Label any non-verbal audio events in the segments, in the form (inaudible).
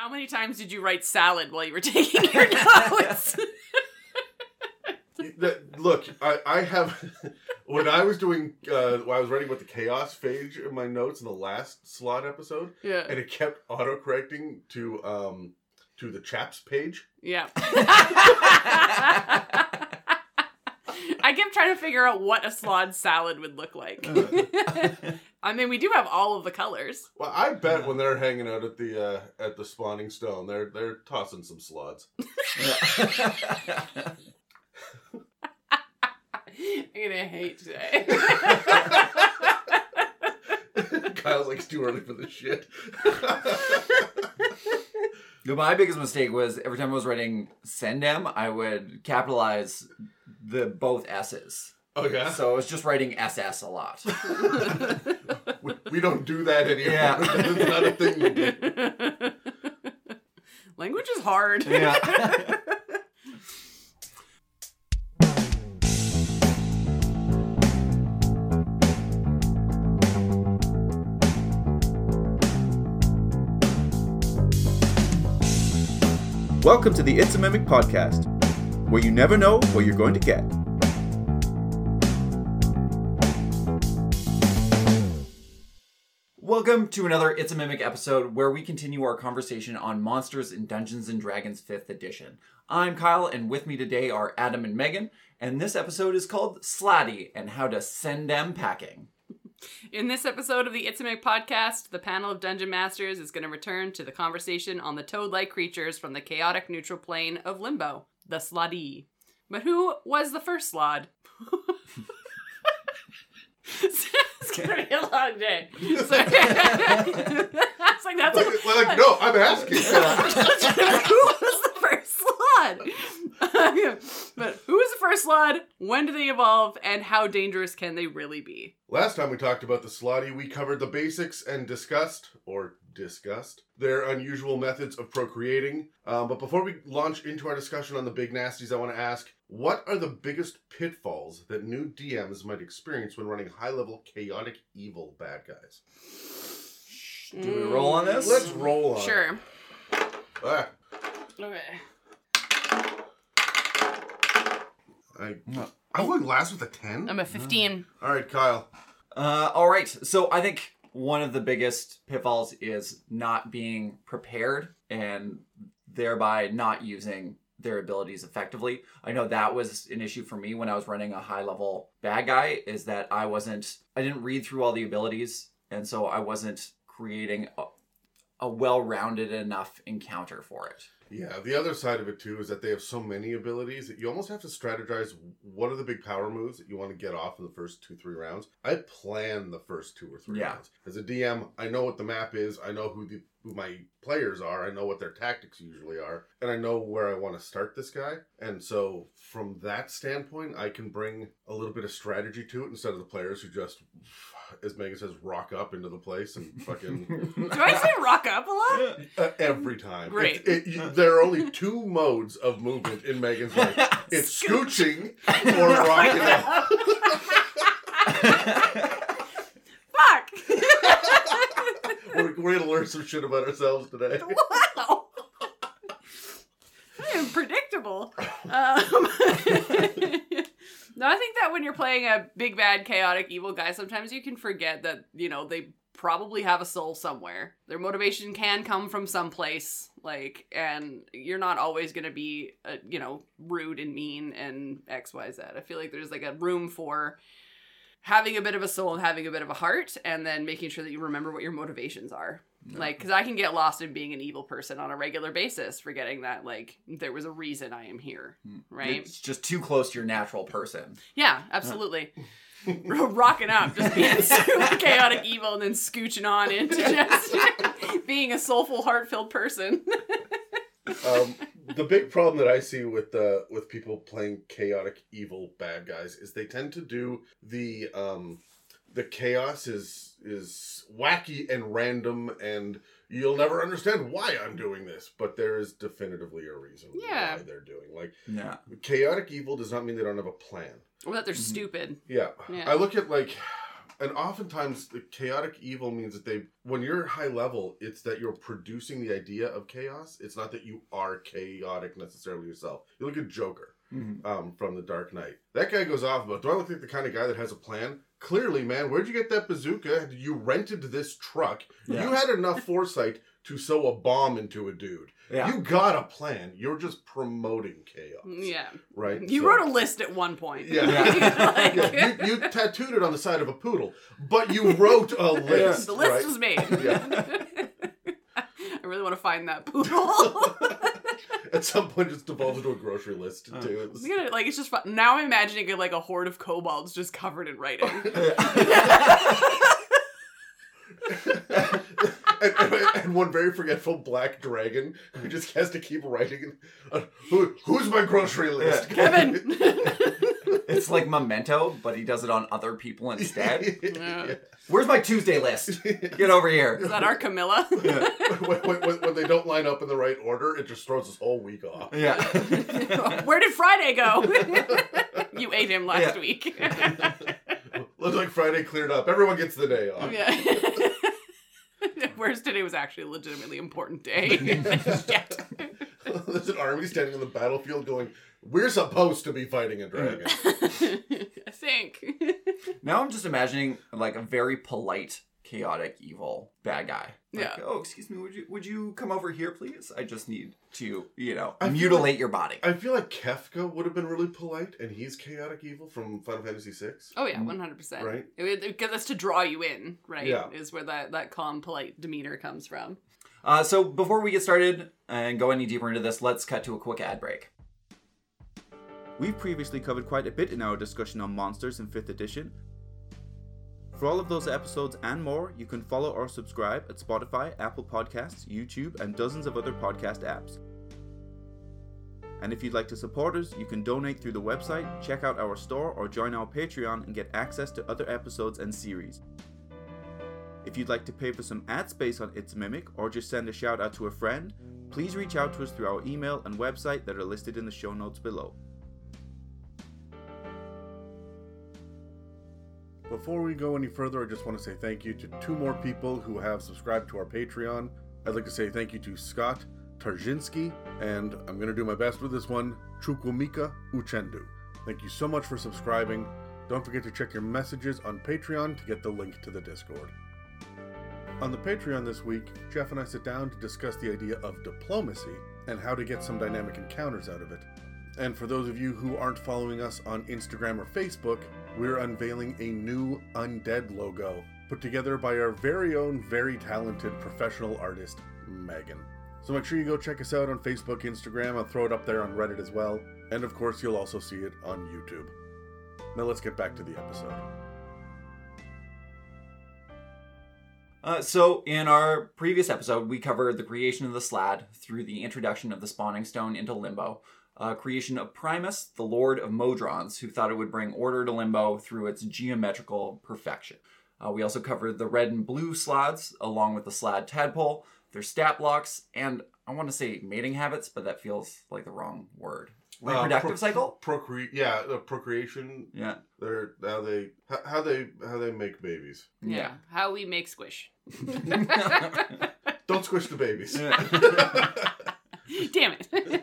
How many times did you write salad while you were (laughs) taking your notes? (laughs) That- look, I, I have (laughs) when I was doing uh, when I was writing about the chaos phage in my notes in the last Slaad episode, yeah. and it kept auto correcting to um to the chaps page. Yeah. I kept trying to figure out what a Slaad salad would look like. (laughs) I mean, we do have all of the colors. Well, I bet when they're hanging out at the uh, at the spawning stone, they're they're tossing some slots. I'm (laughs) gonna hate today. (laughs) Kyle's like it's too early for this shit. No, My biggest mistake was every time I was writing Ssendam, I would capitalize the both S's. oh yeah, So I was just writing SS a lot. (laughs) we, we don't do that anymore. Yeah. (laughs) That's not a thing we do. (laughs) Language is hard. Yeah. Welcome to the It's a Mimic podcast, where you never know what you're going to get. Welcome to another It's a Mimic episode where we continue our conversation on Monsters in Dungeons and Dragons 5th edition. I'm Kyle, and with me today are Adam and Megan, and this episode is called Slaadi and How to Ssendam Packing. In this episode of the It's a Mimic podcast, the panel of Dungeon Masters is going to return to the conversation on the toad like creatures from the chaotic neutral plane of Limbo, the Slaadi. But who was the first Slaad? it's going to be a long day. It's (laughs) (laughs) like, that's Like, like, no, I'm asking. (laughs) who was (laughs) first Slaad? (laughs) but who is the first Slaad? When do they evolve? And how dangerous can they really be? Last time we talked about the Slaadi, we covered the basics and discussed, or discussed, their unusual methods of procreating. Um, but before we launch into our discussion on the big nasties, I want to ask what are the biggest pitfalls that new DMs might experience when running high level chaotic evil bad guys? Do we roll on this? Let's roll on. it. Sure. Ah, Okay. I, I'm going last with a 10. I'm a 15. All right, Kyle. Uh, all right. So I think one of the biggest pitfalls is not being prepared and thereby not using their abilities effectively. I know that was an issue for me when I was running a high level bad guy is that I wasn't I didn't read through all the abilities and so I wasn't creating a, a well-rounded enough encounter for it. Yeah, the other side of it too is that they have so many abilities that you almost have to strategize what are the big power moves that you want to get off in the first two, three rounds. I plan the first two or three Yeah. rounds. As a DM, I know what the map is, I know who the who my players are, I know what their tactics usually are, and I know where I want to start this guy. And so from that standpoint, I can bring a little bit of strategy to it instead of the players who just as Megan says, rock up into the place and fucking (laughs) Do I (laughs) say rock up a lot? uh, every time. Great. It, it, you- there are only two modes of movement in Megan's life. (laughs) It's scooching or rocking up. Fuck! We're, we're gonna learn some shit about ourselves today. wow! I am predictable. Um, no, I think that when you're playing a big, bad, chaotic, evil guy, sometimes you can forget that, you know, they probably have a soul somewhere. Their motivation can come from someplace, like, and you're not always going to be, uh, you know, rude and mean and X, Y, Z. I feel like there's like a room for having a bit of a soul and having a bit of a heart, and then making sure that you remember what your motivations are. Like, because I can get lost in being an evil person on a regular basis, forgetting that, like, there was a reason I am here, right? It's just too close to your natural person. Yeah, absolutely. Rocking up, just being (laughs) super chaotic evil, and then scooching on into (laughs) just being a soulful, heart filled person. (laughs) Um, the big problem that I see with uh, with people playing chaotic evil bad guys is they tend to do the um, the chaos is is wacky and random and you'll never understand why I'm doing this, but there is definitively a reason Yeah. why they're doing. Like Yeah. chaotic evil does not mean they don't have a plan. or that they're stupid. Yeah. Yeah. I look at like and oftentimes the chaotic evil means that they when you're high level it's that you're producing the idea of chaos. It's not that you are chaotic necessarily yourself. You look at joker Mhm. um, from the dark knight. That guy goes off about do i look like the kind of guy that has a plan? Clearly man where'd you get that bazooka? You rented this truck. Yeah. you had enough foresight to sew a bomb into a dude Yeah. you got a plan you're just promoting chaos Yeah. right You So- wrote a list at one point. yeah. (laughs) Like- (laughs) Yeah, you, you tattooed it on the side of a poodle, but you wrote a list. the list right? was made. Yeah. (laughs) I really want to find that poodle. At some point, it's devolved into a grocery list Uh. too. It's- It's gonna- like it's just fun. Now I'm imagining like a horde of kobolds just covered in writing. And, and- and one very forgetful black dragon who just has to keep writing. Uh, who, who's my grocery list? Kevin. (laughs) It's like Memento, but he does it on other people instead. (laughs) Yeah. Where's my Tuesday list? Get over here. Is that our Camilla? (laughs) when, when- when- when they don't line up in the right order, it just throws this whole week off. Yeah. Where did Friday go? you ate him last Yeah. week. Looks like Friday cleared up. Everyone gets the day off. yeah. (laughs) Whereas today was actually a legitimately important day. (laughs) (laughs) There's an army standing on the battlefield going, We're supposed to be fighting a mm. dragon. I think. Now I'm just imagining like a very polite, chaotic, evil bad guy. Like, Yeah. Oh, excuse me. Would you would you come over here, please? I just need to, you know, I feel mutilate your body. I feel like Kefka would have been really polite, and he's chaotic evil from Final Fantasy VI. Oh yeah, one hundred percent. Right. Because that's to draw you in, right? Yeah. Is where that that calm, polite demeanor comes from. Uh, so before we get started and go any deeper into this, let's cut to a quick ad break. We've previously covered quite a bit in our discussion on monsters in 5th edition. For all of those episodes and more, you can follow or subscribe at Spotify, Apple Podcasts, YouTube, and dozens of other podcast apps. And if you'd like to support us, you can donate through the website, check out our store, or join our Patreon and get access to other episodes and series. If you'd like to pay for some ad space on It's Mimic or just send a shout out to a friend, please reach out to us through our email and website that are listed in the show notes below. Before we go any further, I just want to say thank you to two more people who have subscribed to our Patreon. I'd like to say thank you to Scott Tarzinski, and I'm going to do my best with this one, Chukwumika Uchendu. Thank you so much for subscribing. Don't forget to check your messages on Patreon to get the link to the Discord. On the Patreon this week, Jeff and I sit down to discuss the idea of diplomacy and how to get some dynamic encounters out of it. And for those of you who aren't following us on Instagram or Facebook, we're unveiling a new Undead logo put together by our very own, very talented professional artist, Megan. So make sure you go check us out on Facebook, Instagram. I'll throw it up there on Reddit as well. And of course, you'll also see it on YouTube. Now let's get back to the episode. Uh, so, in our previous episode, we covered the creation of the Slaad through the introduction of the Spawning Stone into Limbo, uh, creation of Primus, the Lord of Modrons, who thought it would bring order to Limbo through its geometrical perfection. Uh, we also covered the red and blue Slaads, along with the Slaad tadpole, their stat blocks, and I want to say mating habits, but that feels like the wrong word. Reproductive Uh, pro- cycle? Procre- yeah, uh, procreation. Yeah. They're how they how, how they how they make babies. Yeah. How we make squish. (laughs) Don't squish the babies. (laughs) Damn it. (laughs)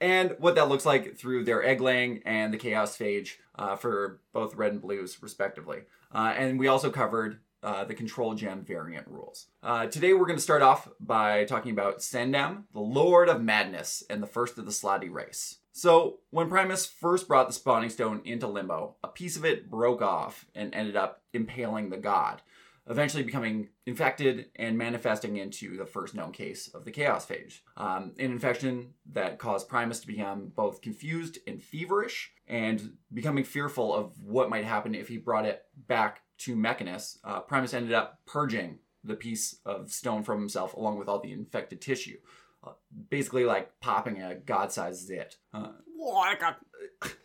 and what that looks like through their egg laying and the chaos phage uh, for both red and blues respectively. Uh, and we also covered uh, the control gem variant rules. Uh, today we're going to start off by talking about Ssendam the lord of madness and the first of the Slaadi race. So when primus first brought the spawning stone into limbo a piece of it broke off and ended up impaling the god eventually becoming infected and manifesting into the first known case of the chaos phage. Um, an infection that caused Primus to become both confused and feverish, and becoming fearful of what might happen if he brought it back to Mechanus. Uh, Primus ended up purging the piece of stone from himself along with all the infected tissue. Uh, basically, like popping a god-sized zit. Uh, (laughs) Why?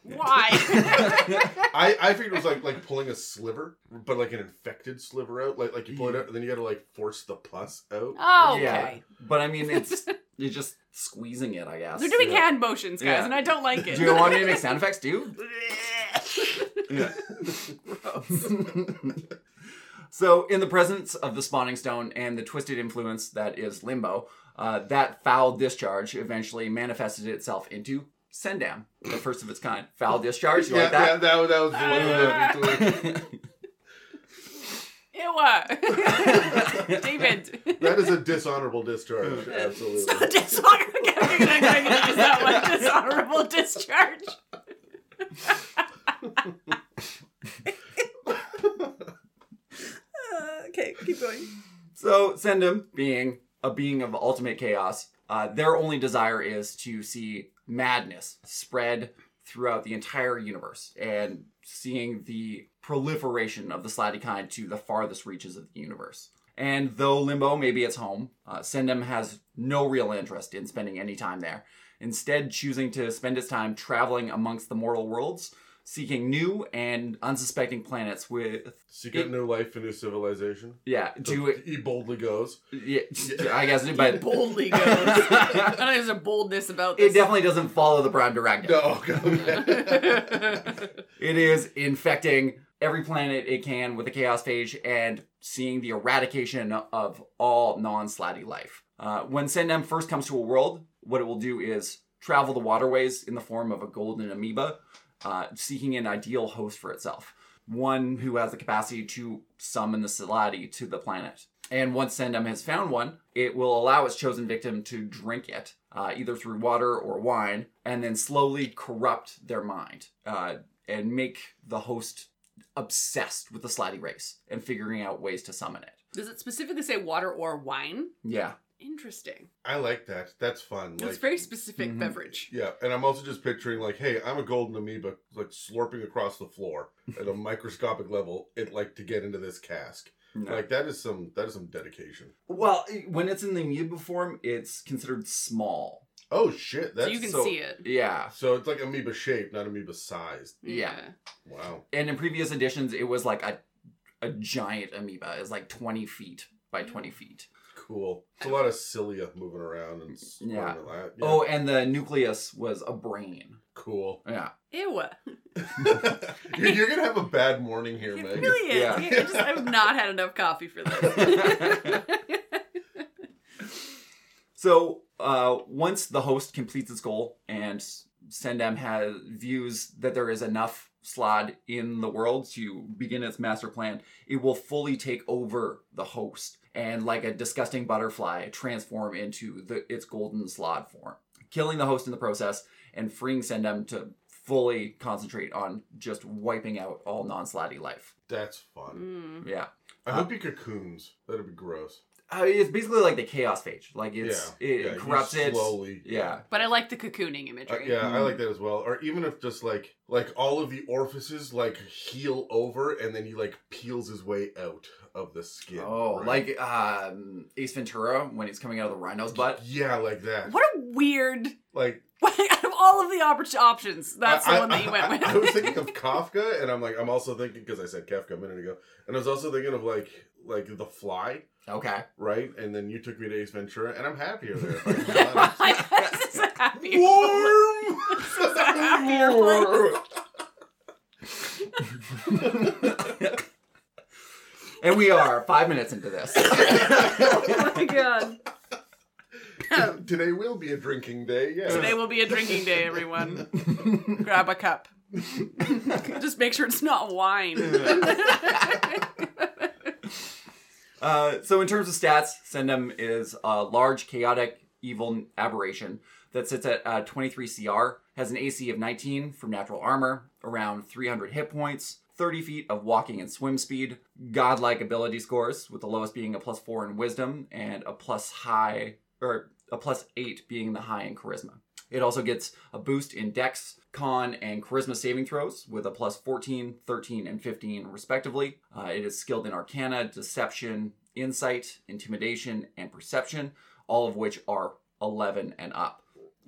Why? (laughs) I, I figured it was like like pulling a sliver, but like an infected sliver out. Like like you pull it out, and then you got to like force the pus out. oh, Yeah, but I mean, it's (laughs) you're just squeezing it, I guess. They're doing Yeah. hand motions, guys, Yeah. and I don't like it. Do you want me to make sound effects too? Yeah. so, in the presence of the spawning stone and the twisted influence that is Limbo, uh, that foul discharge eventually manifested itself into Ssendam, the first of its kind. Foul discharge, you yeah, like yeah, that? that, that was one that between. (laughs) Ew. (laughs) David. That is a dishonorable discharge. (laughs) Absolutely. So dishonor- I'm gonna, use that one. Dishonorable discharge. Uh, okay, keep going. So, Ssendam, being a being of ultimate chaos, uh, their only desire is to see madness spread throughout the entire universe and seeing the proliferation of the Slaadi kind to the farthest reaches of the universe. And though Limbo may be its home, uh, Ssendam has no real interest in spending any time there, instead, choosing to spend its time traveling amongst the mortal worlds, seeking new and unsuspecting planets with. Secret new life, a new civilization. Yeah, to. he boldly goes. Yeah, (laughs) I guess, but. Boldly (laughs) goes. (laughs) I know there's a boldness about this. It definitely doesn't follow the Prime Directive. No, okay. It is infecting every planet it can with the Chaos Phage and seeing the eradication of all non Slaadi life. Uh, when Ssendam first comes to a world, what it will do is travel the waterways in the form of a golden amoeba, uh, seeking an ideal host for itself. One who has the capacity to summon the Slaadi to the planet. And once Ssendam has found one, it will allow its chosen victim to drink it, uh, either through water or wine, and then slowly corrupt their mind uh, and make the host obsessed with the Slaadi race and figuring out ways to summon it. Does it specifically say water or wine? Yeah. Interesting. I like that. That's fun. It's Like, very specific Mhm. beverage. yeah, and I'm also just picturing like, hey, I'm a golden amoeba, like slurping across the floor at a (laughs) microscopic level. It like to get into this cask. Like that is some that is some dedication. Well, when it's in the amoeba form, it's considered small. Oh shit, So that's you can so- see it. Yeah. so it's like amoeba shape, not amoeba sized. Yeah. Wow. And in previous editions, it was like a a giant amoeba. It's like 20 feet by 20 feet. Cool. It's a lot of cilia moving around and Yeah. that. Yeah. Oh, and the nucleus was a brain. cool. Yeah. Ew. (laughs) (laughs) you're, you're gonna have a bad morning here, It Meg. really is. Yeah. I just I've (laughs) not had enough coffee for this. So uh, once the host completes its goal and Ssendam has views that there is enough Slaad in the world to begin its master plan, it will fully take over the host and, like a disgusting butterfly, transform into the, its golden Slaad form, killing the host in the process and freeing Ssendam to fully concentrate on just wiping out all non-Slaadi life. That's fun. Mm. Yeah. I hope he cocoons. That'd be gross. Uh, it's basically like the chaos phage. Like it's yeah. it yeah, you corrupts it. slowly. Yeah. But I like the cocooning Uh, imagery. yeah, I Mhm. like that as well. Or even if just like like all of the orifices like heal over and then he like peels his way out of the skin. Oh, right? like um, Ace Ventura when he's coming out of the rhino's butt. Yeah, like that. What a weird. Like (laughs) Out of all of the oppor- options, that's I, the one that you went (laughs) I- with. I was thinking of (laughs) Kefka, and I'm like, I'm also thinking because I said Kefka a minute ago, and I was also thinking of like like The Fly, Okay. right? And then you took me to Ace Ventura, and I'm happier there. if I can be (laughs) honest. this is a happy Warm. (laughs) This is a happier and we are five minutes into this. (laughs) oh my god. Today will be a drinking day. Yeah. Today will be a drinking day, everyone. Grab a cup. Just make sure it's not wine. Uh, so in terms of stats, Ssendam is a large, chaotic, evil aberration that sits at uh, 23 CR, has an AC of 19 from natural armor, around 300 hit points, 30 feet of walking and swim speed, godlike ability scores, with the lowest being a plus 4 in wisdom and a plus high, or a plus 8 being the high in charisma. It also gets a boost in dex, con, and charisma saving throws with a plus 14, 13, and 15 respectively. Uh, it is skilled in arcana, deception, insight, intimidation, and perception, all of which are 11 and up.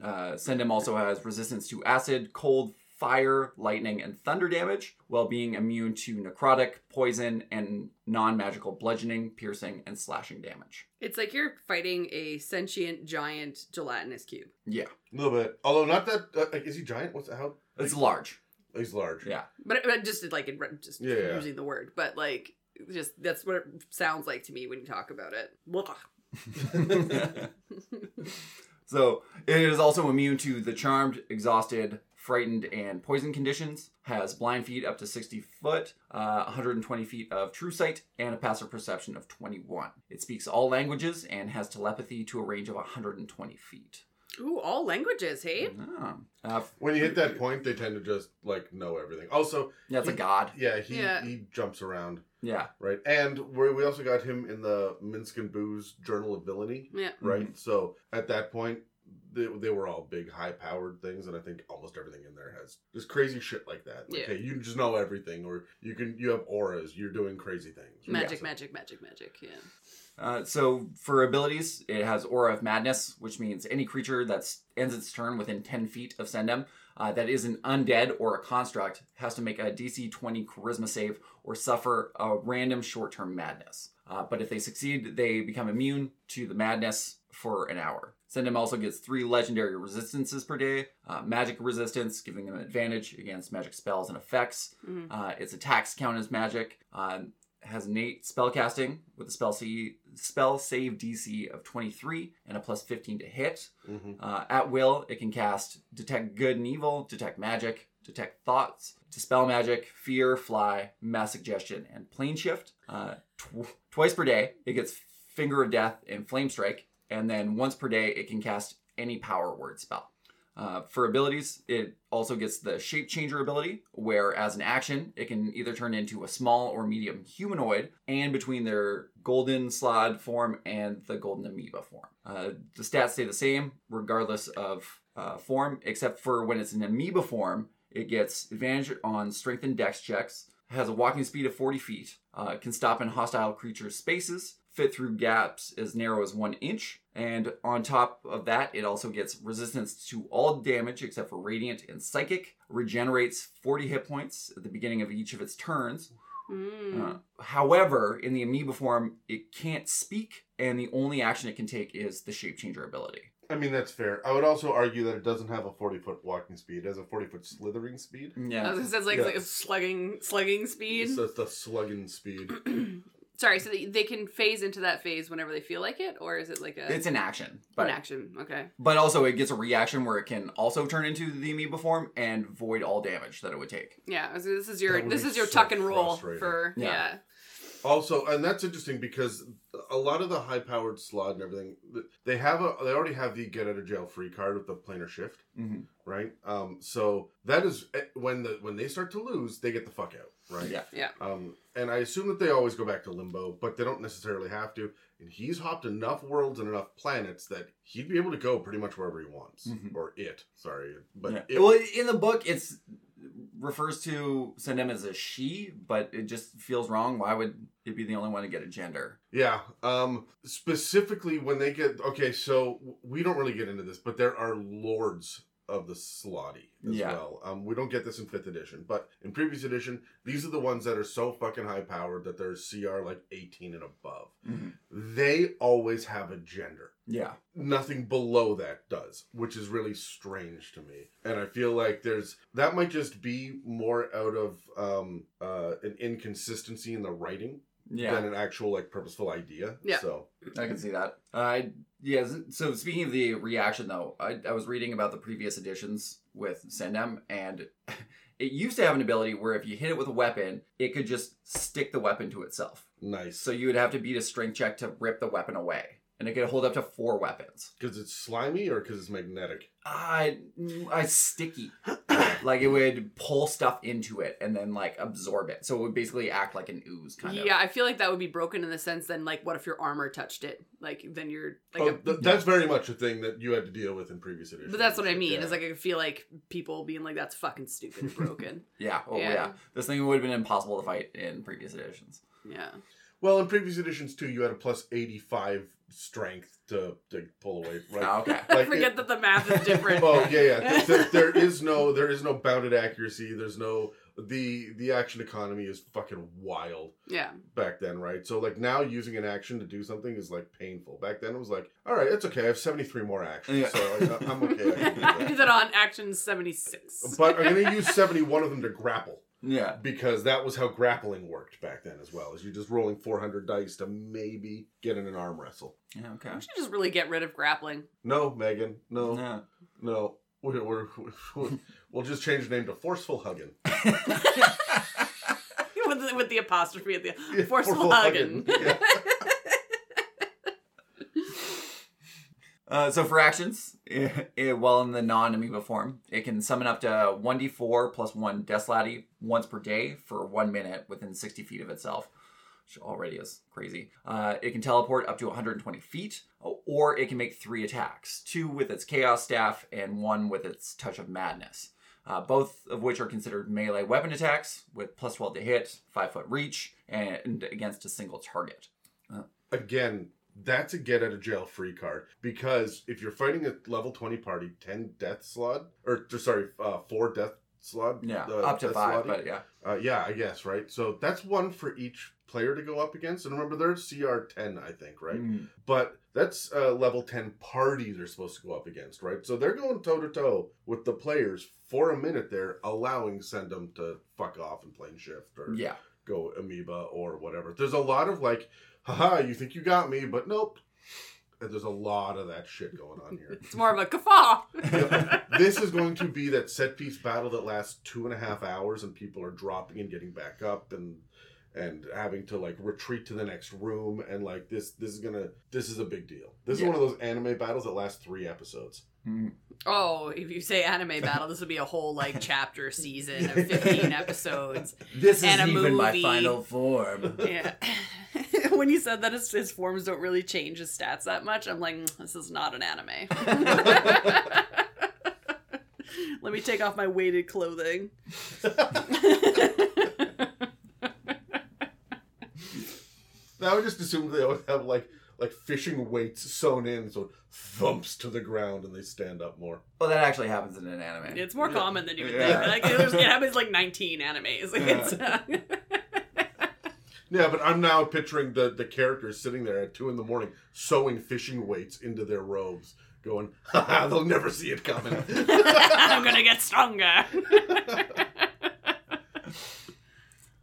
Uh, Ssendam also has resistance to acid, cold, fire, lightning, and thunder damage, while being immune to necrotic, poison, and non magical bludgeoning, piercing, and slashing damage. It's like you're fighting a sentient giant gelatinous cube. Yeah, A little bit. Although not that. Uh, like, is he giant? What's how? it's large. He's large. Yeah. But, but just like in, just Yeah, yeah. using the word, but like just that's what it sounds like to me when you talk about it. (laughs) So it is also immune to the charmed, exhausted, frightened, and poison conditions. Has blindsight up to 60 foot, uh, 120 feet of true sight, and a passive perception of 21. It speaks all languages and has telepathy to a range of 120 feet. Ooh, all languages, hey? Ah. Uh, When you hit that point, they tend to just like know everything. Also, yeah, it's a god. yeah, he Yeah. he jumps around, Yeah. right? And we we also got him in the Minsc and Boo's Journal of Villainy, Yeah. right? So at that point, they, they were all big, high powered things, and I think almost everything in there has just crazy shit like that. Like, Yeah. hey, you just know everything, or you can you have auras, you're doing crazy things. Magic, So- magic, magic, magic. Yeah. Uh, so for abilities, it has Aura of Madness, which means any creature that ends its turn within 10 feet of Ssendam uh, that is an undead or a construct has to make a DC 20 Charisma save or suffer a random short-term madness. Uh, but if they succeed, they become immune to the madness for an hour. Ssendam also gets three legendary resistances per day. Uh, magic resistance, giving them an advantage against magic spells and effects. Mhm. Uh, its attacks count as magic. Uh, has innate spellcasting with a spell C, spell save DC of 23 and a plus 15 to hit. Mhm. Uh, at will, it can cast detect good and evil, detect magic, detect thoughts, dispel magic, fear, fly, mass suggestion, and plane shift. Uh, tw- twice per day, it gets finger of death and flame strike, and then once per day, it can cast any power word spell. Uh, for abilities, it also gets the shape changer ability, where as an action, it can either turn into a small or medium humanoid, and between their golden Slaad form and the golden amoeba form. Uh, the stats stay the same regardless of uh, form, except for when it's an amoeba form, it gets advantage on strength and dex checks, has a walking speed of 40 feet, uh, can stop in hostile creatures' spaces, fit through gaps as narrow as one inch, and on top of that, it also gets resistance to all damage except for radiant and psychic, regenerates 40 hit points at the beginning of each of its turns. Mm. Uh, however, in the amoeba form, it can't speak, and the only action it can take is the shape changer ability. I mean, that's fair. I would also argue that it doesn't have a 40 foot walking speed. It has a 40 foot slithering speed. I Yeah. was gonna say it's like, Yeah. like a slugging slugging speed. It's the, the slugging speed. (clears throat) Sorry, so they, they can phase into that phase whenever they feel like it, or is it like a It's an action, But, an but action? Okay. but also it gets a reaction where it can also turn into the amoeba form and void all damage that it would take. Yeah, so this is your That would this be is your so tuck and roll frustrating. for Yeah. yeah. Also, and that's interesting because a lot of the high powered Slaad and everything, they have a they already have the get out of jail free card with the planar shift, Mhm. right? Um, so that is eh, when the when they start to lose, they get the fuck out, right? Yeah. Um, and I assume that they always go back to limbo, but they don't necessarily have to. And he's hopped enough worlds and enough planets that he'd be able to go pretty much wherever he wants, Mhm. or it. Sorry, but Yeah. it, well, in the book, it's refers to Ssendam as a she, but it just feels wrong. Why would it be the only one to get a gender? Yeah. Um specifically when they get okay, so we don't really get into this, but there are lords of the Slaadi as Yeah. well. Um we don't get this in fifth edition, but in previous edition, these are the ones that are so fucking high powered that they're CR like 18 and above. They always have a gender. Yeah. Nothing below that does, which is really strange to me. And I feel like there's that might just be more out of um uh an inconsistency in the writing Yeah. than an actual like purposeful idea. Yeah. So I can see that. Uh, yeah. So speaking of the reaction, though, I, I was reading about the previous editions with Ssendam, and (laughs) it used to have an ability where if you hit it with a weapon, it could just stick the weapon to itself. nice. So you would have to beat a strength check to rip the weapon away, and it could hold up to four weapons. Because it's slimy or because it's magnetic? I, mm, I sticky. (clears throat) like it would pull stuff into it and then like absorb it. So it would basically act like an ooze kind of. Yeah, I feel like that would be broken in the sense then like what if your armor touched it? Like then you're like oh, a, th- that's very much a thing that you had to deal with in previous editions. But that's what I mean. Yeah. Is like I feel like people being like that's fucking stupid and broken. (laughs) Yeah. Oh yeah. Yeah. This thing would have been impossible to fight in previous editions. yeah. Well, in previous editions too, you had a plus eighty-five strength to, to pull away. Right? Oh, okay. I Like forget it- that the math is different. Oh yeah, yeah. (laughs) There, there is no there is no bounded accuracy. There's no the the action economy is fucking wild Yeah. back then, right? So like now using an action to do something is like painful. Back then it was like, all right, it's okay. I have seventy three more actions, Yeah. so like, I'm okay. (laughs) I can do I that. did that on action 76. But I'm gonna (laughs) use seventy one of them to grapple Yeah. because that was how grappling worked back then as well. Is you're just rolling four hundred dice to maybe get in an arm wrestle. Yeah. Okay. We should just really get rid of grappling. No, Megan, no, Yeah. no. We're, we're, we're, we'll just change the name to forceful hugging. (laughs) (laughs) with, the, with the apostrophe at the Yeah, forceful hugging. Yeah. (laughs) Uh, so for actions, (laughs) i i- while in the non-amoeba form, it can summon up to 1d4 plus 1 Death Slaadi once per day for one minute within 60 feet of itself, which already is crazy. Uh, it can teleport up to 120 feet, or it can make three attacks, two with its Chaos Staff and one with its Touch of Madness. Uh, both of which are considered melee weapon attacks with plus 12 to hit, 5 foot reach, and against a single target. Again, that's a get out of jail free card because if you're fighting a level 20 party, 10 death Slaad, or sorry, uh, 4 death Slaad. Yeah, uh, up to 5, Slaadi. but yeah. Uh, yeah, I guess, right? So that's one for each player to go up against. And remember, they're CR 10, I think, right? Mm. But that's uh, level 10 party they're supposed to go up against, right? So they're going toe to toe with the players for a minute there, allowing Ssendam to fuck off and plane shift or Yeah. go amoeba or whatever. There's a lot of like, haha, you think you got me, but nope. And there's a lot of that shit going on here. It's more of a guffaw. Yep. this is going to be that set piece battle that lasts two and a half hours and people are dropping and getting back up and and having to like retreat to the next room and like this this is gonna this is a big deal this Yeah. is one of those anime battles that last three episodes Mm. Oh, if you say anime battle, this would be a whole like chapter season of 15 (laughs) episodes. This And a is even my final form. Yeah. (laughs) when you said that his, his forms don't really change his stats that much, I'm like, "Mm, this is not an anime. (laughs) Let me take off my weighted clothing. (laughs) i would just assume they always have like like fishing weights sewn in so it thumps to the ground and they stand up more well, that actually happens in an anime. It's more Yeah. common than you would Yeah. think. Like, it happens like 19 animes. Like, it's, uh, yeah but i'm now picturing the the characters sitting there at two in the morning sewing fishing weights into their robes going haha they'll never see it coming (laughs) (laughs) I'm gonna get stronger. (laughs)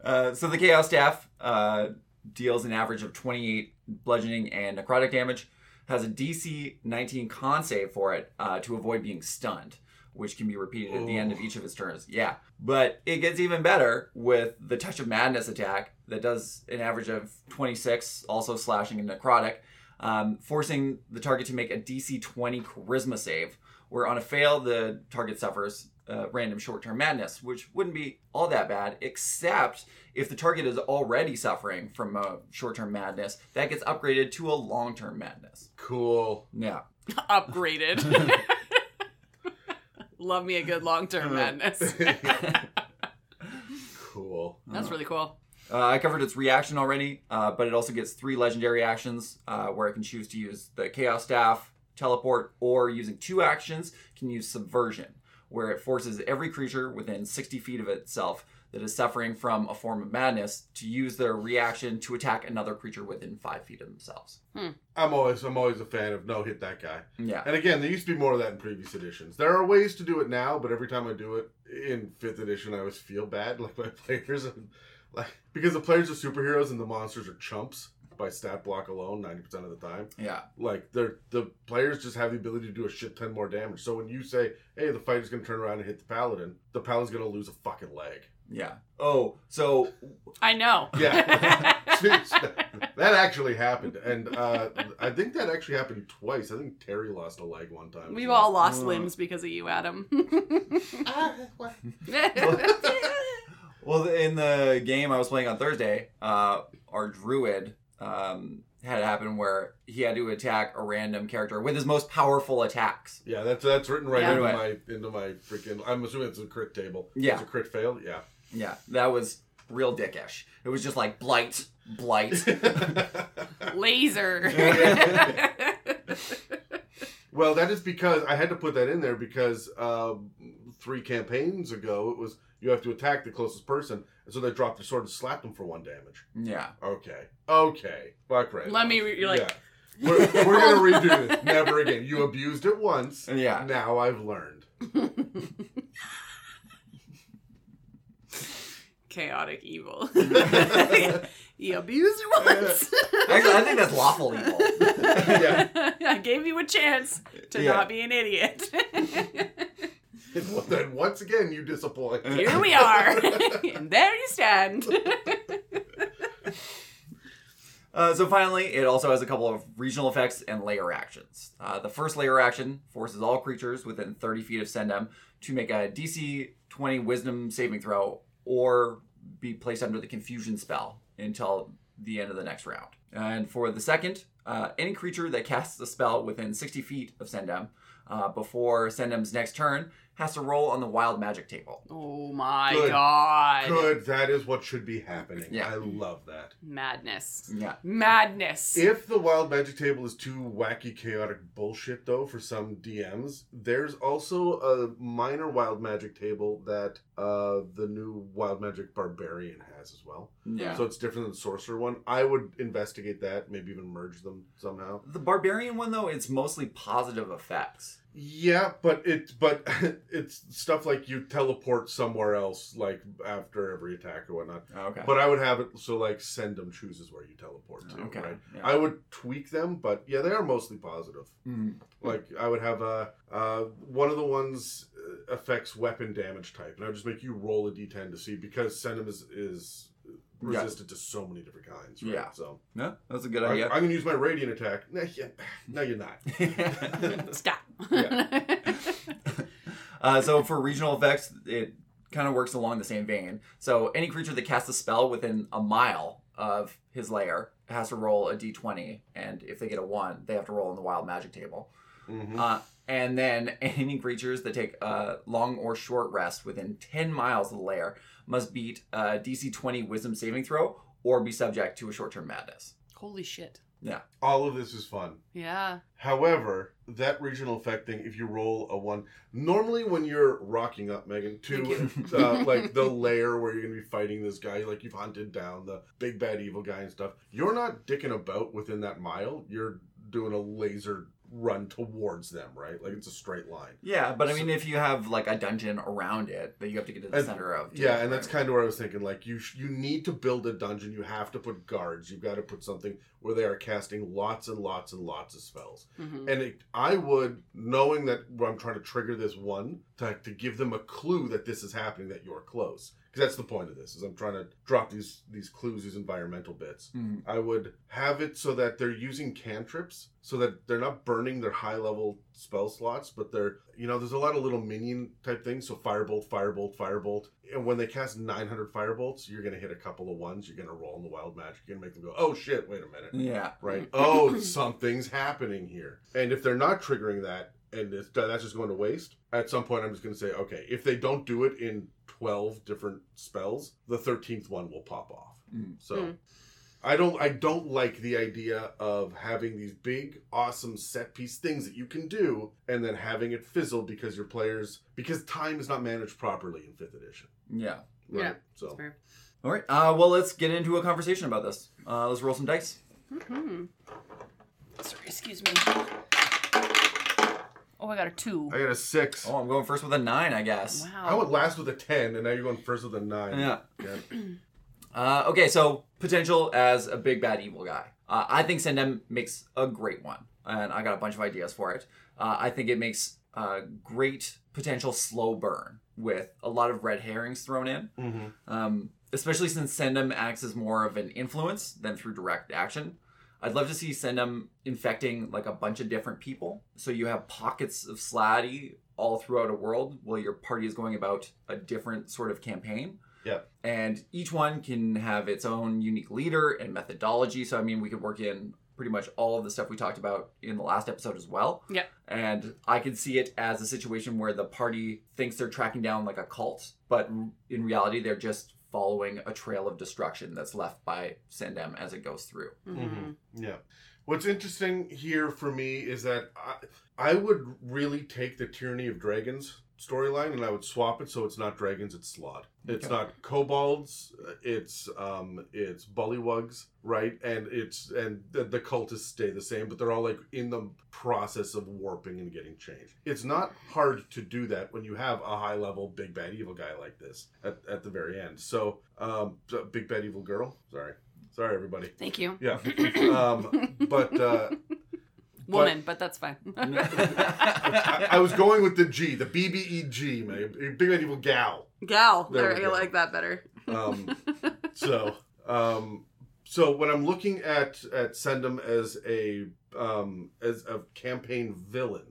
Uh, so the Chaos Staff uh, deals an average of 28 bludgeoning and necrotic damage, has a DC 19 con save for it uh, to avoid being stunned, which can be repeated at the end of each of its turns. Yeah. But it gets even better with the Touch of Madness attack that does an average of 26, also slashing and necrotic, um, forcing the target to make a DC 20 charisma save, where on a fail, the target suffers uh, random short term madness, which wouldn't be all that bad, except if the target is already suffering from a short term madness, that gets upgraded to a long term madness. cool Yeah. (laughs) Upgraded. (laughs) Love me a good long term madness. (laughs) cool That's really cool. Uh, I covered its reaction already, uh, but it also gets three legendary actions uh, where it can choose to use the Chaos Staff, Teleport, or using two actions, can use Subversion, where it forces every creature within 60 feet of itself that is suffering from a form of madness to use their reaction to attack another creature within five feet of themselves. I'm always I'm always a fan of no hit that guy. Yeah. And again, there used to be more of that in previous editions. There are ways to do it now, but every time I do it in fifth edition, I always feel bad, (laughs) like my players, and like because the players are superheroes and the monsters are chumps by stat block alone, ninety percent of the time. Yeah. Like they're the players just have the ability to do a shit ton more damage. So when you say, "Hey, the fighter's gonna turn around and hit the paladin," the paladin's gonna lose a fucking leg. Yeah. Oh, so I know. Yeah. (laughs) (laughs) that actually happened, and uh, I think that actually happened twice. I think Terry lost a leg one time. We've all lost Mm. limbs because of you, Adam. (laughs) Well, in the game I was playing on Thursday, uh, our druid um, had it happen where he had to attack a random character with his most powerful attacks. Yeah, that's that's written right Yeah. into my into my freaking. I'm assuming it's a crit table. Yeah. it's a crit fail. Yeah. Yeah, that was real dickish. It was just like blight, blight. (laughs) Laser. (laughs) well, that is because I had to put that in there because um, three campaigns ago it was You have to attack the closest person, and so they dropped their sword and slapped them for one damage. Yeah. Okay, okay, fuck right. Let me re- you're like- yeah. we're, we're gonna (laughs) redo this. Never again. You abused it once. Yeah. Now I've learned. (laughs) Chaotic evil. (laughs) you abused it once. Actually, I think that's lawful evil. Yeah. I gave you a chance to Yeah. not be an idiot. (laughs) well, then once again you disappoint. Here we are. and (laughs) (laughs) there you stand. Uh, so finally, it also has a couple of regional effects and layer actions. Uh, the first layer action forces all creatures within 30 feet of Ssendam to make a DC 20 Wisdom saving throw or be placed under the Confusion spell until the end of the next round. And for the second, uh, any creature that casts a spell within 60 feet of Ssendam uh, before Ssendam's next turn has to roll on the Wild Magic table. Oh my Good. god. Good. That is what should be happening. Yeah. I love that. Madness. Yeah. Madness. If the wild magic table is too wacky, chaotic bullshit, though, for some DMs, there's also a minor wild magic table that uh, the new wild magic barbarian has as well. Yeah. So it's different than the sorcerer one. I would investigate that, maybe even merge them somehow. the Barbarian one, though, it's mostly positive effects. Yeah, but it but (laughs) it's stuff like you teleport somewhere else, like after every attack or whatnot. Okay. But I would have it so like Ssendam chooses where you teleport to. Okay, Right. yeah. I would tweak them, but yeah, they are mostly positive. Mhm. Like I would have a uh, one of the ones uh, affects weapon damage type, and I would just make you roll a d10 to see because Ssendam is is resistant to so many different kinds. Right? Yeah. So No, that's a good idea. I'm gonna use my radiant attack. Yeah, no, you're not. (laughs) (laughs) Stop. (laughs) uh, so for regional effects, it kind of works along the same vein. So any creature that casts a spell within a mile of his lair has to roll a d20, and if they get a one, they have to roll on the wild magic table. Mhm. Uh, and then (laughs) any creatures that take a long or short rest within 10 miles of the lair must beat a DC 20 Wisdom saving throw or be subject to a short-term madness. Holy shit. Yeah. All of this is fun. Yeah. However, that regional effect thing, if you roll a one, normally when you're rocking up, Megan, to uh, (laughs) like the lair where you're gonna be fighting this guy, like you've hunted down the big bad evil guy and stuff, you're not dicking about within that mile. You're doing a laser run towards them, right? Like it's a straight line. Yeah, but I mean, if you have like a dungeon around it that you have to get to the And- center of, Yeah, and that's kind of where I was thinking. Like you, sh- you need to build a dungeon. You have to put guards. You've got to put something where they are casting lots and lots and lots of spells. Mhm. And it, I would, knowing that I'm trying to trigger this one, to, to give them a clue that this is happening, that you're close. Because that's the point of this, is I'm trying to drop these these clues, these environmental bits. Mhm. I would have it so that they're using cantrips, so that they're not burning their high level spell slots, but they're, you know, there's a lot of little minion type things. So firebolt, firebolt, firebolt. And when they cast 900 firebolts, you're going to hit a couple of ones. You're going to roll in the wild magic. You're to make them go, oh shit, wait a minute Yeah. right? Oh, something's happening here. And if they're not triggering that, and it's, that's just going to waste, at some point I'm just going to say, okay, if they don't do it in 12 different spells, the 13th one will pop off. Mm. So. Mm. I don't I don't like the idea of having these big awesome set piece things that you can do and then having it fizzle because your players because time is not managed properly in 5th edition. Yeah. Right? Yeah. So That's fair. All right. Uh, well, let's get into a conversation about this. Uh, let's roll some dice. Mhm. Sorry, excuse me. Oh, I got a two. I got a 6. Oh, I'm going first with a nine, I guess. Wow. I went last with a 10 and now you're going first with a 9. Yeah. Yeah. (clears throat) Uh, okay, so potential as a big bad evil guy. Uh, I think Ssendam makes a great one, and I got a bunch of ideas for it. Uh, I think it makes a great potential slow burn with a lot of red herrings thrown in, Mm-hmm. um, especially since Ssendam acts as more of an influence than through direct action. I'd love to see Ssendam infecting like a bunch of different people, so you have pockets of Slaadi all throughout a world while your party is going about a different sort of campaign Yeah. and each one can have its own unique leader and methodology. So I mean, we could work in pretty much all of the stuff we talked about in the last episode as well. Yeah. And I could see it as a situation where the party thinks they're tracking down like a cult, but in reality, they're just following a trail of destruction that's left by Ssendam as it goes through. Mhm. Yeah. What's interesting here for me is that I, I would really take the tyranny of dragons storyline, and I would swap it so it's not dragons, it's Slaad. It's Okay. not kobolds, it's um, it's bullywugs, right? And it's and the, the cultists stay the same, but they're all like in the process of warping and getting changed. It's not hard to do that when you have a high level big bad evil guy like this at, at the very end. So, um, big bad evil girl. Sorry, sorry everybody. Thank you. Yeah, (laughs) um, but. Uh, Woman, but that's fine. I, (laughs) I was going with the G, the BBEG, man. Big Bad Evil Gal. Gal. There There, I go. like that better. Um, (laughs) so, um, so when I'm looking at at Ssendam as a um, as a campaign villain,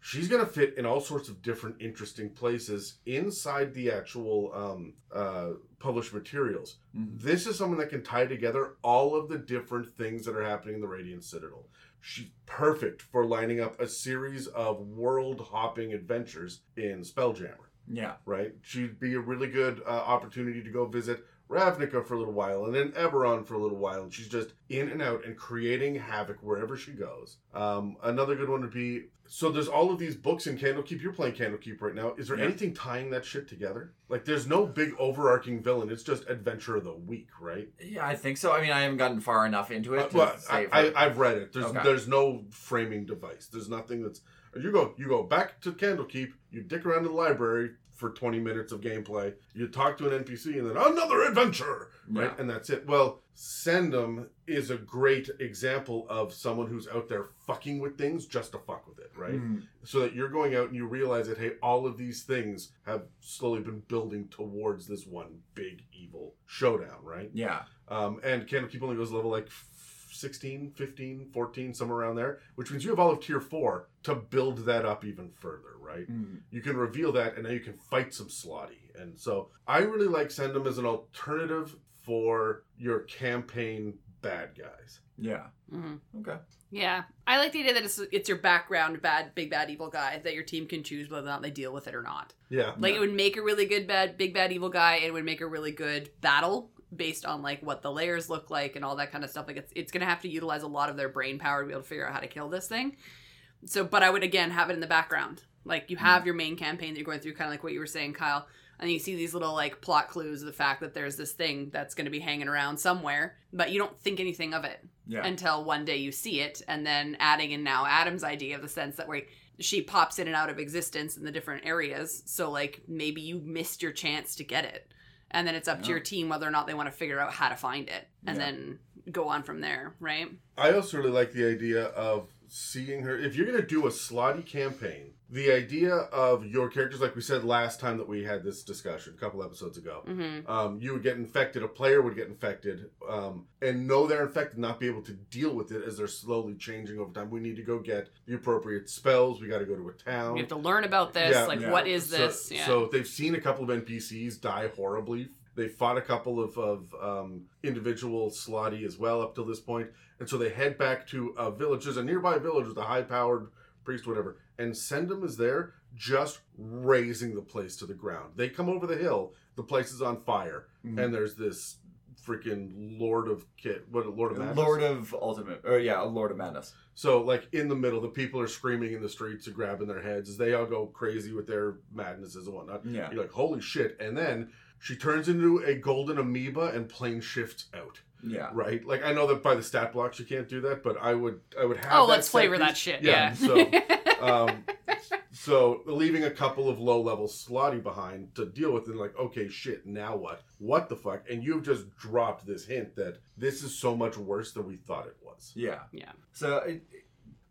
she's gonna fit in all sorts of different interesting places inside the actual um, uh, published materials. Mhm. This is someone that can tie together all of the different things that are happening in the Radiant Citadel. She's perfect for lining up a series of world hopping adventures in Spelljammer Yeah. right? She'd be a really good uh, opportunity to go visit Ravnica for a little while and then Eberron for a little while. And she's just in and out and creating havoc wherever she goes. Um, another good one would be so there's all of these books in Candlekeep. You're playing Candlekeep right now. Is there Yeah. anything tying that shit together? Like, there's no big overarching villain. It's just Adventure of the Week, right? Yeah, I think so. I mean, I haven't gotten far enough into it. Uh, to well, I, I, I've read it. There's Okay. there's no framing device. There's nothing that's you go you go back to Candlekeep. You dick around in the library for 20 minutes of gameplay. You talk to an NPC and then another adventure, right? Yeah. And that's it. Well, Ssendam is a great example of someone who's out there fucking with things just to fuck with it, right? Mhm. So that you're going out and you realize that hey, all of these things have slowly been building towards this one big evil showdown, right? Yeah. Um, and Candlekeep only goes level like 16, 15, 14, somewhere around there, which means you have all of tier 4 to build that up even further, right? Mhm. You can reveal that and now you can fight some Slaadi. And so I really like Ssendam as an alternative for your campaign bad guys. Yeah. Mm-hmm. Okay. Yeah, I like the idea that it's it's your background bad, big bad evil guy that your team can choose whether or not they deal with it or not. Yeah. Like Yeah. it would make a really good bad, big bad evil guy. It would make a really good battle based on like what the layers look like and all that kind of stuff. Like it's it's gonna have to utilize a lot of their brain power to be able to figure out how to kill this thing. So, but I would again have it in the background. Like you have mm. your main campaign that you're going through, kind of like what you were saying, Kyle. And you see these little like plot clues of the fact that there's this thing that's going to be hanging around somewhere, but you don't think anything of it Yeah. until one day you see it and then adding in now adam's idea of the sense that where she pops in and out of existence in the different areas so like maybe you missed your chance to get it and then it's up to your team whether or not they want to figure out how to find it and Yeah. then go on from there right I also really like the idea of seeing her. If you're going to do a Slaadi campaign, the idea of your characters, like we said last time that we had this discussion a couple episodes ago, mm-hmm. um, you would get infected, a player would get infected, um, and know they're infected, not be able to deal with it as they're slowly changing over time. We need to go get the appropriate spells. We got to go to a town. We have to learn about this Yeah. like Yeah. what is So- this yeah So they've seen a couple of NPCs die horribly. They fought a couple of, of um, individual Slaadi as well up till this point. And so they head back to a village. There's a nearby village with a high powered priest, whatever. And Ssendam is there just razing the place to the ground. They come over the hill. The place is on fire. Mhm. And there's this freaking Lord of Kit. What, Lord of Madness? Lord of Ultimate, or yeah, Lord of Madness. So, like in the middle, the people are screaming in the streets and grabbing their heads as they all go crazy with their madnesses and whatnot. Yeah. You're like, holy shit. And then she turns into a golden amoeba and plane shifts out. Yeah. Right? Like I know that by the stat blocks you can't do that, but I would I would have oh that let's flavor piece. that shit yeah, So (laughs) um so leaving a couple of low level Slaadi behind to deal with and like, okay, shit, now what? What the fuck? And you've just dropped this hint that this is so much worse than we thought it was. Yeah. Yeah. So, it-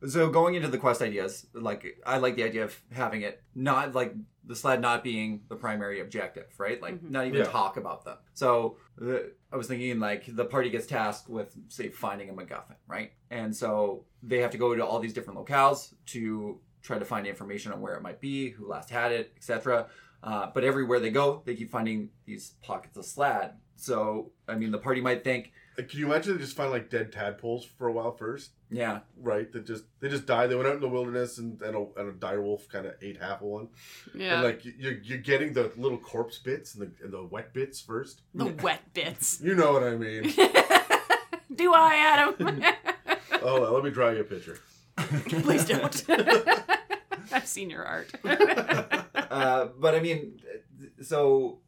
so going into the quest ideas, like I like the idea of having it not like the Slaad not being the primary objective, right? Like Mhm. not even Yeah. talk about them. So uh, I was thinking like the party gets tasked with say finding a MacGuffin, right? And so they have to go to all these different locales to try to find information on where it might be, who last had it, etc. Uh, but everywhere they go, they keep finding these pockets of Slaad. So I mean, the party might think, Like, can you imagine they just find like dead tadpoles for a while first? Yeah, right? That just they just died. They went out in the wilderness and and a, and a dire wolf kind of ate half of one. yeah And like you're you're getting the little corpse bits and the and the wet bits first. the wet bits You know what I mean? (laughs) do i adam (laughs) oh, let me draw you a picture. (laughs) please don't i've seen your art uh, but I mean, so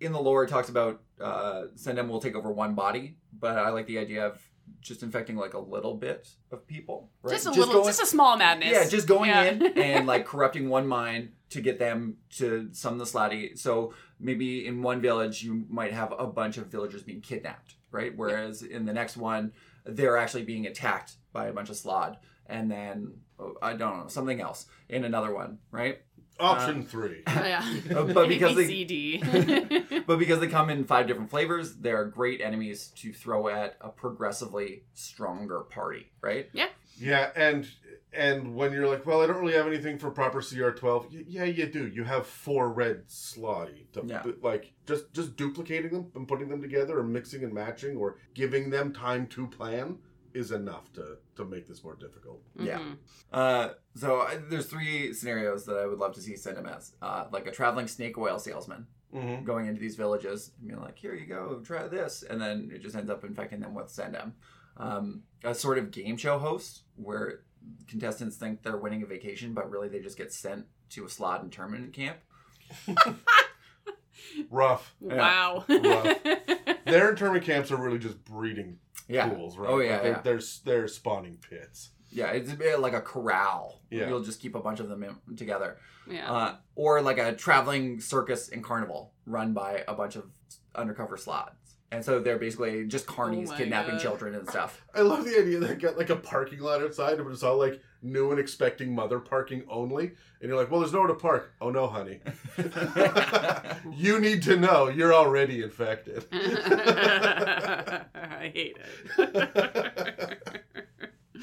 in the lore, it talks about uh, Ssendam will take over one body, but I like the idea of just infecting like a little bit of people. Right? Just a little, going- just a small madness. Yeah, just going Yeah. in (laughs) and like corrupting one mind to get them to summon the Slaadi. So maybe in one village you might have a bunch of villagers being kidnapped, right? Whereas in the next one they're actually being attacked by a bunch of Slaad, and then oh, I don't know something else in another one, right? Option three. (laughs) yeah. Uh, (laughs) (laughs) but because they- B, C, D. But because they come in five different flavors, they're great enemies to throw at a progressively stronger party, right? Yeah, Yeah, and and when you're like, well, I don't really have anything for proper CR12. Y- yeah, you do. You have four red Slaadi. To, Yeah. Like just just duplicating them and putting them together, or mixing and matching, or giving them time to plan is enough to to make this more difficult. Yeah. Mhm. Uh, so I, there's three scenarios that I would love to see Ssendam as, uh, like a traveling snake oil salesman Mm-hmm. going into these villages and being like, "Here you go, try this," and then it just ends up infecting them with Ssendam. Um, a sort of game show host where contestants think they're winning a vacation, but really they just get sent to a Slaad internment camp. (laughs) Rough. Wow. Rough. (laughs) Their internment camps are really just breeding Yeah. pools, right? Oh, yeah, Like, they're, yeah. They're they're spawning pits. Yeah, it's a bit like a corral. Yeah. You'll just keep a bunch of them in, together. yeah. Uh, or like a traveling circus and carnival run by a bunch of undercover Slaads. And so they're basically just carnies Oh kidnapping God. children and stuff. (laughs) I love the idea that got like a parking lot outside, but it's all like new and expecting mother parking only. And you're like, well, there's nowhere to park. Oh no, honey. (laughs) (laughs) you need to know you're already infected. I hate it. (laughs)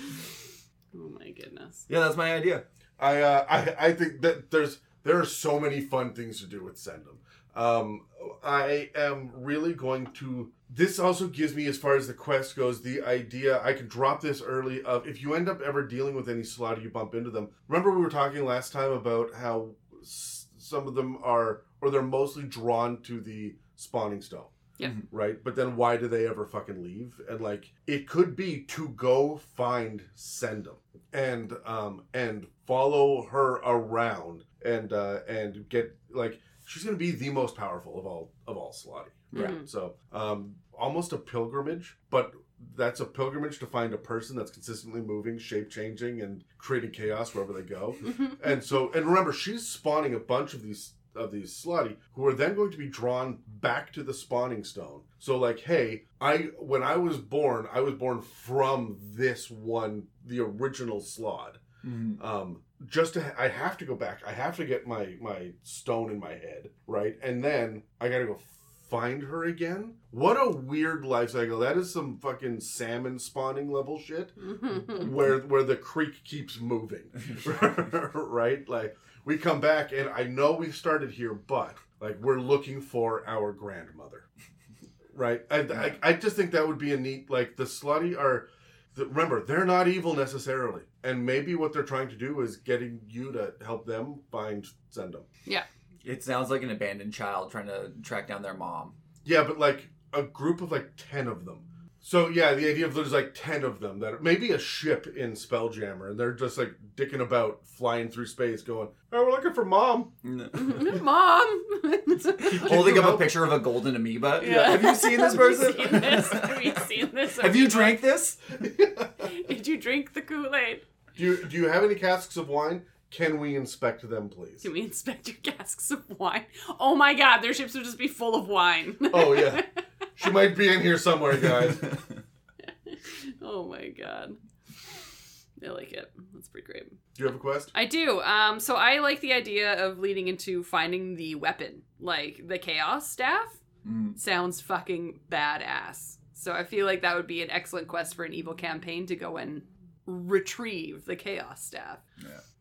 oh my goodness. Yeah, that's my idea. I, uh, I I think that there's there are so many fun things to do with Ssendam. Um, I am really going to. This also gives me, as far as the quest goes, the idea I could drop this early. Of if you end up ever dealing with any Slaadi, you bump into them. Remember we were talking last time about how s- some of them are, or they're mostly drawn to the spawning stone. Yeah. Right, but then why do they ever fucking leave? And like, it could be to go find Ssendam and um and follow her around and uh and get like she's gonna be the most powerful of all of all Slaadi. Right. Mhm. So um almost a pilgrimage, but that's a pilgrimage to find a person that's consistently moving, shape changing, and creating chaos wherever they go. And so, and remember, she's spawning a bunch of these of these Slaadi who are then going to be drawn back to the spawning stone. So, like, hey, I when I was born, I was born from this one, the original Slaad. Mhm. Um, just to, I have to go back. I have to get my my stone in my head, right? And then I gotta go find her again. What a weird life cycle. That is some fucking salmon spawning level shit (laughs) where where the creek keeps moving (laughs) right like we come back and i know we started here but like we're looking for our grandmother. (laughs) Right? I, I, I just think that would be a neat like the Slaadi are the, remember they're not evil necessarily and maybe what they're trying to do is getting you to help them find Ssendam. Yeah, It sounds like an abandoned child trying to track down their mom. yeah but like a group of like 10 of them so yeah the idea of there's like 10 of them that maybe a ship in spelljammer and they're just like dicking about flying through space going oh we're looking for mom (laughs) Mom. (laughs) Holding you up a picture of a golden amoeba. Yeah. Have you seen this (laughs) Have you person? seen this? Have you seen this? Have you drank this? Did you drink the Kool Aid? do you do you have any casks of wine can we inspect them please Can we inspect your casks of wine? Oh my god, their ships would just be full of wine. oh yeah she might be in here somewhere guys (laughs) oh my god. I like it. That's pretty great. do you have a quest I do. Um, so I like the idea of leading into finding the weapon, like the chaos staff. Mm. Sounds fucking badass. So I feel like that would be an excellent quest for an evil campaign to go and retrieve the chaos staff.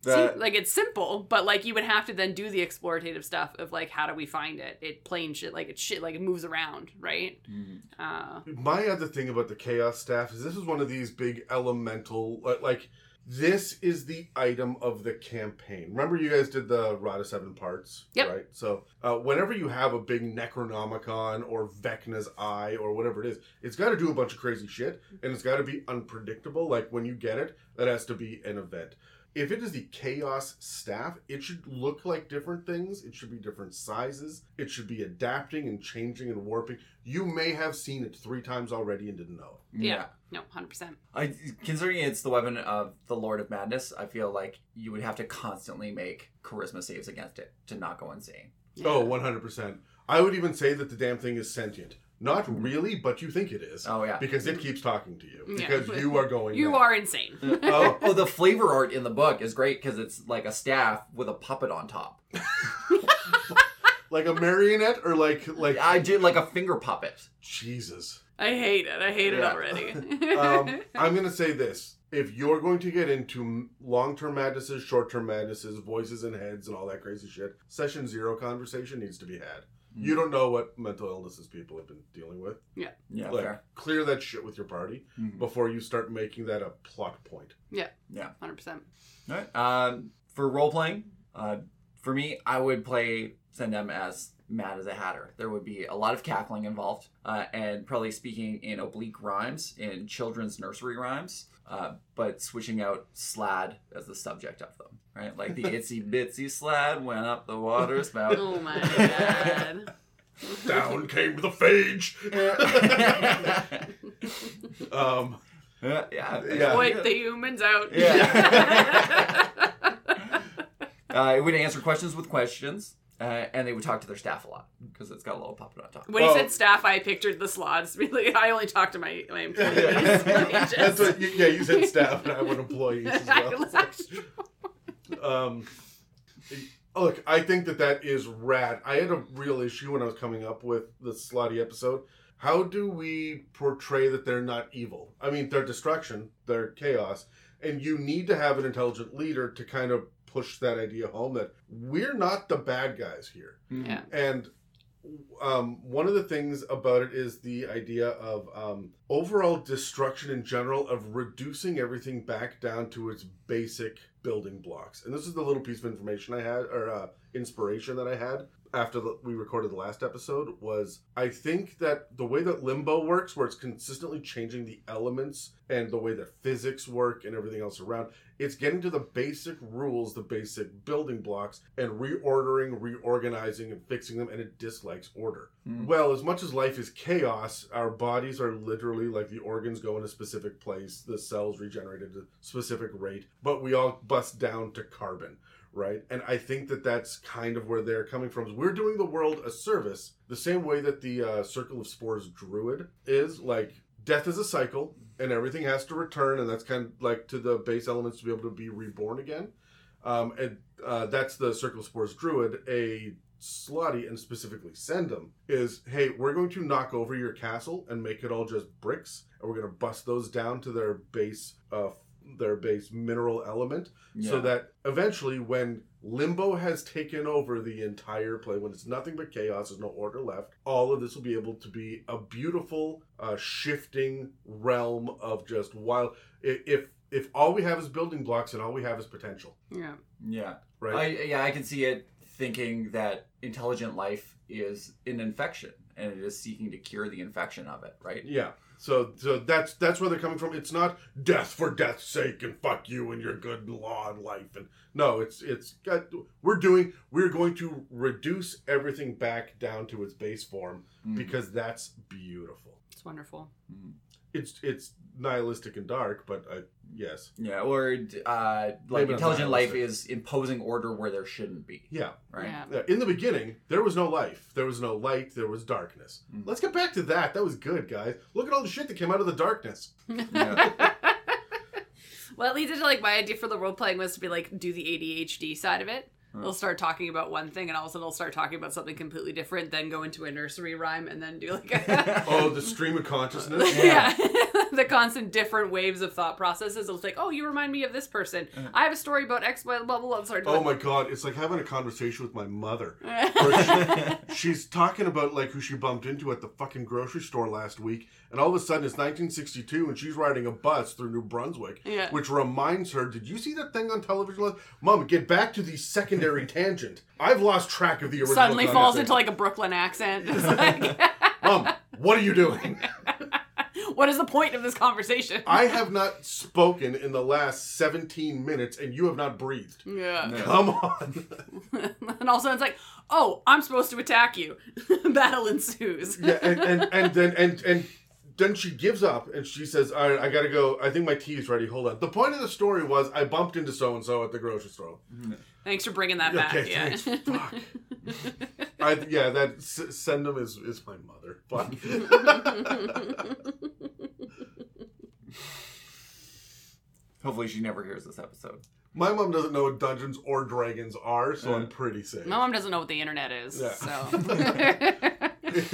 That- Seem- like it's simple, but like you would have to then do the explorative stuff of like how do we find it? It plain shit, like it's shit, like it moves around, right? Mm. Uh, my other thing about the chaos staff is this is one of these big elemental like, like this is the item of the campaign remember you guys did the Rod of seven parts Yep. right so uh, whenever you have a big necronomicon or vecna's eye or whatever it is it's got to do a bunch of crazy shit and it's got to be unpredictable like when you get it that has to be an event if it is the chaos staff, it should look like different things. It should be different sizes. It should be adapting and changing and warping. You may have seen it three times already and didn't know it. Yeah. No, hundred percent. I considering it's the weapon of the Lord of Madness, I feel like you would have to constantly make charisma saves against it to not go insane. Oh, 100%. I would even say that the damn thing is sentient. Not really, but you think it is. Oh yeah. Because it keeps talking to you. Yeah. Because you are going You mad. are insane. (laughs) Oh, oh, the flavor art in the book is great because it's like a staff with a puppet on top. (laughs) like a marionette or like like I did like a finger puppet. Jesus. I hate it. I hate it already. (laughs) Um, I'm gonna say this: if you're going to get into long-term madnesses, short-term madnesses, voices and heads, and all that crazy shit, session zero conversation needs to be had. You don't know what mental illnesses people have been dealing with. Yeah, Yeah. like, fair. clear that shit with your party Mhm. before you start making that a plot point. Yeah. Yeah. Hundred percent. All right. Um, for role playing, uh, for me, I would play Ssendam as mad as a hatter. There would be a lot of cackling involved, uh, and probably speaking in oblique rhymes, in children's nursery rhymes, uh, but switching out Slaad as the subject of them. Right, like the (laughs) itsy bitsy Slaad went up the water (laughs) spout. Oh my god. (laughs) Down came the phage. Um, yeah, yeah. Yeah. Point the humans out. Yeah. Uh, it would answer questions with questions, uh, and they would talk to their staff a lot because it's got a little puppet on top. when he Oh. said staff, I pictured the Slaads. (laughs) Really, I only talk to my my (laughs) employees. (laughs) That's Just- what. You, yeah, you said staff, and I want employees as well. Um, look, I think that that is rad. I had a real issue when I was coming up with the Slaadi episode. How do we portray that they're not evil? I mean, they're destruction, they're chaos, and you need to have an intelligent leader to kind of push that idea home that we're not the bad guys here. Yeah. And um, one of the things about it is the idea of um, overall destruction in general, of reducing everything back down to its basic building blocks. And this is the little piece of information I had, or uh, inspiration that I had after the, we recorded the last episode was I think that the way that limbo works, where it's consistently changing the elements and the way that physics work and everything else around, it's getting to the basic rules, the basic building blocks, and reordering, reorganizing, and fixing them, and it dislikes order. Mm. Well, as much as life is chaos, our bodies are literally like the organs go in a specific place, the cells regenerate at a specific rate, but we all bust down to carbon. Right, and I think that that's kind of where they're coming from. Is we're doing the world a service, the same way that the uh, Circle of Spores Druid is. Like death is a cycle, and everything has to return, and that's kind of like to the base elements to be able to be reborn again. Um, and uh, that's the Circle of Spores Druid. A Slaadi and specifically Ssendam is hey we're going to knock over your castle and make it all just bricks and we're going to bust those down to their base uh their base mineral element so that eventually when limbo has taken over the entire play when it's nothing but chaos there's no order left all of this will be able to be a beautiful uh shifting realm of just wild if if all we have is building blocks and all we have is potential yeah. Yeah. right I yeah, I can see it thinking that intelligent life is an infection and it is seeking to cure the infection of it, right? Yeah. So so that's that's where they're coming from. It's not death for death's sake and fuck you and your good law and life and no, it's it's got we're doing we're going to reduce everything back down to its base form Mm. because that's beautiful. It's wonderful. Mm. It's it's nihilistic and dark, but uh, yes. Yeah, or uh, Maybe like not intelligent life nihilistic. is imposing order where there shouldn't be, Yeah. right? Yeah. Yeah, In the beginning, there was no life. There was no light. There was darkness. Mm. Let's get back to that. That was good, guys. Look at all the shit that came out of the darkness. Yeah. (laughs) (laughs) well, at least it, like my idea for the role playing was to be like do the ADHD side of it. They'll mm. start talking about one thing, and all of a sudden they'll start talking about something completely different. Then go into a nursery rhyme, and then do like a (laughs) Oh, the stream of consciousness. (laughs) yeah, (laughs) the constant different waves of thought processes. It's like, oh, you remind me of this person. Mm. I have a story about X, blah blah blah. Sorry. Oh my god, it's like having a conversation with my mother. Where she- she's talking about like who she bumped into at the fucking grocery store last week, and all of a sudden it's 1962 and she's riding a bus through New Brunswick, Yeah. which reminds her, "Did you see that thing on television?" last-" Mom, get back to the secondary tangent. I've lost track of the original. Suddenly falls conversation. into like a Brooklyn accent. (laughs) It's like, (laughs) Mom, what are you doing? (laughs) what is the point of this conversation? I have not spoken in the last 17 minutes and you have not breathed. yeah. No. Come on. and also it's like, oh, I'm supposed to attack you. Battle ensues. yeah, and, and, and then and and then she gives up and she says, All right, I gotta go. I think my tea is ready. Hold on. The point of the story was I bumped into so and so at the grocery store. Mm-hmm. Thanks for bringing that back. Okay, yeah. thanks. Fuck. (laughs) I, yeah, that S- Ssendam is is my mother. Fuck. (laughs) Hopefully, she never hears this episode. my mom doesn't know what Dungeons or Dragons are, so I'm uh-huh. pretty safe. My mom doesn't know what the internet is, Yeah. so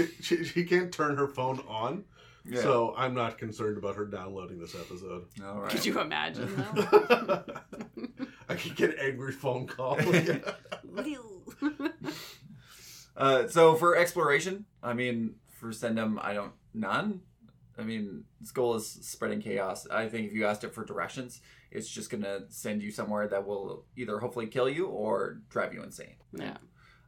(laughs) she, she can't turn her phone on, Yeah. so I'm not concerned about her downloading this episode. All right. could you imagine though? (laughs) I could get an angry phone call. (laughs) (laughs) Uh, so for exploration, I mean, for Ssendam, I don't none. I mean, its goal is spreading chaos. I think if you asked it for directions, it's just gonna send you somewhere that will either hopefully kill you or drive you insane. yeah.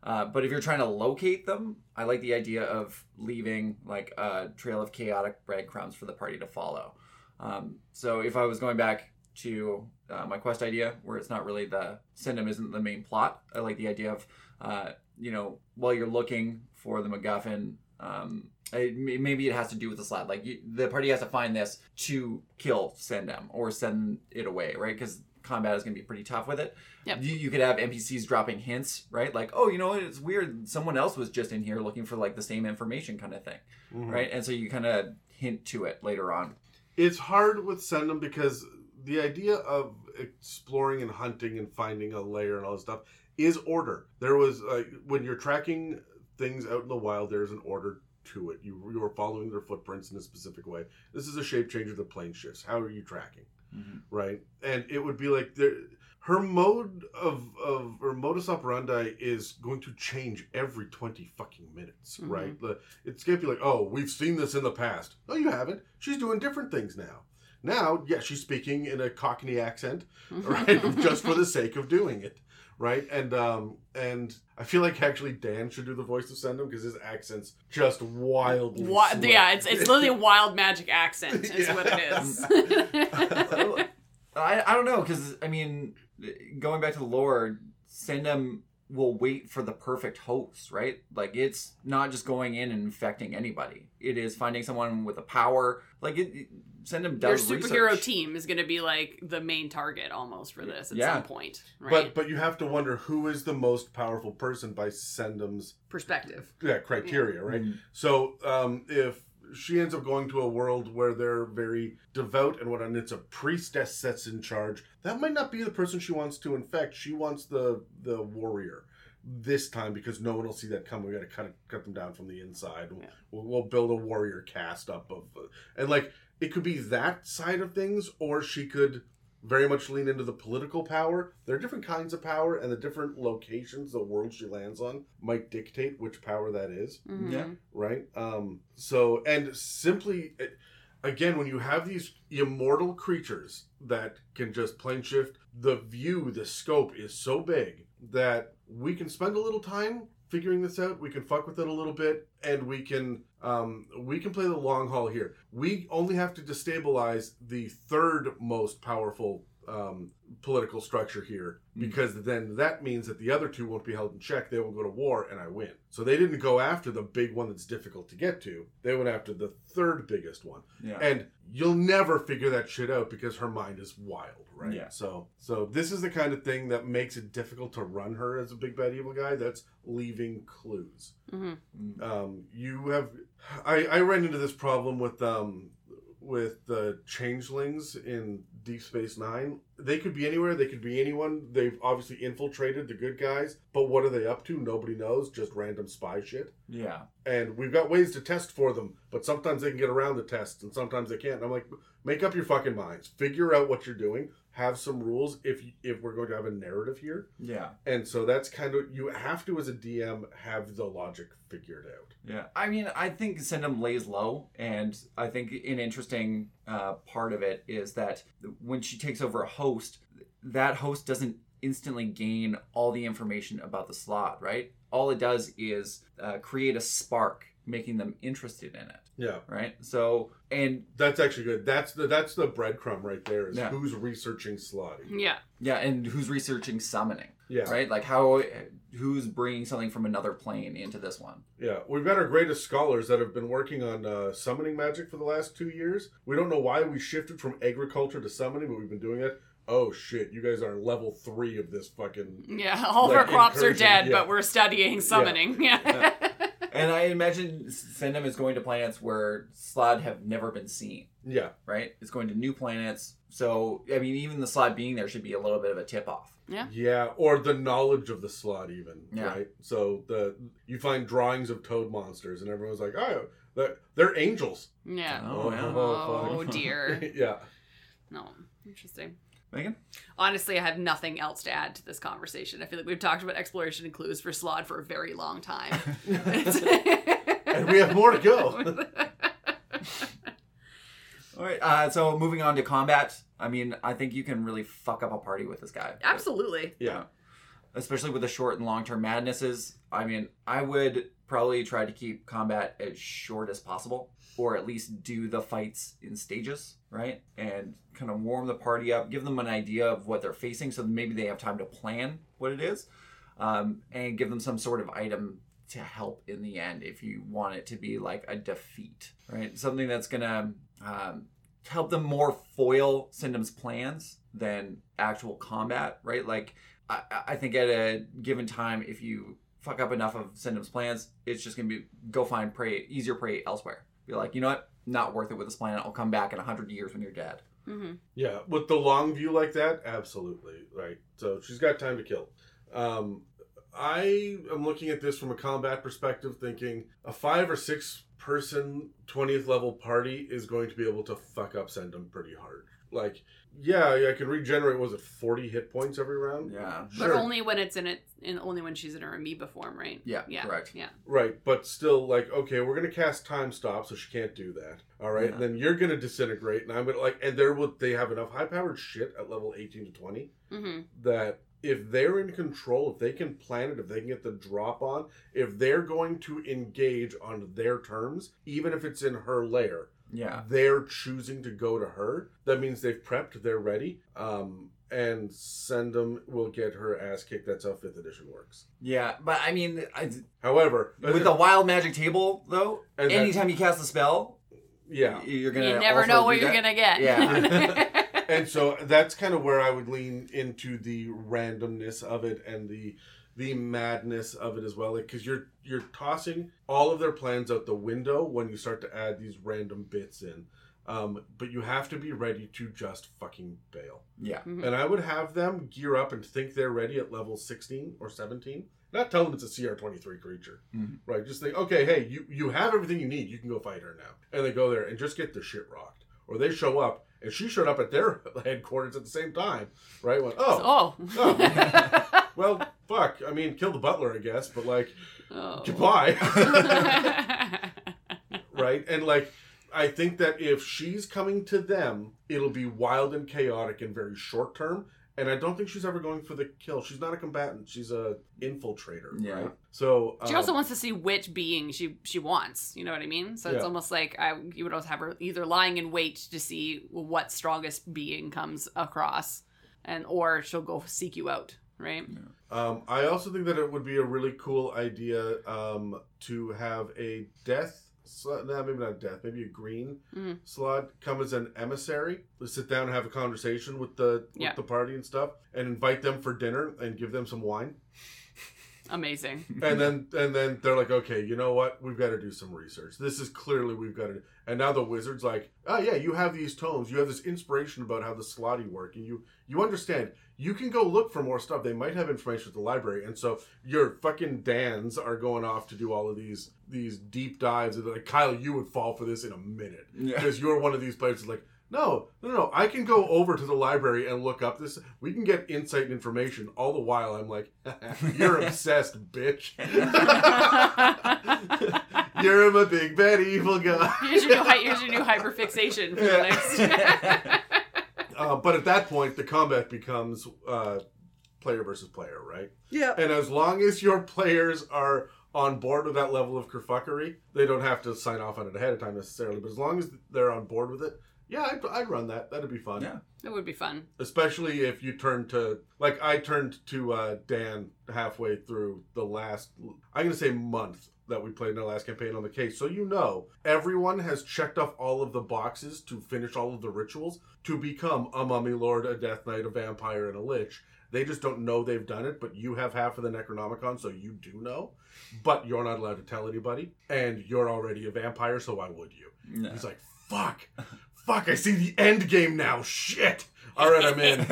Uh, but if you're trying to locate them, I like the idea of leaving like a trail of chaotic breadcrumbs for the party to follow. Um, so if I was going back to uh, my quest idea, where it's not really the Ssendam isn't the main plot, I like the idea of uh, you know while you're looking for the MacGuffin. Um, it, maybe it has to do with the Slaad. Like you, the party has to find this to kill Ssendam or send it away, right? Because combat is going to be pretty tough with it. Yep. You, you could have NPCs dropping hints, right? Like, oh, you know, what? it's weird. Someone else was just in here looking for like the same information, kind of thing, Mhm. right? And so you kind of hint to it later on. It's hard with Ssendam because the idea of exploring and hunting and finding a layer and all this stuff is order. There was uh, when you're tracking things out in the wild, there's an order to it. You you are following their footprints in a specific way. This is a shape changer. The plane shifts. How are you tracking? Mhm. Right, and it would be like there. Her mode of of or modus operandi is going to change every twenty fucking minutes, Mhm. right? The, it's gonna be like, oh, we've seen this in the past. No, you haven't. She's doing different things now. Now, yeah, she's speaking in a Cockney accent, right? just for the (laughs) sake of doing it, right? And um and I feel like actually Dan should do the voice of Ssendam because his accent's just wildly. Wi- yeah, it's it's literally a wild magic accent (laughs) is what it is. (laughs) I, I don't know because I mean, going back to the lore, Ssendam will wait for the perfect host, right? Like it's not just going in and infecting anybody. It is finding someone with a power. Like it, it Ssendam Your does superhero research. team is going to be like the main target almost for this at Yeah. some point, right? But but you have to wonder who is the most powerful person by Ssendam's Perspective. yeah, criteria, right? Mhm. So um, if she ends up going to a world where they're very devout and what and it's a priestess that's in charge, that might not be the person she wants to infect. She wants the the warrior this time because no one will see that coming. We got to cut it, cut them down from the inside. Yeah. We'll, we'll build a warrior cast up of, and like it could be that side of things, or she could very much lean into the political power. There are different kinds of power, and the different locations, the world she lands on, might dictate which power that is Mhm. Yeah. right? Um, so, and simply, again, when you have these immortal creatures that can just plane shift, the view, the scope is so big that we can spend a little time figuring this out. We can fuck with it a little bit, and we can um, we can play the long haul here. We only have to destabilize the third most powerful um, political structure here because then that means that the other two won't be held in check. They will go to war, and I win. So they didn't go after the big one that's difficult to get to. They went after the third biggest one, Yeah. and you'll never figure that shit out because her mind is wild, right? Yeah. So, so this is the kind of thing that makes it difficult to run her as a big bad evil guy. That's leaving clues Mhm. um, you have I, I ran into this problem with um with the changelings in Deep Space Nine. They could be anywhere, they could be anyone. They've obviously infiltrated the good guys, but what are they up to? Nobody knows, just random spy shit. yeah. And we've got ways to test for them, but sometimes they can get around the tests and sometimes they can't. And I'm like, make up your fucking minds. Figure out what you're doing. Have some rules if if we're going to have a narrative here. Yeah. And so that's kind of you have to as a DM have the logic figured out. Yeah, I mean, I think Ssendam lays low, and I think an interesting uh, part of it is that when she takes over a host, that host doesn't instantly gain all the information about the Slaad, right? All it does is uh, create a spark making them interested in it, Yeah, right? So, and that's actually good. That's the that's the breadcrumb right there. Is Yeah. who's researching Slaadi? Yeah. yeah, and who's researching summoning, Yeah, right? Like how who's bringing something from another plane into this one? yeah. We've got our greatest scholars that have been working on uh, summoning magic for the last two years. We don't know why we shifted from agriculture to summoning, but we've been doing it. Oh shit! You guys are level three of this fucking. Yeah. All of Like our crops are encouraging, dead, yeah. but we're studying summoning. Yeah. (laughs) And I imagine Ssendam is going to planets where Slaad have never been seen, Yeah, right? It's going to new planets. So, I mean, even the Slaad being there should be a little bit of a tip off. yeah, Yeah, or the knowledge of the Slaad even. Yeah. Right. So the you find drawings of toad monsters, and everyone's like, oh, they're, they're angels. yeah. Oh, yeah. Oh fuck. (laughs) dear. yeah. No. Interesting. Megan? Honestly, I have nothing else to add to this conversation. I feel like we've talked about exploration and clues for Slaad for a very long time. (laughs) (laughs) And we have more to go. (laughs) All right. Uh, so, moving on to combat. I mean, I think you can really fuck up a party with this guy. Absolutely. Yeah. Especially with the short and long term madnesses. I mean, I would probably try to keep combat as short as possible, or at least do the fights in stages, right? And kind of warm the party up, give them an idea of what they're facing so maybe they have time to plan what it is, um, and give them some sort of item to help in the end if you want it to be like a defeat, right? Something that's gonna um, help them more foil Ssendam's plans than actual combat, right? Like, I, I think at a given time, if you fuck up enough of Ssendam's plans, it's just gonna be go find prey, easier prey elsewhere. Be like, you know what? Not worth it with this planet. I'll come back in a hundred years when you're dead. hmm Yeah, with the long view like that, absolutely right. So she's got time to kill. Um, I am looking at this from a combat perspective, thinking a five or six person twentieth level party is going to be able to fuck up Ssendam pretty hard. Like, yeah, I can regenerate. Was it forty hit points every round? Yeah. sure. But only when it's in it, and only when she's in her amoeba form, right? Yeah. Yeah. Correct. Yeah. Right, but still, like, okay, we're gonna cast time stop, so she can't do that. All right, Yeah. and then you're gonna disintegrate, and I'm gonna like, and there will they have enough high powered shit at level eighteen to twenty hmm that if they're in control, if they can plan it, if they can get the drop on, if they're going to engage on their terms, even if it's in her lair, Yeah. they're choosing to go to her. That means they've prepped, they're ready. Um, and Ssendam will get her ass kicked. That's how fifth edition works. Yeah. But I mean, I, However, with the wild magic table though, And that- anytime you cast a spell, yeah, you're gonna. You never know what you're that. gonna get. Yeah. (laughs) and so that's kind of where I would lean into the randomness of it and the the madness of it as well. Because you're you're tossing all of their plans out the window when you start to add these random bits in. Um, but you have to be ready to just fucking bail. Yeah. Mhm. and I would have them gear up and think they're ready at level 16 or 17 not tell them it's a CR23 creature. Mhm. right just think okay hey you you have everything you need. You can go fight her now. And they go there and just get the shit rocked. Or they show up and she showed up at their (laughs) headquarters at the same time. Right went oh. Oh. (laughs) well fuck i mean kill the butler i guess but like Oh. goodbye (laughs) right and like i think that if she's coming to them it'll be wild and chaotic and very short term and i don't think she's ever going for the kill she's not a combatant she's a infiltrator Yeah. right so She um, also wants to see which being she she wants. You know what I mean? So it's almost like I you would always have her either lying in wait to see what strongest being comes across, and or she'll go seek you out. Right? Um, I also think that it would be a really cool idea um, to have a death Slaad. No, maybe not death. Maybe a green Mhm. Slaad come as an emissary. To sit down and have a conversation with the with Yeah. the party and stuff, and invite them for dinner and give them some wine. Amazing. (laughs) and then and then they're like, okay, you know what? We've got to do some research. This is clearly we've got to. And now the wizard's like, oh yeah, you have these tomes. You have this inspiration about how the Slaadi work, and you you understand. You can go look for more stuff. They might have information at the library, and so your fucking Dans are going off to do all of these these deep dives. And they're like, Kyle, you would fall for this in a minute Yeah. because you're one of these players. That's like, no, no, no. I can go over to the library and look up this. We can get insight and information. All the while, I'm like, (laughs) you're obsessed, bitch. (laughs) you're my big bad evil guy. here's your new hy- here's your new hyperfixation for the next. (laughs) Uh, but at that point, the combat becomes uh, player versus player, right? Yeah. And as long as your players are on board with that level of kerfuckery, they don't have to sign off on it ahead of time necessarily. But as long as they're on board with it, yeah, I'd, I'd run that. That'd be fun. Yeah. It would be fun. Especially if you turn to like I turned to uh, Dan halfway through the last. I'm gonna say month that we played in our last campaign on the case. So you know, everyone has checked off all of the boxes to finish all of the rituals to become a mummy lord, a death knight, a vampire, and a lich. They just don't know they've done it, but you have half of the Necronomicon, so you do know. But you're not allowed to tell anybody, and you're already a vampire, so why would you? No. He's like, fuck, fuck, I see the end game now. Shit. All right, I'm in. (laughs)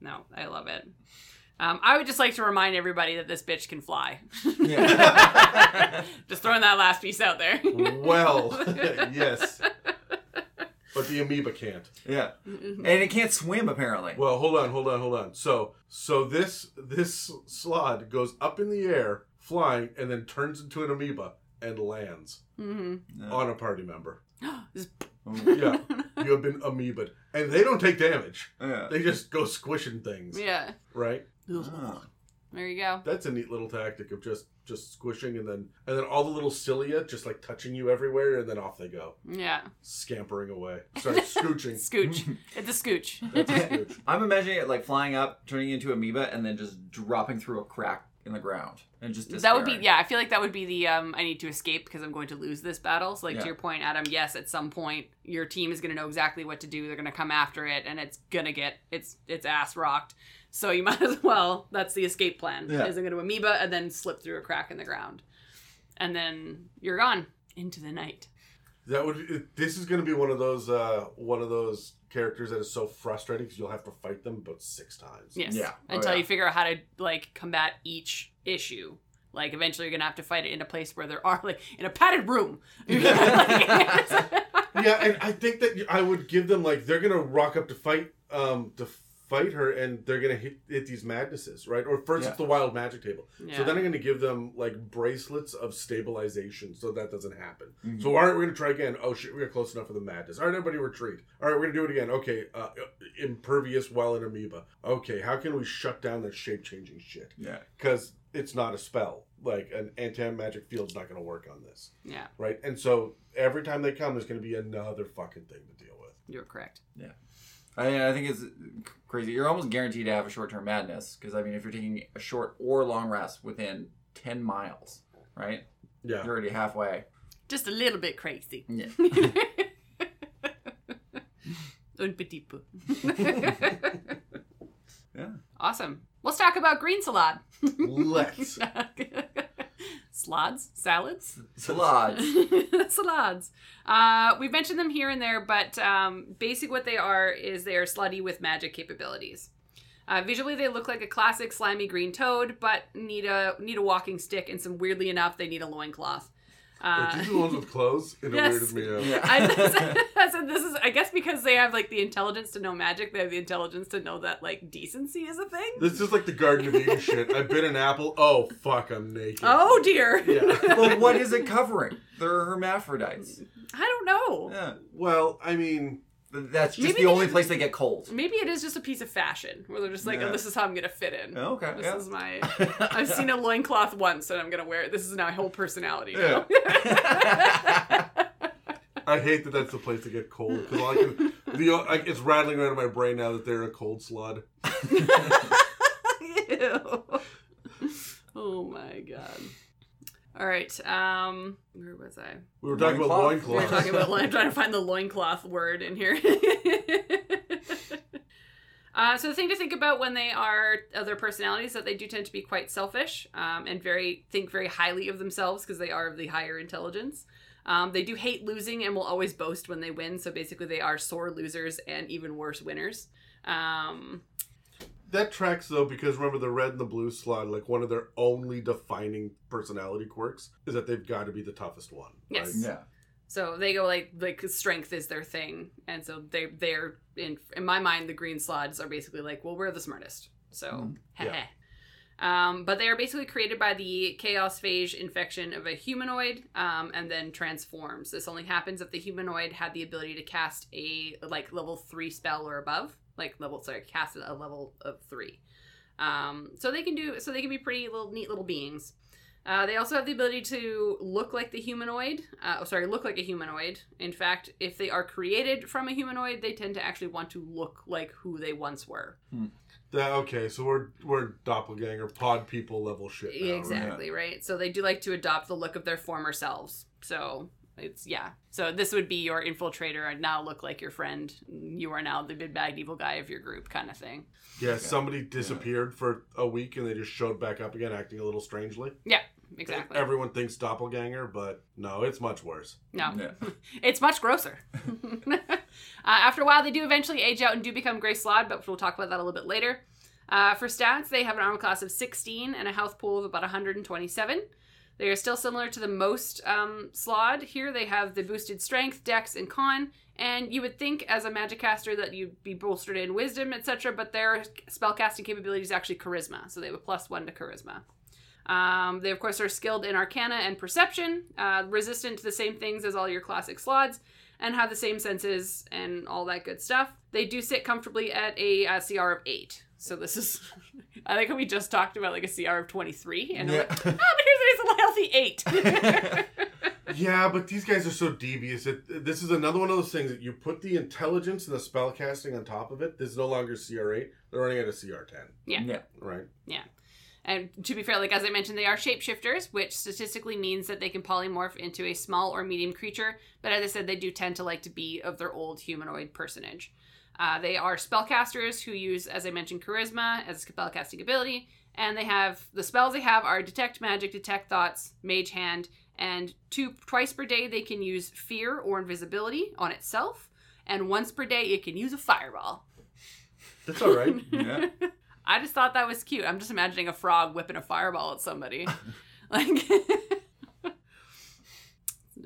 no, I love it. Um, I would just like to remind everybody that this bitch can fly. Yeah. (laughs) just throwing that last piece out there. well, (laughs) yes. But the amoeba can't. yeah. And it can't swim apparently. Well, hold on, hold on, hold on. So, so this this Slaad goes up in the air, flying, and then turns into an amoeba and lands hmm Yeah. on a party member. (gasps) Yeah, you have been amoeba'd, and they don't take damage. Yeah. They just go squishing things, yeah. right? Oh. There you go. That's a neat little tactic of just just squishing, and then and then all the little cilia just like touching you everywhere, and then off they go, Yeah. scampering away. (laughs) Sorry, scooching. Scooch. (laughs) it's a scooch. That's a (laughs) scooch. I'm imagining it like flying up, turning into amoeba, and then just dropping through a crack in the ground and just that would be yeah. I feel like that would be the um. I need to escape because I'm going to lose this battle. So like Yeah. to your point, Adam. Yes, at some point your team is going to know exactly what to do. They're going to come after it, and it's gonna get its its ass rocked. So you (laughs) might as well. That's the escape plan. Yeah. Is I'm going to amoeba and then slip through a crack in the ground, and then you're gone into the night. That would. It, this is going to be one of those uh one of those characters that is so frustrating because you'll have to fight them about six times. Yes. Yeah. Oh, Until yeah. you figure out how to like combat each issue. Like eventually you're gonna have to fight it in a place where there are like in a padded room. (laughs) (laughs) yeah, and I think that I would give them like they're gonna rock up to fight um to fight her, and they're gonna hit, hit these madnesses, right? Or first Yeah. it's the wild magic table. Yeah. So then I'm gonna give them like bracelets of stabilization, so that doesn't happen. Mhm. So all right, we're gonna try again. Oh shit, we got close enough for the madness. All right, everybody retreat. All right, we're gonna do it again. Okay, uh, impervious while in amoeba. Okay, how can we shut down that shape changing shit? Yeah. Because it's not a spell. Like an anti magic field's not gonna work on this yeah, right? And so every time they come, there's going to be another fucking thing to deal with. you're correct. I, I think it's crazy. You're almost guaranteed to have a short term madness because I mean, if you're taking a short or long rest within ten miles, right? Yeah. You're already halfway. Just a little bit crazy. Yeah. (laughs) Un petit peu. (laughs) Yeah. Awesome. Let's talk about green salad. Let's. (laughs) Slaads? Salads? Salads. (laughs) Salads. Uh, we've mentioned them here and there, but um, basic what they are is they are Slaadi with magic capabilities. Uh, visually, they look like a classic slimy green toad, but need a need a walking stick, and some weirdly enough, they need a loincloth. Are Uh, these the ones with clothes? It (laughs) Yes. weirded me out. Yeah. (laughs) I, (laughs) I said this is I guess because they have like the intelligence to know magic, they have the intelligence to know that like decency is a thing. This is like the Garden of Eden shit. I bit an apple. Oh fuck, I'm naked. Oh dear. Yeah. well, what is it covering? They're hermaphrodites. I don't know. Yeah. Well, I mean, That's just Maybe the only just- place they get cold. Maybe it is just a piece of fashion where they're just like, Yeah. oh, this is how I'm gonna fit in. Oh, okay. This yeah. is my. (laughs) I've seen a loincloth once, and I'm gonna wear it. This is now my whole personality now. (laughs) I hate that that's the place to get cold because all I can, the I, it's rattling around in my brain now that they're a cold slud. (laughs) Ew. Oh my god. All right. Um, where was I? We were talking about Loincloth. We were talking about. loin. I'm trying to find the loincloth word in here. (laughs) Uh, so the thing to think about when they are other personalities that they do tend to be quite selfish um, and very think very highly of themselves because they are of the higher intelligence. Um, they do hate losing and will always boast when they win. So basically, they are sore losers and even worse winners. Um, That tracks though because remember the red and the blue Slaad, like one of their only defining personality quirks is that they've got to be the toughest one. Yes. right? Yeah. So they go like like strength is their thing, and so they they're in in my mind the green Slaads are basically like well we're the smartest. So Mm, heh yeah. Um, but they are basically created by the chaos phage infection of a humanoid, um, and then transforms. This only happens if the humanoid had the ability to cast a like level three spell or above, like level sorry, cast at a level of three. Um, so they can do so they can be pretty little neat little beings. Uh, they also have the ability to look like the humanoid. Uh, oh, sorry, look like a humanoid. In fact, if they are created from a humanoid, they tend to actually want to look like who they once were. That- okay, so we're we're doppelganger pod people level shit. Now, right? exactly right. So they do like to adopt the look of their former selves. So it's yeah. So this would be your infiltrator and now look like your friend. You are now the big bad evil guy of your group, kind of thing. Yeah, somebody disappeared for a week and they just showed back up again, acting a little strangely. Yeah, exactly. Everyone thinks doppelganger, but no, it's much worse. no, Yeah. (laughs) it's much grosser. (laughs) uh, after a while, they do eventually age out and do become Gray Slaad, but we'll talk about that a little bit later. Uh, for stats, they have an armor class of 16 and a health pool of about 127. They are still similar to the most um, Slaad. Here they have the boosted strength, dex, and con. And you would think, as a magic caster, that you'd be bolstered in wisdom, etc. But their spellcasting capability is actually charisma, so they have a plus one to charisma. Um, they, of course, are skilled in Arcana and Perception, uh, resistant to the same things as all your classic slaads, and have the same senses and all that good stuff. They do sit comfortably at a, uh CR of 8. So this is, (laughs) I think we just talked about like a CR of 23, and I'm like, ah, but here's a nice little healthy 8. (laughs) (laughs) Yeah, but these guys are so devious. It, this is another one of those things that you put the intelligence and the spellcasting on top of it. This is no longer CR8. They're running at a CR10, Yeah. yeah. right? Yeah. And to be fair, like as I mentioned, they are shapeshifters, which statistically means that they can polymorph into a small or medium creature. But as I said, they do tend to like to be of their old humanoid personage. Uh, they are spellcasters who use, as I mentioned, charisma as a spellcasting ability. And they have the spells they have are detect magic, detect thoughts, mage hand, and two twice per day they can use fear or invisibility on itself, and once per day it can use a fireball. That's all right. (laughs) Yeah. I just thought that was cute. I'm just imagining a frog whipping a fireball at somebody. (laughs) like, (laughs)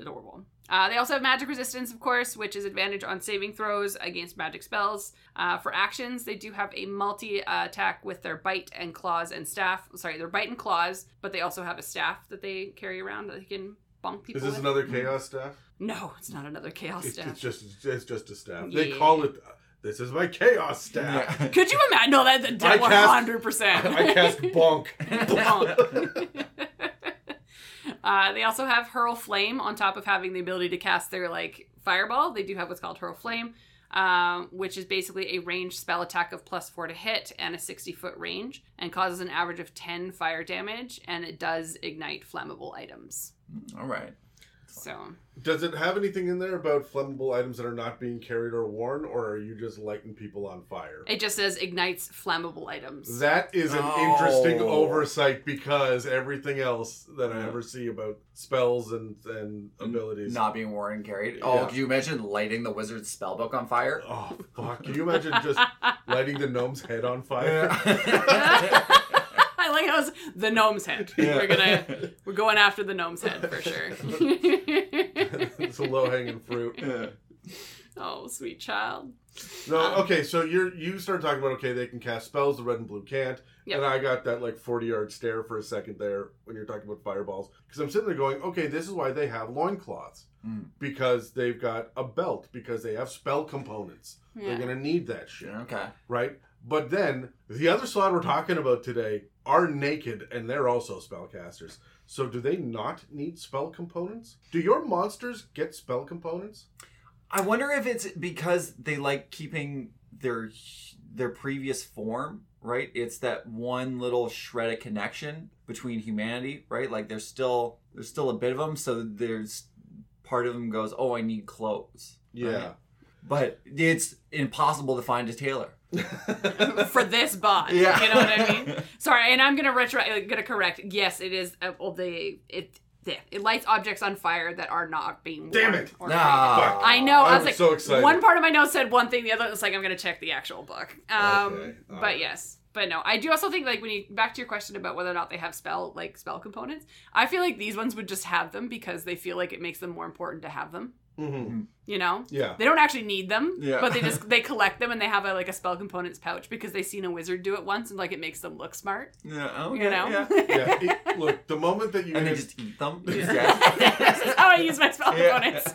adorable. Uh, they also have magic resistance, of course, which is advantage on saving throws against magic spells. Uh, for actions, they do have a multi uh, attack with their bite and claws and staff. Sorry, their bite and claws, but they also have a staff that they carry around that they can bonk people Is this with. another chaos staff? No, it's not another chaos It's, staff. it's just it's just a staff. They call it. This is my chaos staff. Yeah. (laughs) Could you imagine? No, that, that I cast- 100%. I cast bonk. (laughs) (laughs) uh, they also have hurl flame on top of having the ability to cast their like fireball. They do have what's called hurl flame, um, which is basically a ranged spell attack of plus four to hit and a sixty foot range, and causes an average of ten fire damage, and it does ignite flammable items. All right. So Does it have anything in there about flammable items that are not being carried or worn, or are you just lighting people on fire? it just says ignites flammable items. That is an Oh. interesting oversight because everything else that I ever see about spells and, and abilities. Not being worn and carried. Oh, Yeah. could you imagine lighting the wizard's spellbook on fire? Oh fuck! Can you imagine just (laughs) lighting the gnome's head on fire? I (laughs) (laughs) like how the gnome's head. Yeah. We're gonna we're going after the gnome's head for sure. (laughs) it's a low hanging fruit. Yeah. oh, sweet child. No, Um, okay, so you're you start talking about okay, they can cast spells, the red and blue can't, Yep. and I got that like forty yard stare for a second there when you're talking about fireballs because I'm sitting there going, okay, this is why they have loincloths Mm. because they've got a belt because they have spell components. Yeah. They're gonna need that shit, Okay. right? But then the other slaad we're talking about today are naked and they're also spellcasters. So do they not need spell components? Do your monsters get spell components? I wonder if it's because they like keeping their their previous form, right? It's that one little shred of connection between humanity, right? Like there's still there's still a bit of them, so there's part of them goes, "Oh, I need clothes." Yeah. right? But it's impossible to find a tailor. For this bot. Yeah. You know what I mean? Sorry, and I'm gonna retro uh, gonna correct. Yes, it is uh, well they it yeah, it lights objects on fire that are not being Damn it. or Nah. created. I know. I, I was was like, so excited. One part of my notes said one thing, the other was like, I'm gonna check the actual book. Um, Okay, but alright. yes, but no, I do also think like when you back to your question about whether or not they have spell like spell components, I feel like these ones would just have them because they feel like it makes them more important to have them. Hmm You know, Yeah. they don't actually need them, Yeah. but they just (laughs) they collect them and they have a, like a spell components pouch because they've seen a wizard do it once and like it makes them look smart. Yeah, okay, You know, yeah. yeah. It- look, the moment that you And they just eat them. (laughs) (laughs) this Yeah. is how I use my spell Yeah. components.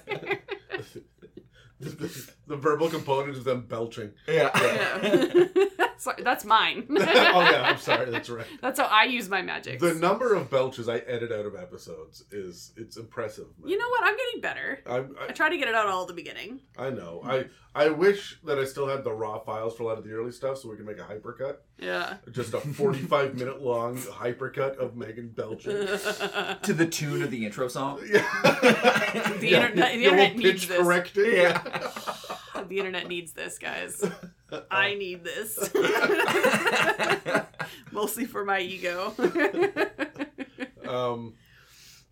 The, the, the verbal component is them belching. yeah. Yeah. (laughs) (laughs) Sorry, that's mine. (laughs) oh yeah, I'm sorry. That's right. That's how I use my magic. The number of belches I edit out of episodes is it's impressive. man. You know what? I'm getting better. I, I try to get it out all at the beginning. I I know. I I wish that I still had the raw files for a lot of the early stuff, so we can make a hypercut. Yeah. Just a 45 minute long hypercut of Megan belching. to the tune of the intro song. Yeah. internet, the Yeah, we'll internet needs this. correct it. Yeah. (laughs) The internet needs this, guys. (laughs) I need this. (laughs) Mostly for my ego. um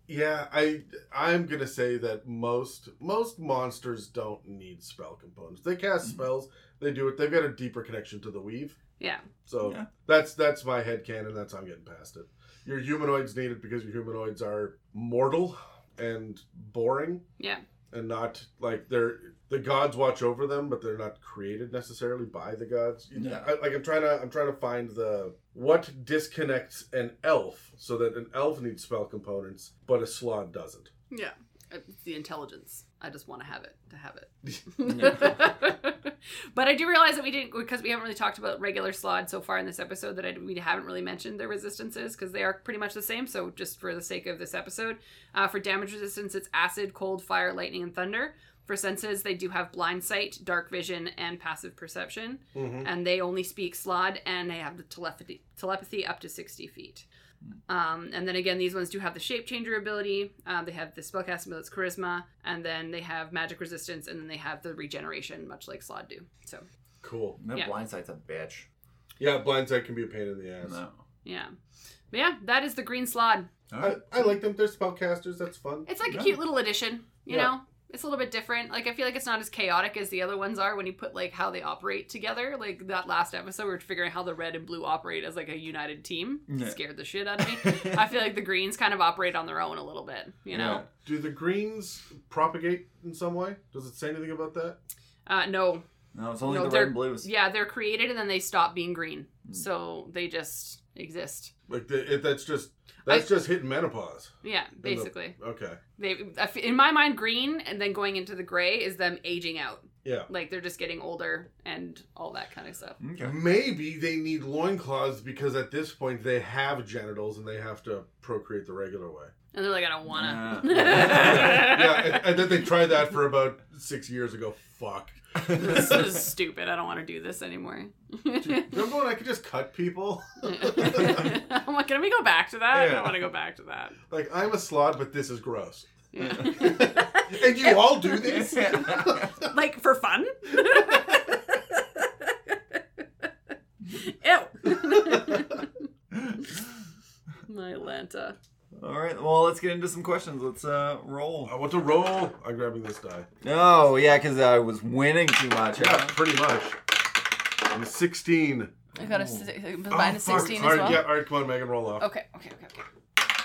yeah i i'm gonna say that most most monsters don't need spell components they cast Mm-hmm. spells they do it they've got a deeper connection to the weave yeah. so Yeah. that's that's my head canon that's how i'm getting past it your humanoids need it because your humanoids are mortal and boring Yeah. and not like they're the gods watch over them but they're not created necessarily by the gods You- Yeah. I, like i'm trying to i'm trying to find the what disconnects an elf so that an elf needs spell components but a slaad doesn't Yeah. It's the intelligence. I just want to have it to have it. (laughs) But I do realize that we didn't because we haven't really talked about regular slaad so far in this episode that I, we haven't really mentioned their resistances because they are pretty much the same. So just for the sake of this episode, uh, for damage resistance, it's acid, cold, fire, lightning, and thunder. For senses, they do have blind sight, dark vision, and passive perception, Mhm. and they only speak slaad, and they have the telepathy telepathy up to sixty feet. Um, and then again, these ones do have the shape changer ability. Um, they have the spellcasting ability, charisma, and then they have magic resistance, and then they have the regeneration, much like Slaad do. So cool That Yeah. blindsight's a bitch. yeah blindsight can be a pain in the ass No. yeah, but yeah, that is the green Slaad. I, I like them they're spellcasters that's fun It's like a cute little addition, you Yeah. know. It's a little bit different. Like I feel like it's not as chaotic as the other ones are when you put like how they operate together. Like that last episode, we are figuring out how the red and blue operate as like a united team. Yeah. Scared the shit out of me. (laughs) I feel like the greens kind of operate on their own a little bit, you know. do the greens propagate in some way does it say anything about that Uh, no, No, it's only No, the red and blues. Yeah, they're created and then they stop being green. So they just exist. like the, it, that's just that's just hitting menopause Yeah, basically. okay They in my mind green and then going into the gray is them aging out. yeah Like they're just getting older and all that kind of stuff. Okay. Maybe they need loincloths because at this point they have genitals and they have to procreate the regular way. And they're like I don't want to. (laughs) yeah, and, and then they tried that for about six years ago. Fuck. this is stupid. I don't want to do this anymore. Remember when I could just cut people? (laughs) I'm like, can we go back to that? I don't want to go back to that. like, I'm a slaad, but this is gross. Yeah. (laughs) And you all do this? like for fun? Ew. My Lanta. All right. Well, let's get into some questions. Let's uh roll. I want to roll. I'm grabbing this die. Oh yeah, because I was winning too much. Yeah, huh? pretty much. I'm a 16. I got a Ooh. si- Oh, minus fuck. 16 All as right, well. Yeah, all right, come on, Megan, roll off. Okay, okay, okay, okay.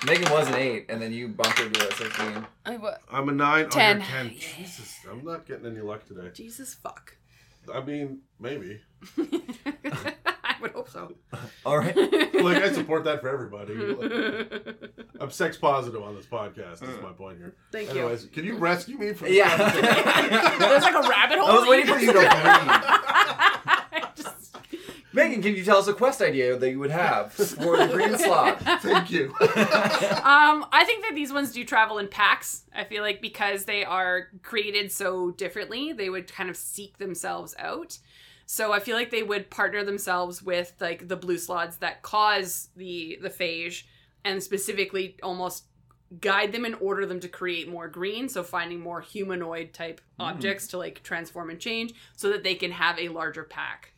Megan was an eight, and then you bumped her to a sixteen. I wa- I'm a 9. Ten. Oh, you're 10. Jesus, I'm not getting any luck today. Jesus fuck. I mean, maybe. (laughs) I would hope so. (laughs) All right. (laughs) Like, I support that for everybody. (laughs) Like, I'm sex positive on this podcast, is my point here. Thank you. Anyways, can you rescue me from Yeah. There's like a rabbit hole. I was waiting for you to breathe. I just- Megan, can you tell us a quest idea that you would have for the green slaad? Thank you. um, I think that these ones do travel in packs. I feel like because they are created so differently, they would kind of seek themselves out. So I feel like they would partner themselves with like the blue slaads that cause the the phage, and specifically almost guide them and order them to create more green. So finding more humanoid type hmm. objects to like transform and change, so that they can have a larger pack.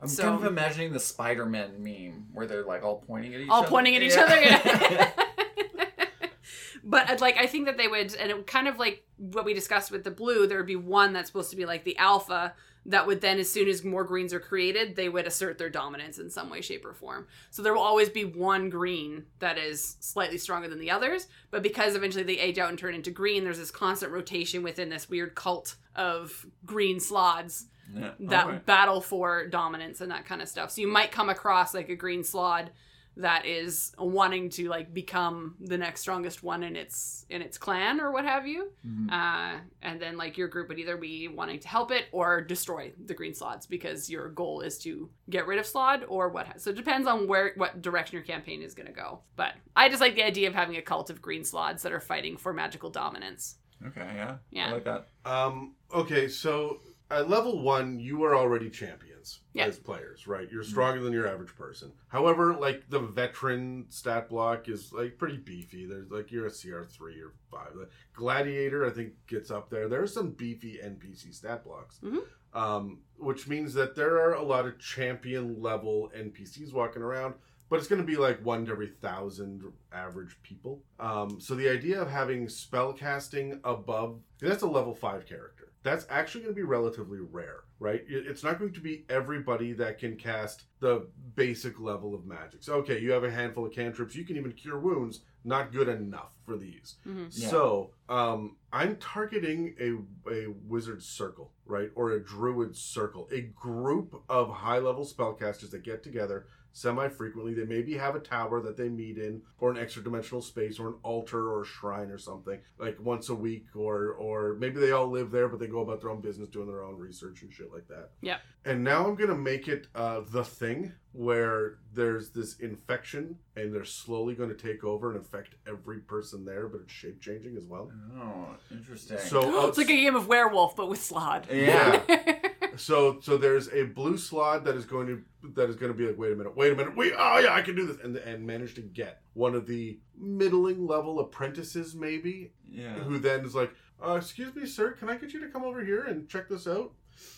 I'm So- kind of imagining the Spider-Man meme where they're like all pointing at each all other. All pointing at each Yeah. other. Yeah. (laughs) (laughs) but uh, like, I think that they would, and it kind of like what we discussed with the blue. There would be one that's supposed to be like the alpha that would then, as soon as more greens are created, they would assert their dominance in some way, shape, or form. So there will always be one green that is slightly stronger than the others. But because eventually they age out and turn into green, there's this constant rotation within this weird cult of green slaads Yeah. that Okay. battle for dominance and that kind of stuff. So you might come across like a green slaad that is wanting to like become the next strongest one in its in its clan or what have you. Mhm. Uh, and then like your group would either be wanting to help it or destroy the green slaads because your goal is to get rid of slaad or what. Ha- so it depends on where what direction your campaign is going to go. But I just like the idea of having a cult of green slaads that are fighting for magical dominance. Okay, yeah. Yeah. I like that. Um, okay, so at level one, you are already Yeah. as players, right? You're stronger than your average person. However, like the veteran stat block is like pretty beefy. There's like you're a CR three or five. The Gladiator, I think, gets up there. There are some beefy NPC stat blocks. Mhm. Um, which means that there are a lot of champion level NPCs walking around, but it's going to be like one to every thousand average people. Um, so the idea of having spell casting above that's a level five character. That's actually going to be relatively rare, right? It's not going to be everybody that can cast the basic level of magic. So, okay, you have a handful of cantrips. You can even cure wounds. Not good enough for these. Mhm. Yeah. So, um, I'm targeting a a wizard circle, right, or a druid circle, a group of high level spellcasters that get together semi frequently. They maybe have a tower that they meet in, or an extra dimensional space, or an altar or a shrine or something, like once a week, or or maybe they all live there, but they go about their own business, doing their own research and shit like that. Yeah. And now I'm gonna make it uh, the thing where there's this infection, and they're slowly going to take over and infect every person there, but it's shape changing as well. Oh, interesting. So uh, (gasps) it's like a game of werewolf, but with slaad. yeah. (laughs) so so there's a blue slaad that is going to that is going to be like wait a minute wait a minute wait oh yeah i can do this and and manage to get one of the middling level apprentices maybe yeah. who then is like uh, excuse me sir can i get you to come over here and check this out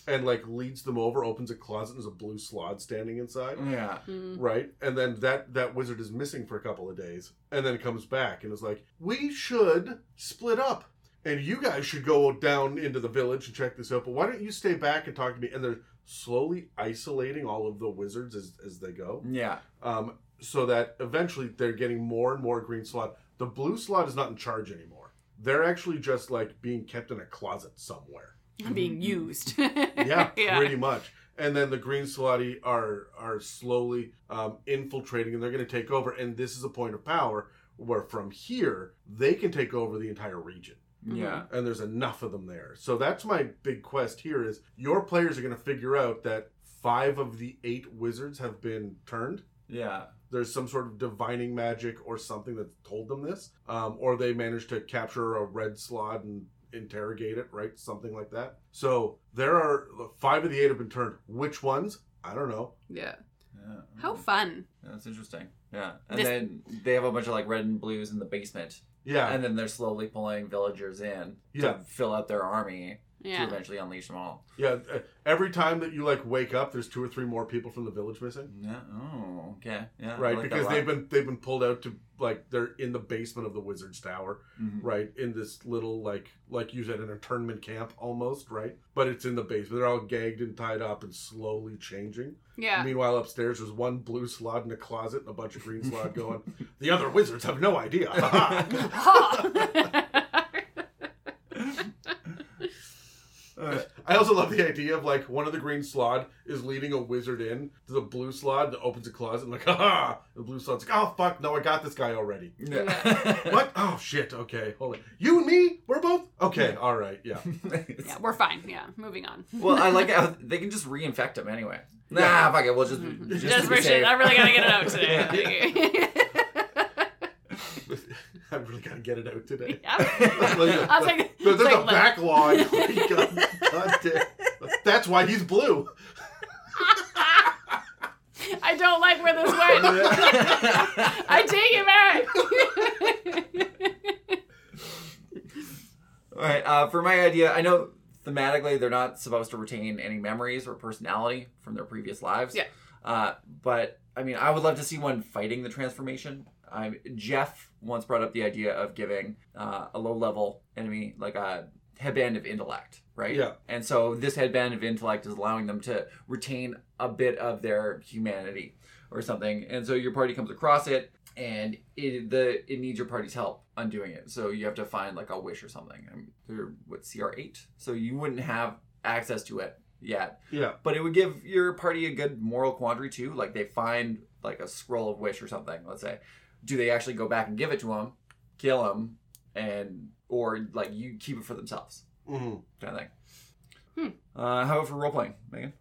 and like leads them over opens a closet and there's a blue slaad standing inside Yeah. Mm. right and then that that wizard is missing for a couple of days and then comes back and is like we should split up and you guys should go down into the village and check this out but why don't you stay back and talk to me and they're slowly isolating all of the wizards as, as they go Yeah. um, so that eventually they're getting more and more green slaad the blue slaad is not in charge anymore they're actually just like being kept in a closet somewhere Being used. (laughs) (laughs) yeah, pretty much. And then the green Slaadi are are slowly um, infiltrating, and they're going to take over. And this is a point of power where from here they can take over the entire region, Yeah. and there's enough of them there. So that's my big quest here: is your players are going to figure out that five of the eight wizards have been turned. Yeah. There's some sort of divining magic or something that told them this, um, or they managed to capture a red slaad and interrogate it, right? Something like that. So there are five of the eight have been turned. Which ones? I don't know. yeah. Yeah. How fun. That's interesting. Yeah. And This- then they have a bunch of like red and blues in the basement. Yeah, And then they're slowly pulling villagers in Yeah. to fill out their army to Yeah. eventually unleash them all. yeah. uh, Every time that you like wake up, there's two or three more people from the village missing. Yeah. Oh, okay. Yeah. Right, like because they've been they've been pulled out to like they're in the basement of the wizard's tower, Mhm. right? In this little like like you said an internment camp almost, right? But it's in the basement. They're all gagged and tied up and slowly changing. Yeah. Meanwhile, upstairs there's one blue slaad in a closet and a bunch of green slaad going. The other wizards have no idea. (laughs) (laughs) (laughs) Ha! (laughs) Uh, I also love the idea of like one of the green slaad is leading a wizard in to the blue slaad that opens a closet and like, (laughs) ha! The blue slaad's like, oh fuck, no, I got this guy already. yeah. (laughs) What? Oh shit. Okay, hold on. You and me, we're both okay. All right, yeah. yeah, we're fine. Yeah, moving on. well, I like how they can just reinfect him anyway. Nah, Yeah. fuck it. We'll just Mhm. just, Just for shit. safe. I really gotta get it out today. (laughs) I'm really got to get it out today. (laughs) yeah. Like, I like, There's a like, backlog. (laughs) God, God damn. That's why he's blue. I don't like where this went. I take it back. All right. Uh, for my idea, I know thematically they're not supposed to retain any memories or personality from their previous lives. Yeah. Uh, but I mean, I would love to see one fighting the transformation. I'm Jeff once brought up the idea of giving uh, a low-level enemy like a headband of intellect, right? Yeah. And so this headband of intellect is allowing them to retain a bit of their humanity or something. And so your party comes across it, and it the it needs your party's help undoing it. So you have to find like a wish or something. I mean, they're what CR eight, so you wouldn't have access to it yet. Yeah. But it would give your party a good moral quandary too. Like they find like a scroll of wish or something, let's say, do they actually go back and give it to him, kill him, and or like you keep it for themselves, Mhm. kind of thing. Hmm. Uh, how about for role playing, Megan?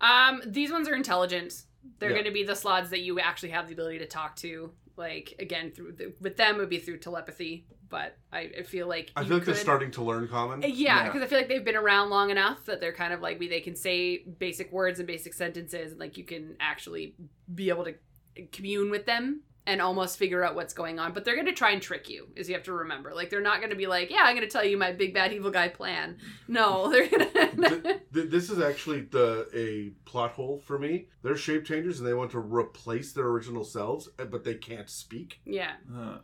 Um, these ones are intelligent. They're Yeah. going to be the slaads that you actually have the ability to talk to. Like again, through the, with them it would be through telepathy. But I, I feel like I feel like they're starting to learn common. Yeah, Yeah. because I feel like they've been around long enough that they're kind of like they can say basic words and basic sentences, and like you can actually be able to commune with them and almost figure out what's going on. But they're going to try and trick you, is you have to remember. Like they're not going to be like, yeah, I'm going to tell you my big bad evil guy plan. No, (laughs) they're going to. Th- th- this is actually the a plot hole for me. They're shape changers and they want to replace their original selves, uh, but they can't speak. yeah, Uh,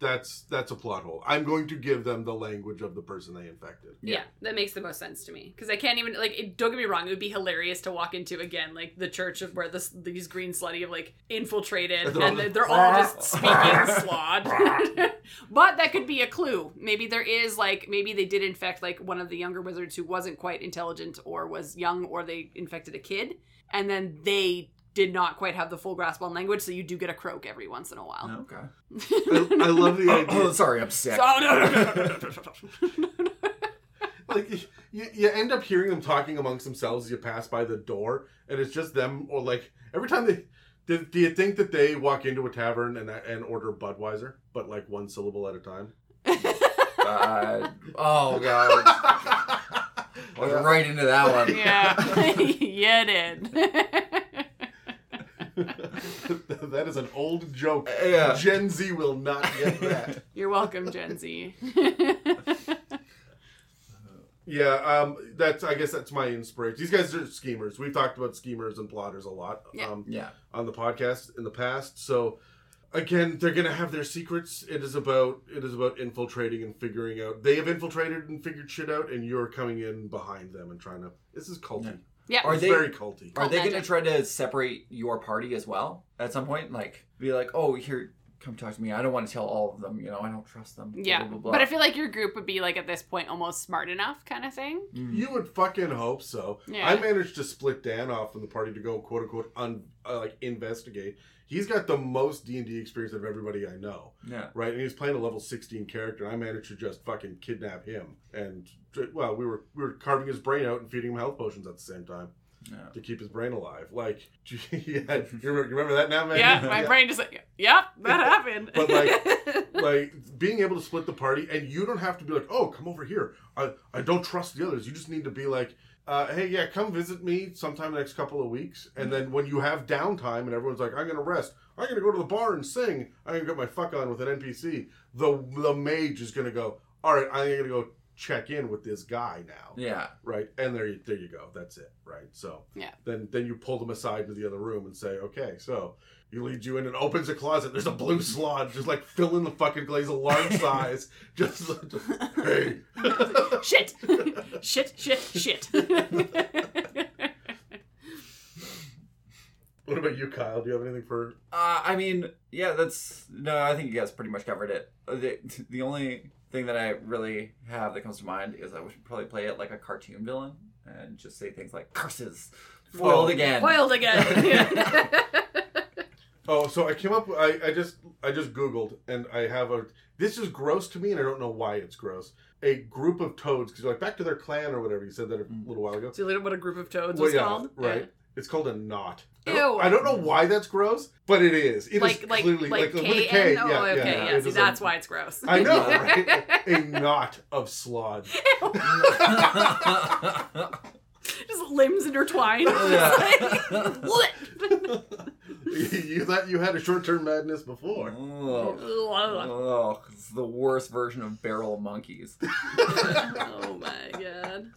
That's that's a plot hole. I'm going to give them the language of the person they infected. yeah, that makes the most sense to me because I can't even like. It, don't get me wrong; it would be hilarious to walk into again like the church of where this these green slaadi have like infiltrated And they're all and just- they're all just (laughs) speaking (laughs) slaad. (laughs) but that could be a clue. Maybe there is like maybe they did infect like one of the younger wizards who wasn't quite intelligent or was young or they infected a kid and then they did not quite have the full grasp on language, so you do get a croak every once in a while. Okay. I, I love the idea. Oh, sorry, I'm sick. Oh, no, no, no, no, Like, you, you end up hearing them talking amongst themselves as you pass by the door, and it's just them, or like, every time they. Do, do you think that they walk into a tavern and, and order Budweiser, but like one syllable at a time? uh, oh, God. I was right into that one. Yeah. yeah, did. (laughs) that is an old joke. Yeah. Gen Z will not get that. (laughs) You're welcome, Gen Z. (laughs) yeah, um, that's I guess that's my inspiration. These guys are schemers. We've talked about schemers and plotters a lot Yeah. um, Yeah. on the podcast in the past. So again, they're gonna have their secrets. It is about it is about infiltrating and figuring out. They have infiltrated and figured shit out, and you're coming in behind them and trying to. This is culty. Yeah. yeah. Are it's they- very culty. Are they going to magic. try to separate your party as well at some point? Like, be like, oh, here, come talk to me. I don't want to tell all of them. You know, I don't trust them. blah, Yeah, blah, blah, blah. but I feel like your group would be like at this point almost smart enough, kind of thing. Mm. You would fucking hope so. Yeah. I managed to split Dan off from the party to go quote unquote un, uh, like investigate. He's got the most D and D experience of everybody I know, yeah. right? And he's playing a level sixteen character. And I managed to just fucking kidnap him, and well, we were we were carving his brain out and feeding him health potions at the same time Yeah. to keep his brain alive. Like, (laughs) you, (laughs) had, you remember, you remember that now, man? Yeah, (laughs) my brain just like, yep, that happened. But, like- like being able to split the party and you don't have to be like oh come over here i i don't trust the others you just need to be like uh, hey yeah come visit me sometime the next couple of weeks. And then when you have downtime and everyone's like i'm gonna rest i'm gonna go to the bar and sing i'm gonna get my fuck on with an npc the the mage is gonna go all right i'm gonna go check in with this guy now Yeah. right and there you, there you go that's it right so Yeah. then then you pull them aside to the other room and say okay so he leads you in and opens a closet there's a blue slaad just like fill in the fucking glaze a large (laughs) size just, just hey (laughs) shit, shit, shit, shit. (laughs) what about you kyle do you have anything for Uh, I mean, yeah, that's no. I think you guys pretty much covered it. Uh, The, the only thing that I really have that comes to mind is I would probably play it like a cartoon villain and just say things like "curses, foiled Oh. again." Foiled again. (laughs) oh so i came up i i just i just googled and i have a this is gross to me and i don't know why it's gross a group of toads because you're like back to their clan or whatever you said that a Mm. little while ago See what a group of toads Well, was yeah, called. right. It's called a knot. I Ew. don't, I don't know why that's gross, but it is. It is Like like clearly like with a K K. N. Oh, yeah, okay, yeah, yeah. it see, is a- that's why it's gross. I know, (laughs) right? a knot of slaad. (laughs) (laughs) Just limbs intertwined. Oh, yeah. you thought you had a short-term madness before. oh, oh oh, it's the worst version of barrel monkeys. Oh my god.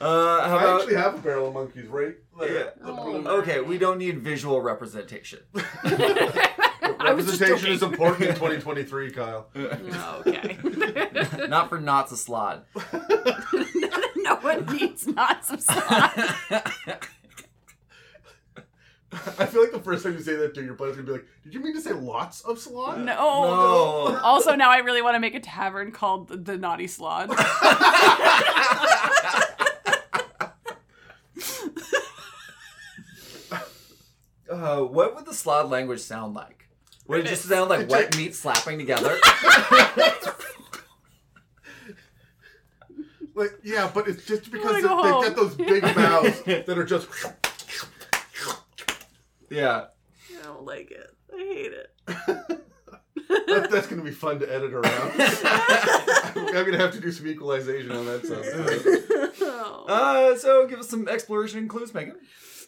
Uh, how I about? actually have a barrel of monkeys right there. Yeah. Oh, Okay, we don't need visual representation. (laughs) (laughs) I was just Representation is important in 2023, Kyle. (laughs) okay. Not for knots of slaad. no one needs not of slaad. I feel like the first time you say that to your player's gonna be like, "Did you mean to say lots of slaad?" No. No. Also, now I really want to make a tavern called the, the Naughty Slaad. Uh, what would the Slaad language sound like? Would it just sound like wet meat slapping together? (laughs) Like, yeah, but it's just because wanna they, go they've home. got those big (laughs) mouths that are just. yeah. I don't like it. I hate it. that, that's going to be fun to edit around. (laughs) I'm going to have to do some equalization on that sound. Oh. Uh, so give us some exploration and clues, Megan.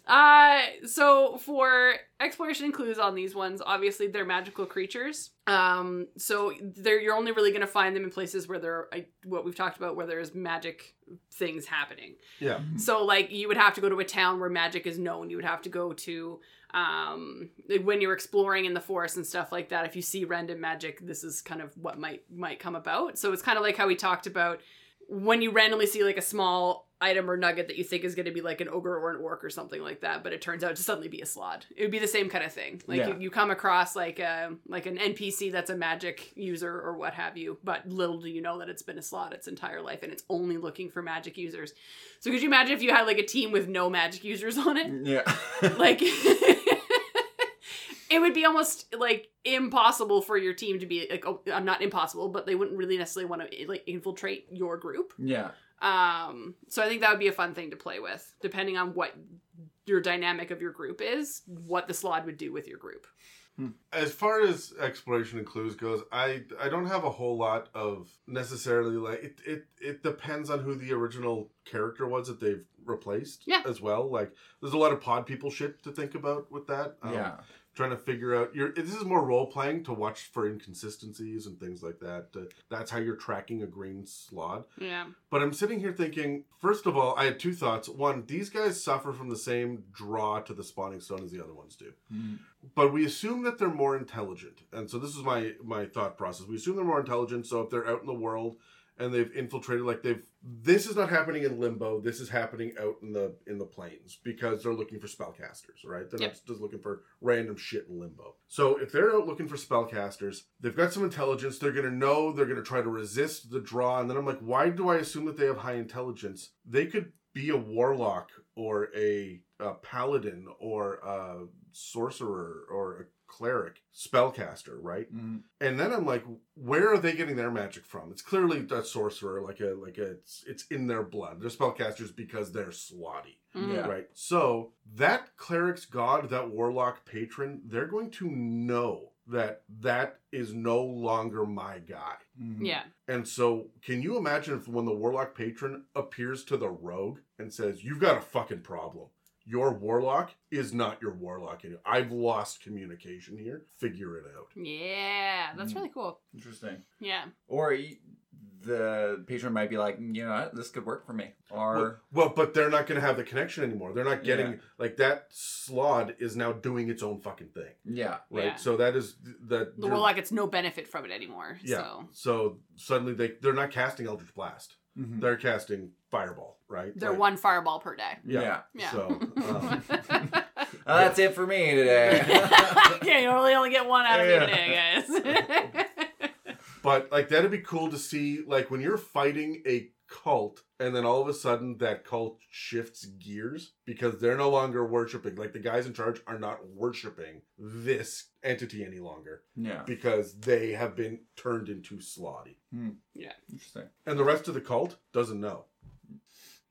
Uh, so for exploration and clues on these ones, obviously they're magical creatures. Um, so they're you're only really going to find them in places where there, are, what we've talked about, where there's magic things happening. Yeah. So like you would have to go to a town where magic is known. You would have to go to um when you're exploring in the forest and stuff like that. If you see random magic, this is kind of what might might come about. So it's kind of like how we talked about when you randomly see like a small item or nugget that you think is going to be like an ogre or an orc or something like that, but it turns out to suddenly be a slaad. It would be the same kind of thing. Like Yeah. you, you come across like a like an NPC that's a magic user or what have you, but little do you know that it's been a slaad its entire life and it's only looking for magic users. So could you imagine if you had like a team with no magic users on it? Yeah. (laughs) Like (laughs) it would be almost like impossible for your team to be like oh, I'm not impossible, but they wouldn't really necessarily want to like infiltrate your group. yeah. Um, so I think that would be a fun thing to play with, depending on what your dynamic of your group is, what the slaad would do with your group. As far as exploration and clues goes, I I don't have a whole lot of necessarily like it. It it depends on who the original character was that they've replaced. Yeah. As well, like there's a lot of pod people shit to think about with that. Um, yeah. Trying to figure out your this is more role playing to watch for inconsistencies and things like that Uh, that's how you're tracking a green slaad. Yeah. but i'm sitting here thinking first of all i had two thoughts. One these guys suffer from the same draw to the spawning stone as the other ones do. Mm. but we assume that they're more intelligent. And so this is my my thought process. We assume they're more intelligent so if they're out in the world and they've infiltrated like they've this is not happening in limbo. This is happening out in the in the plains because they're looking for spellcasters right? They're Yep. not just looking for random shit in limbo. So if they're out looking for spellcasters they've got some intelligence they're going to know they're going to try to resist the draw and then i'm like why do i assume that they have high intelligence? They could be a warlock or a, a paladin or a sorcerer or a cleric spellcaster right Mm. and then I'm like, where are they getting their magic from? It's clearly a sorcerer, like a like a it's it's in their blood. They're spellcasters because they're slaadi, Mhm. Yeah. right? So that cleric's god, that warlock patron, they're going to know that that is no longer my guy. Mm. Yeah. And so, can you imagine if when the warlock patron appears to the rogue and says, "You've got a fucking problem. Your warlock is not your warlock anymore. I've lost communication here. Figure it out." Yeah. That's Mm. really cool. Interesting. Yeah. Or y- the patron might be like, you know what, this could work for me. Or Well, well, but they're not going to have the connection anymore. They're not getting Yeah. like that. Slaad is now doing its own fucking thing, yeah. right? Yeah. So that is that. The warlock gets no benefit from it anymore. Yeah. So So suddenly they they're not casting Eldritch Blast. Mhm. They're casting Fireball, right? they're Like, one fireball per day. Yeah. Yeah. So (laughs) um, Uh, that's it for me today. (laughs) yeah, you really only get one out of me Yeah. today, guys. (laughs) But like that'd be cool to see, like when you're fighting a cult, and then all of a sudden that cult shifts gears because they're no longer worshiping. Like the guys in charge are not worshiping this entity any longer yeah. because they have been turned into slaadi, Yeah, Interesting. and the rest of the cult doesn't know.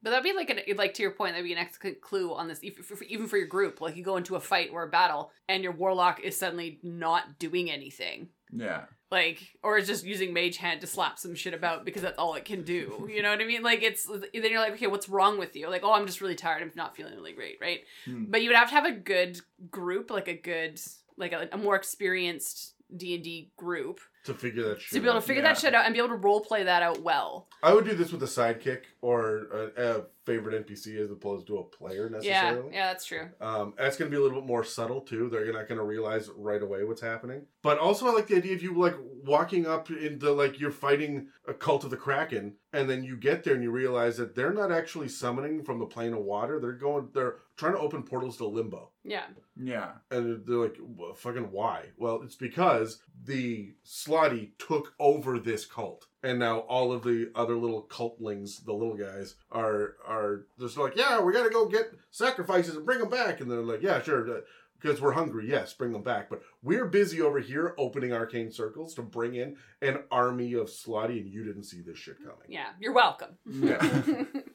But that'd be like an like to your point. That'd be an excellent clue on this, even for your group. Like you go into a fight or a battle, and your warlock is suddenly not doing anything, Yeah. like or is just using mage hand to slap some shit about because that's all it can do. You know what I mean? Like it's then you're like, okay, what's wrong with you? Like, oh, I'm just really tired. I'm not feeling really great, right? Hmm. But you would have to have a good group, like a good, like a, a more experienced D and D group To figure that shit to be able out. to figure Yeah. that shit out and be able to role play that out well. I would do this with a sidekick or a, a favorite NPC as opposed to a player Yeah, necessarily. yeah, that's true. Um, that's going to be a little bit more subtle too. They're not going to realize right away what's happening. But also, I like the idea of you like walking up into like you're fighting a cult of the Kraken, and then you get there and you realize that they're not actually summoning from the plane of water. They're going. They're trying to open portals to Limbo. Yeah, Yeah. And they're like, "Well, fucking why? Well, it's because the Slaadi took over this cult. And now all of the other little cultlings, the little guys, are are just like, yeah, we gotta go get sacrifices and bring them back. And they're like, yeah, sure. uh, because we're hungry. Yes, bring them back. But we're busy over here opening arcane circles to bring in an army of slaadi, and you didn't see this shit coming. Yeah, you're welcome. Yeah. (laughs)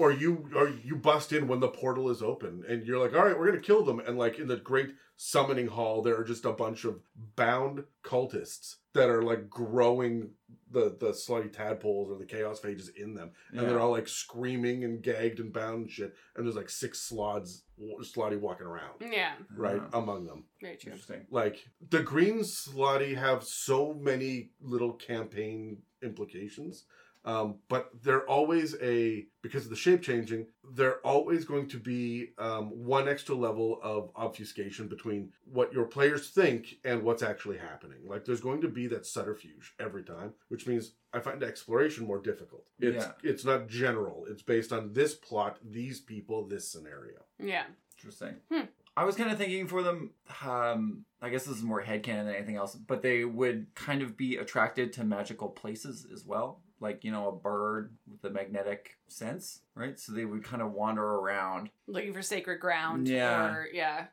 Or you or you bust in when the portal is open, and you're like, all right, we're gonna kill them. And like in the great summoning hall, there are just a bunch of bound cultists that are like growing the the slaadi tadpoles or the chaos phages in them, and they're all like screaming and gagged and bound and shit. And there's like six slaads slaadi walking around, yeah, right Yeah. among them. very true. Interesting. Like the green slaadi have so many little campaign implications. Um, but they're always a because of the shape changing, they're always going to be um, one extra level of obfuscation between what your players think and what's actually happening. Like there's going to be that subterfuge every time, which means I find exploration more difficult. It's Yeah. it's not general. It's based on this plot, these people, this scenario. Yeah, Interesting. Hmm. I was kind of thinking for them, um, I guess this is more headcanon than anything else, but they would kind of be attracted to magical places as well. Like, you know, a bird with a magnetic sense, right? So they would kind of wander around, looking for sacred ground. Yeah. or yeah,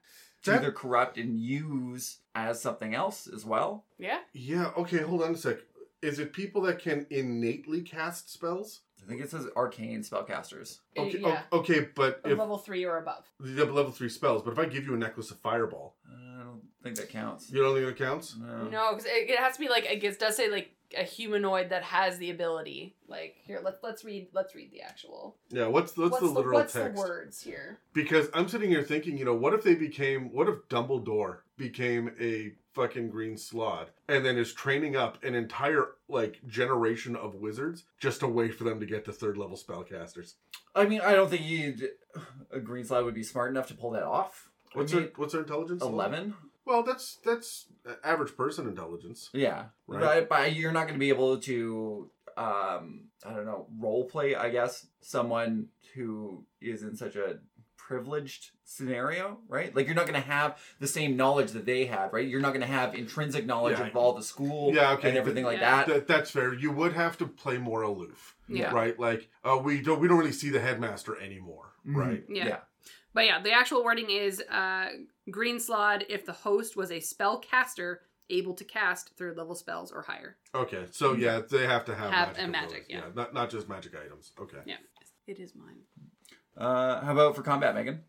to That- either corrupt and use as something else as well. yeah. Yeah, okay, hold on a sec. Is it people that can innately cast spells? I think it says arcane spellcasters. Okay, yeah. okay, but if level three or above. the level three spells, but if I give you a necklace of fireball, uh, I don't think that counts. you don't think it counts? No. No, because it, it has to be like it does say like a humanoid that has the ability. Like here, let's let's read let's read the actual. Yeah, what's the, what's, the literal what's text? the words here? Because I'm sitting here thinking, you know, what if they became, what if Dumbledore became a fucking green slaad and then is training up an entire like generation of wizards just to wait for them to get to third level spellcasters? I mean, I don't think you'd, a green slaad would be smart enough to pull that off. What's I their mean, what's their intelligence? level? 11? Well, that's that's average person intelligence. Yeah, Right. but, but you're not going to be able to, um, I don't know, role play. I guess someone who is in such a privileged scenario, right? Like you're not going to have the same knowledge that they had, right? You're not going to have intrinsic knowledge Yeah. of all the school Yeah, okay, and everything like Yeah. that. That, that's fair. You would have to play more aloof, Yeah. right? Like uh, we don't we don't really see the headmaster anymore, Mhm. right? Yeah. But yeah, the actual wording is uh, green slaad if the host was a spellcaster able to cast third level spells or higher. Okay, so yeah, they have to have, Have magic a magic, those. yeah. not not just magic items. Okay, Yeah, it is mine. Uh, how about for combat, Megan?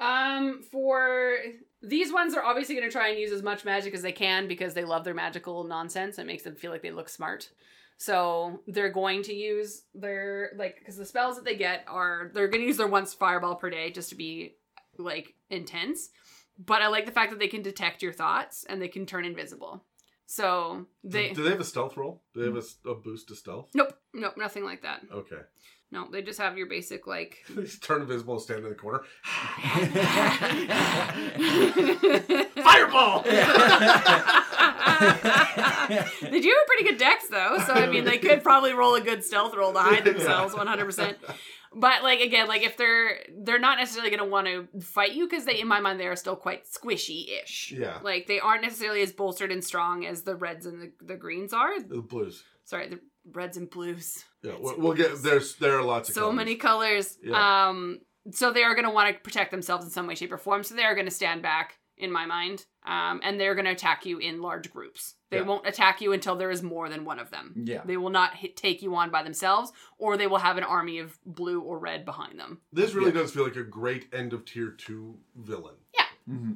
Um, for these ones are obviously going to try and use as much magic as they can because they love their magical nonsense. It makes them feel like they look smart. So they're going to use their like because the spells that they get are they're going to use their once fireball per day just to be like intense. But I like the fact that they can detect your thoughts and they can turn invisible. So they do, do they have a stealth roll? Do they have a boost to stealth? nope nope nothing like that. Okay, No, they just have your basic like. (laughs) they just turn invisible and stand in the corner. (laughs) Fireball! (laughs) they do have pretty good decks though, so I mean they could probably roll a good stealth roll to hide themselves 100%. But like again, like if they're they're not necessarily going to want to fight you because they in my mind they are still quite squishy-ish. Yeah, Like they aren't necessarily as bolstered and strong as the reds and the, the greens are. the blues. Sorry, the reds and blues. Yeah, Reds we'll, we'll get blues. there's there are lots of so colors. many colors. Yeah. Um, so they are going to want to protect themselves in some way, shape, or form. So they are going to stand back, in my mind, um, and they're going to attack you in large groups. They Yeah. won't attack you until there is more than one of them. yeah. They will not hit, take you on by themselves, or they will have an army of blue or red behind them. This really Yeah. does feel like a great end of tier two villain. hmm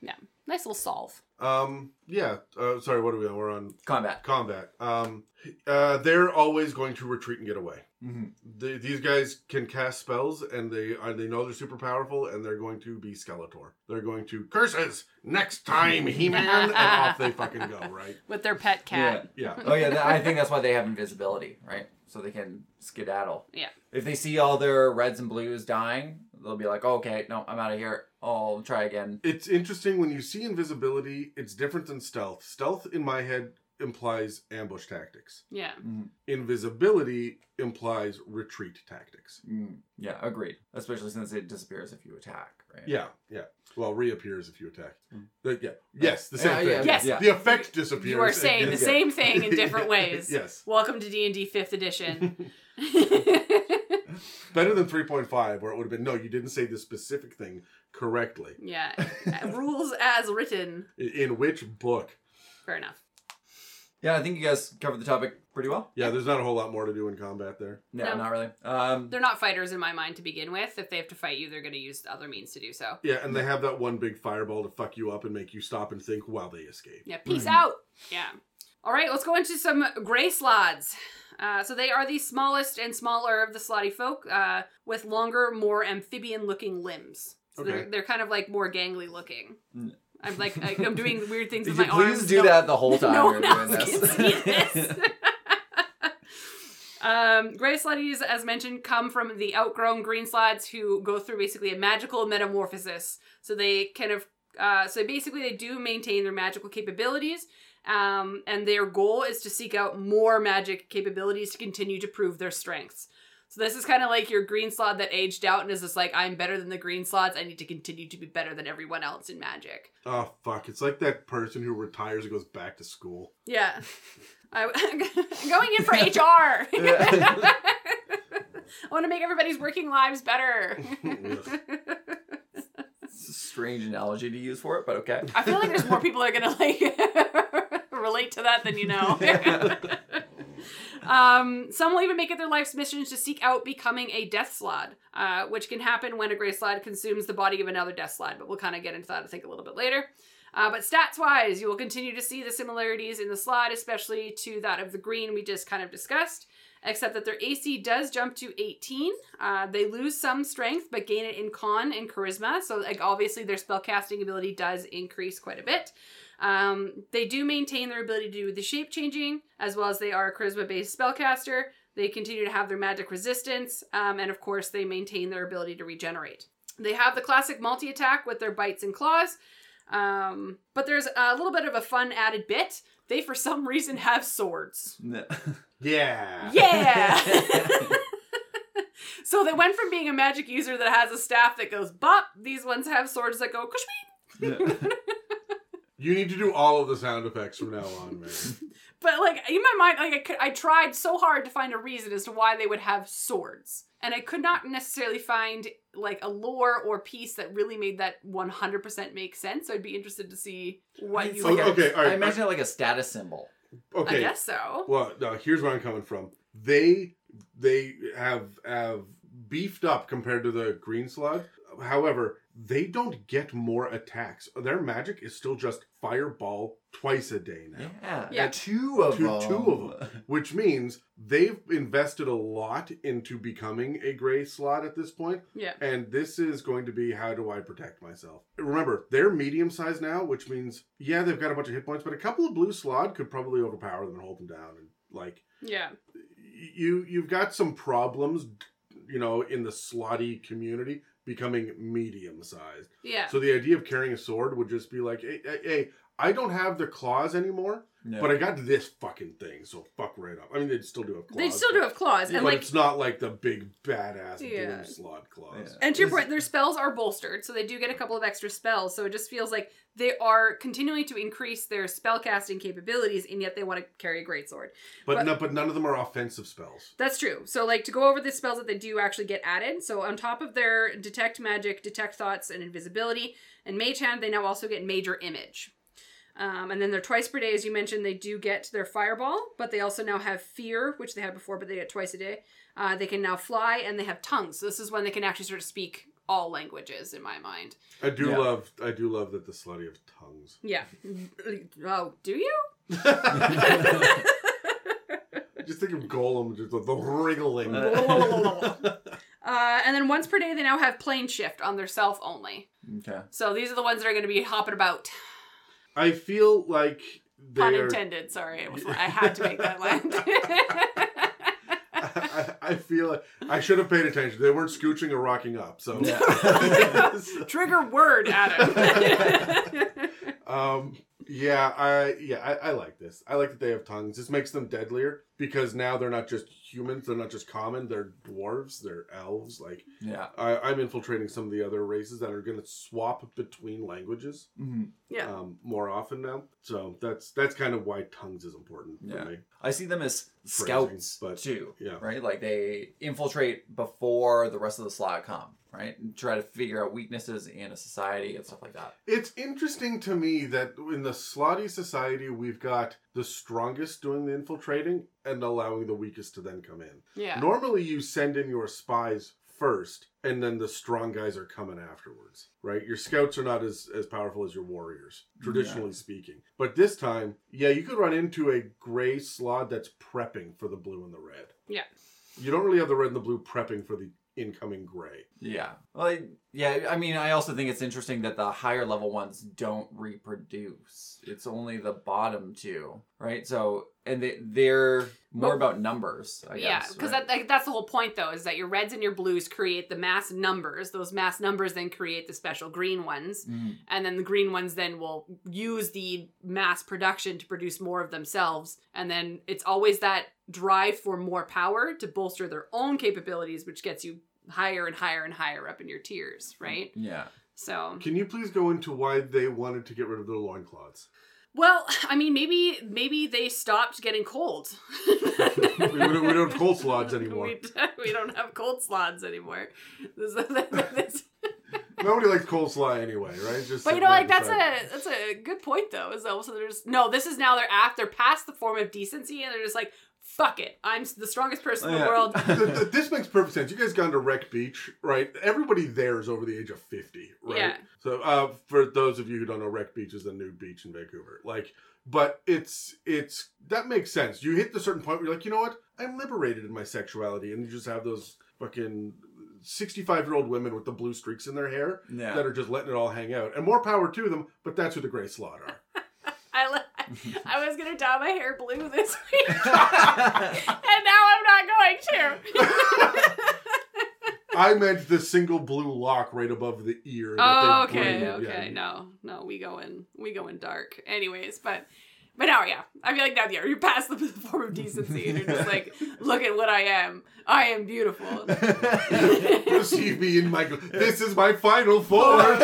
Yeah. Nice little solve. Um, yeah. Uh, sorry, what are we on? We're on Combat. combat. Um, uh, they're always going to retreat and get away. Hmm The, these guys can cast spells, and they are they know they're super powerful, and they're going to be Skeletor. They're going to curses next time, He Man, and off they fucking go. (laughs) Right? With their pet cat. Yeah. (laughs) Oh yeah, that, I think that's why they have invisibility, right? So they can skedaddle. Yeah. If they see all their reds and blues dying, they'll be like, oh, "Okay, no, I'm out of here. I'll try again." It's interesting when you see invisibility. It's different than stealth. Stealth, in my head, implies ambush tactics. Yeah. Invisibility implies retreat tactics. Mm, yeah, agreed. Especially since it disappears if you attack, right? Yeah, yeah. Well, reappears if you attack. Mm. But yeah, yes, the same Yeah, thing. yeah, Yes. yeah. The effect disappears. You are saying the same thing in different (laughs) ways. yes. Welcome to D and D Fifth Edition. (laughs) (laughs) Better than 3.5, where it would have been no, you didn't say the specific thing correctly. Yeah. Rules as written. In which book? Fair enough. Yeah, I think you guys covered the topic pretty well. Yeah, there's not a whole lot more to do in combat there. No, No. not really. Um, They're not fighters in my mind to begin with. If they have to fight you, they're going to use other means to do so. Yeah, and they have that one big fireball to fuck you up and make you stop and think while they escape. Yeah, peace out. Yeah. All right, let's go into some gray slaads. Uh, so they are the smallest and smaller of the slaadi folk, uh, with longer, more amphibian-looking limbs. So they're Okay. they're kind of like more gangly looking. I'm like I, I'm doing weird things with my please arms. do No- that the whole time no you're one doing else this? can see (laughs) this. um, gray slaadis, as mentioned, come from the outgrown green slaads who go through basically a magical metamorphosis. So they kind of, uh, so basically they do maintain their magical capabilities. Um, and their goal is to seek out more magic capabilities to continue to prove their strengths. So this is kind of like your green slaad that aged out and is just like, I'm better than the green slaads. I need to continue to be better than everyone else in magic. Oh fuck! It's like that person who retires and goes back to school. Yeah. I, (laughs) am going in for HR. (laughs) (laughs) I want to make everybody's working lives better. It's a strange analogy to use for it, but okay. I feel like there's more people that are gonna like relate to that than you know. Um, some will even make it their life's mission to seek out becoming a death slaad, uh, which can happen when a gray slaad consumes the body of another death slaad. But we'll kind of get into that, I think, a little bit later. Uh, but stats wise, you will continue to see the similarities in the slaad, especially to that of the green we just kind of discussed, except that their AC does jump to 18. Uh, they lose some strength, but gain it in con and charisma. So, like, obviously, their spellcasting ability does increase quite a bit. Um, they do maintain their ability to do the shape changing, as well as they are a charisma based spellcaster. They continue to have their magic resistance, um, and of course, they maintain their ability to regenerate. They have the classic multi attack with their bites and claws, um, but there's a little bit of a fun added bit. They, for some reason, have swords. No. (laughs) Yeah. Yeah! (laughs) (laughs) so they went from being a magic user that has a staff that goes bop, these ones have swords that go kushmi. You need to do all of the sound effects from now on, man. (laughs) But like in my mind, like I, could, I tried so hard to find a reason as to why they would have swords, and I could not necessarily find like a lore or piece that really made that one hundred percent make sense. So I'd be interested to see what you. like okay, all right. I imagine it like a status symbol. Okay. I guess so. Well, no, here's where I'm coming from. They they have have beefed up compared to the green slaad. However, they don't get more attacks. Their magic is still just fireball twice a day now. Yeah, Yeah. two of Two- them. two of them. Which means they've invested a lot into becoming a gray slaad at this point. Yeah. And this is going to be how do I protect myself? Remember, they're medium size now, which means, yeah, they've got a bunch of hit points, but a couple of blue slaad could probably overpower them and hold them down. And like, Yeah. you you've got some problems you know in the slaadi community becoming medium sized Yeah. so the idea of carrying a sword would just be like hey, hey, hey i don't have the claws anymore No. but i got this fucking thing so fuck right up i mean they still do have claws They still do have claws, but, and but like it's not like the big badass Yeah. doom slaad claws Yeah. And to your point, their spells are bolstered, so they do get a couple of extra spells. So it just feels like they are continuing to increase their spellcasting capabilities, and yet they want to carry a greatsword. but, but- no, but none of them are offensive spells That's true. So, like, to go over the spells that they do actually get added. So, on top of their detect magic, detect thoughts, and invisibility, and mage hand, they now also get major image. Um, and then they're twice per day, as you mentioned, they do get their fireball, but they also now have fear, which they had before, but they get twice a day. Uh, they can now fly, and they have tongues. So this is when they can actually sort of speak all languages, in my mind. i do Yeah. love i do love that the slaadi have tongues Yeah. Oh, do you? (laughs) (laughs) just think of golem just the, the wriggling (laughs) Uh, and then once per day, they now have plane shift on their self only. okay. So these are the ones that are going to be hopping about. I feel like Pun they're intended. Sorry, it was, I had to make that land. (laughs) I, I feel like I should have paid attention. They weren't scooching or rocking up. So, (laughs) Trigger word, Adam. (laughs) um, yeah, I yeah, I, I like this. I like that they have tongues. This makes them deadlier because now they're not just humans. They're not just common. They're dwarves. They're elves. Like Yeah. I, I'm infiltrating some of the other races that are going to swap between languages hmm Yeah. um, more often now. So that's that's kind of why tongues is important for Yeah. me. I see them as Phrasing, scouts but- too. yeah. Right? Like they infiltrate before the rest of the slaad come, right? And try to figure out weaknesses in a society and stuff like that. It's interesting to me that in the Slaadi society, we've got the strongest doing the infiltrating and allowing the weakest to then come in. Yeah. Normally, you send in your spies first, and then the strong guys are coming afterwards, right? Your scouts are not as, as powerful as your warriors, traditionally speaking. But this time, yeah, you could run into a gray slaad that's prepping for the blue and the red. Yeah. You don't really have the red and the blue prepping for the incoming gray. Yeah. Well, I- yeah. I mean, I also think it's interesting that the higher level ones don't reproduce. It's only the bottom two, right? So, and they they're more Well- about numbers. I yeah, because right? that, that, that's the whole point, though, is that your reds and your blues create the mass numbers. Those mass numbers then create the special green ones, Mhm. and then the green ones then will use the mass production to produce more of themselves. And then it's always that drive for more power to bolster their own capabilities, which gets you higher and higher and higher up in your tiers, right? Yeah. So, Can you please go into why they wanted to get rid of their loincloths? Well, I mean, maybe maybe they stopped getting cold. (laughs) we, (laughs) don't, we don't have cold slaads anymore. We, we don't have cold slaads anymore. This- (laughs) this- Nobody likes coleslaw anyway, right? Just but you know, like that's a that's a good point though. Is also there's no. This is now they're act. They're past the form of decency, and they're just like, fuck it. I'm the strongest person in the Yeah. world. (laughs) Th- th- this makes perfect sense. You guys gone to Wreck Beach, right? Everybody there is over the age of fifty, right? Yeah. So, uh, for those of you who don't know, Wreck Beach is the nude beach in Vancouver. Like, but it's it's that makes sense. You hit the certain point where you're like, you know what? I'm liberated in my sexuality, and you just have those fucking sixty-five year old women with the blue streaks in their hair Yeah. that are just letting it all hang out, and more power to them. But that's who the Gray Slaad are. (laughs) I was gonna dye my hair blue this (laughs) week, and now I'm not going to. (laughs) I meant the single blue lock right above the ear. that oh, they okay, bring- okay. yeah. No, no, we go in, we go in dark. Anyways, but. But now, yeah, I feel like now, yeah, you're past the form of decency, and you're just like, look at what I am. I am beautiful. Perceive me in my. This is my final form.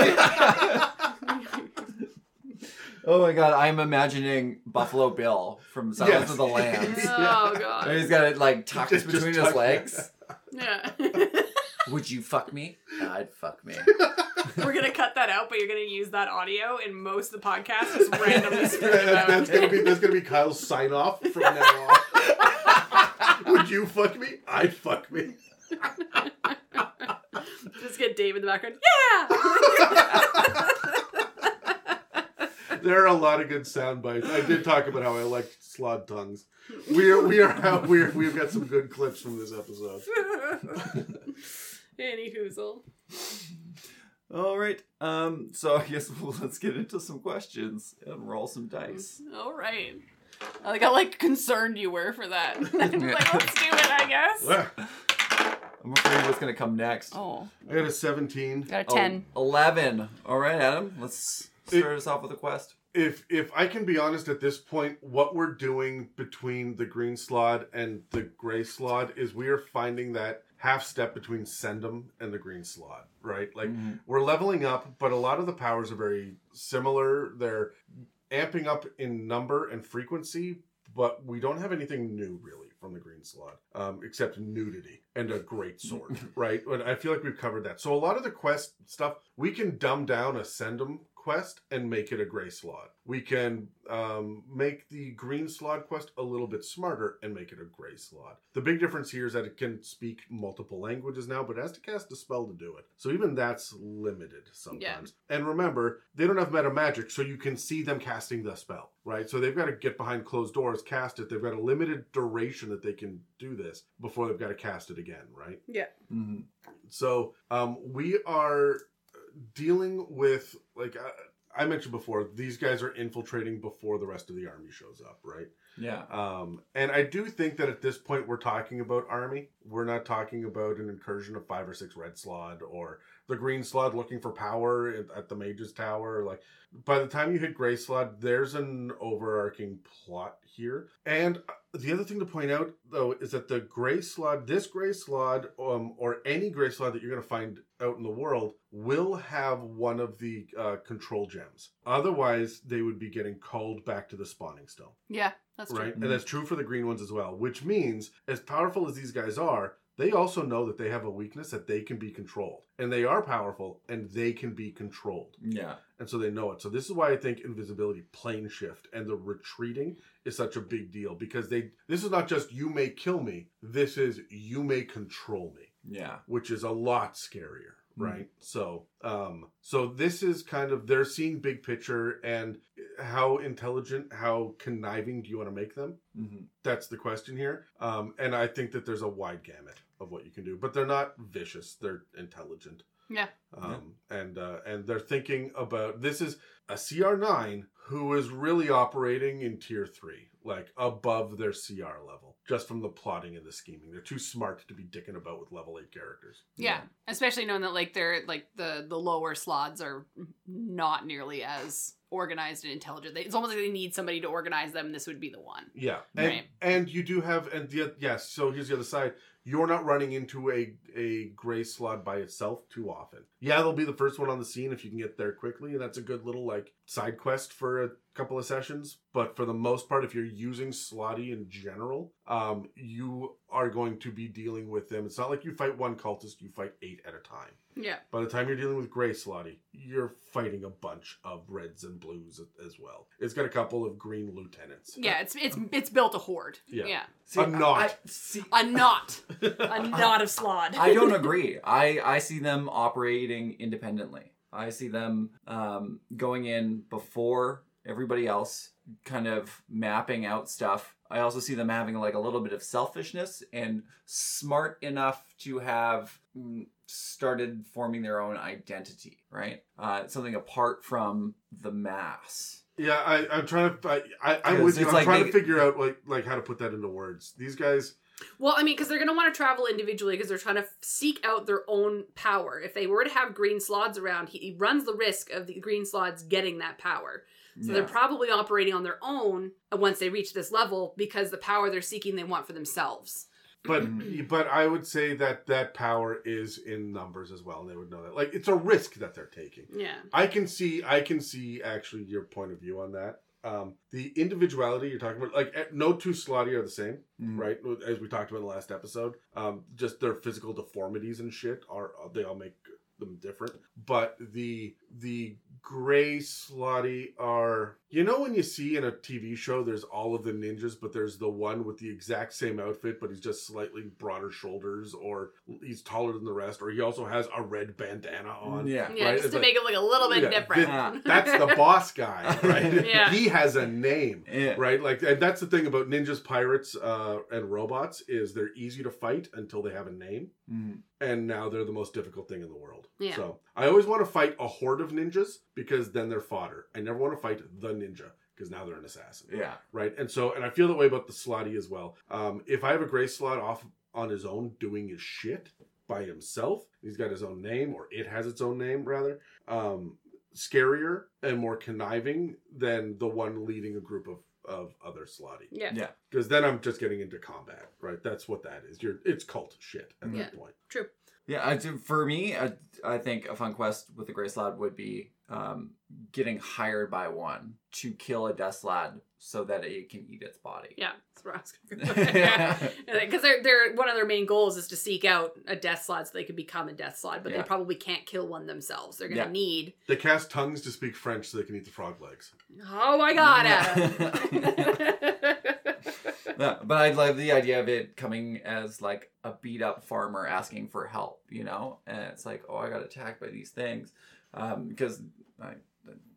Oh my god, I'm imagining Buffalo Bill from Silence Yes. of the Lambs. (laughs) oh And god. he's got it like tucked Just- just between his tucked- legs. Yeah. Would you fuck me? I'd fuck me. We're gonna cut that out, but you're gonna use that audio in most of the podcast, just randomly (laughs) spit it that's gonna be that's gonna be Kyle's sign off from now on. (laughs) Would you fuck me? I'd fuck me. Just get Dave in the background. Yeah. There are a lot of good sound bites. I did talk about how I like slaad tongues. We are we are we're, we've got some good clips from this episode. Any hoozle. All right. Um. So I guess (laughs) we'll, let's get into some questions and roll some dice. All right. I like how like concerned you were for that. (laughs) (laughs) like, let's do it, I guess. I'm afraid what's gonna come next. Oh, I got a seventeen. got a Oh, ten. 11. All right, Adam. Let's It- start us off with a quest. if if I can be honest at this point, what we're doing between the green slaad and the gray slaad is we are finding that half step between Ssendam and the green slaad, right? Like Mhm. we're leveling up, but a lot of the powers are very similar. They're amping up in number and frequency, but we don't have anything new really from the green slaad, um, except nudity and a great (laughs) sword, right? But I feel like we've covered that. So a lot of the quest stuff, we can dumb down a Ssendam quest and make it a gray slaad. We can um, make the green slaad quest a little bit smarter and make it a gray slaad. The big difference here is that it can speak multiple languages now, but it has to cast a spell to do it. So even that's limited sometimes. And remember, they don't have meta magic, so you can see them casting the spell, right? So they've got to get behind closed doors, cast it. They've got a limited duration that they can do this before they've got to cast it again, right? Yeah. Mhm. So um, we are dealing with like I, I mentioned before, these guys are infiltrating before the rest of the army shows up, right? Yeah. Um, and I do think that at this point we're talking about army. We're not talking about an incursion of five or six red slaad or the green slaad looking for power at, at the mage's tower. Like by the time you hit gray slaad, there's an overarching plot here. And the other thing to point out though is that the gray slaad, this gray slaad, um, or any gray slaad that you're going to find out in the world, will have one of the uh, control gems. Otherwise, they would be getting called back to the spawning stone. Yeah, that's true. right? And that's true for the green ones as well, which means as powerful as these guys are, they also know that they have a weakness that they can be controlled. And they are powerful and they can be controlled. Yeah. And so they know it. So this is why I think invisibility plane shift and the retreating is such a big deal because they this is not just you may kill me, this is you may control me Yeah. which is a lot scarier. Right? So um so this is kind of they're seeing big picture and how intelligent how conniving do you want to make them? Hmm that's the question here. Um and i think that there's a wide gamut of what you can do but they're not vicious they're intelligent. Yeah. um and uh and they're thinking about this is a cr9 who is really operating in tier 3 like above their cr level just from the plotting and the scheming they're too smart to be dicking about with level 8 characters Yeah, especially knowing that like they're like the the lower slaads are not nearly as organized and intelligent. They, it's almost like they need somebody to organize them. and This would be the one. Yeah, and, Right. and you do have and the yes. So here's the other side. You're not running into a a gray slaad by itself too often. Yeah, they'll be the first one on the scene if you can get there quickly, and that's a good little like side quest for a couple of sessions. But for the most part, if you're using slaadi in general, um, you are going to be dealing with them. It's not like you fight one cultist; you fight eight at a time. Yeah, By the time you're dealing with Grey Slaadi, you're fighting a bunch of reds and blues as well. It's got a couple of green lieutenants. yeah. It's it's it's built a horde. Yeah. yeah. See, I'm not. I, see, A knot, (laughs) a knot of slaad. I don't agree. I I see them operating independently. I see them um, going in before everybody else, kind of mapping out stuff. I also see them having like a little bit of selfishness and smart enough to have mm, started forming their own identity, right? Uh, something apart from the mass. Yeah, I, I'm trying to. I, I, with you. I'm like trying they- to figure out like like how to put that into words. These guys. Well, I mean, because they're going to want to travel individually because they're trying to seek out their own power. If they were to have green slaads around, he, he runs the risk of the green slaads getting that power. So Yeah. they're probably operating on their own once they reach this level because the power they're seeking they want for themselves. But Mhm. but I would say that that power is in numbers as well, and they would know that. Like it's a risk that they're taking. Yeah. I can see I can see actually your point of view on that. Um, the individuality you're talking about, like eh, no two slaadi are the same. Mhm. right? As we talked about in the last episode, um, just their physical deformities and shit are they all make them different. But the the gray slaadi are you know when you see in a TV show there's all of the ninjas, but there's the one with the exact same outfit, but he's just slightly broader shoulders, or he's taller than the rest, or he also has a red bandana on. Yeah. Yeah, Right, just it's to like- make it look a little bit Yeah, different. Yeah. (laughs) (laughs) That's the boss guy, (laughs) right? Yeah. He has a name Yeah. right like and that's the thing about ninjas pirates uh and robots is they're easy to fight until they have a name. And now they're the most difficult thing in the world. Yeah. so i always want to fight a horde of ninjas because then they're fodder. I never want to fight the ninja because now they're an assassin. Yeah. right? And so and i feel that way about the slaadi as well. Um if i have a gray slaad off on his own doing his shit by himself he's got his own name or it has its own name rather um scarier and more conniving than the one leading a group of of other slaadi Yeah. Yeah. because then i'm just getting into combat right that's what that is you're it's cult shit at Yeah. that point True. Yeah, I do, for me, I, I think a fun quest with the Grey Slaad would be um, getting hired by one to kill a Death Slaad so that it can eat its body. Yeah, that's where I was going. Because (laughs) (laughs) they're, they're one of their main goals is to seek out a death slaad so they can become a death slaad, but Yeah. they probably can't kill one themselves. They're gonna Yeah. need. they cast tongues to speak french so they can eat the frog legs Oh my god, Yeah. Adam! (laughs) Yeah, but I love the idea of it coming as like a beat up farmer asking for help, you know? And it's like, oh, I got attacked by these things. Um, because I,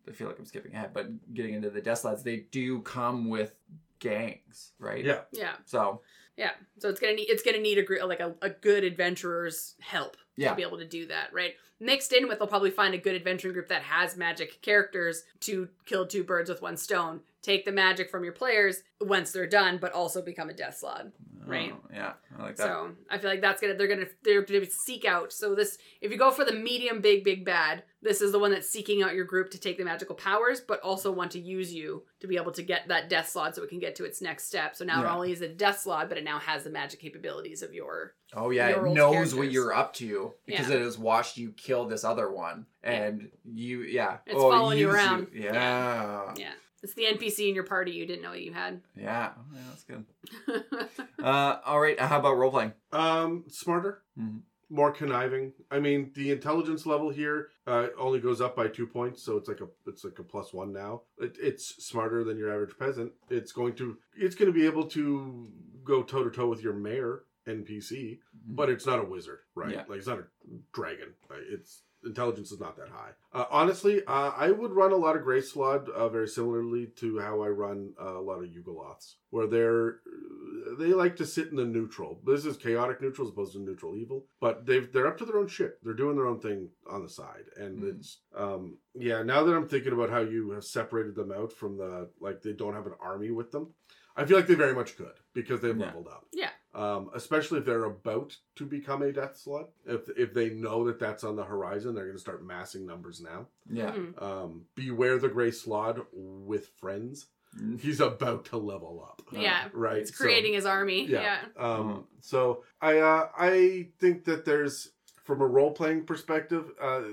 I feel like I'm skipping ahead, but getting into the Death Slaads, they do come with gangs, right? yeah yeah, So Yeah. So it's gonna need it's gonna need a gr- like a, a good adventurer's help Yeah. to be able to do that, right? Mixed in with, they'll probably find a good adventuring group that has magic characters to kill two birds with one stone. Take the magic from your players once they're done, but also become a death slaad. Oh, right. Oh, yeah, I like that. So I feel like that's gonna they're gonna they're gonna seek out. So this if you go for the medium big big bad, this is the one that's seeking out your group to take the magical powers, but also want to use you to be able to get that death slaad so it can get to its next step. So now Yeah. not only is a death slaad, but it now has the magic capabilities of your Oh yeah, your it knows characters. what you're up to because Yeah. it has watched you kill this other one, and you yeah, It's oh, following you around. Yeah, Yeah. yeah, yeah. It's the NPC in your party you didn't know you had. Oh, yeah, that's good. (laughs) Uh, all right, how about role playing? Um, smarter, Mhm. more conniving. I mean, the intelligence level here uh, only goes up by two points, so it's like a it's like a plus one now. It, it's smarter than your average peasant. It's going to it's going to be able to go toe to toe with your mayor NPC, but it's not a wizard, right? Yeah. Like it's not a dragon. Right? It's intelligence is not that high. Uh, honestly, uh, I would run a lot of Grey Slaad uh, very similarly to how I run uh, a lot of Yugoloths, where they're they like to sit in the neutral. This is chaotic neutral as opposed to neutral evil, but they've they're up to their own shit. They're doing their own thing on the side, and Mhm. it's um yeah. Now that I'm thinking about how you have separated them out from the like they don't have an army with them. I feel like they very much could because they've Yeah. leveled up. Yeah. Um, especially if they're about to become a death slaad. If if they know that that's on the horizon, they're going to start massing numbers now. Yeah, Mhm. Um, beware the gray slaad with friends. Mm. He's about to level up. Yeah. Right. It's creating his army. yeah. Yeah. Um, Mhm. so I uh, I think that there's from a role playing perspective, uh,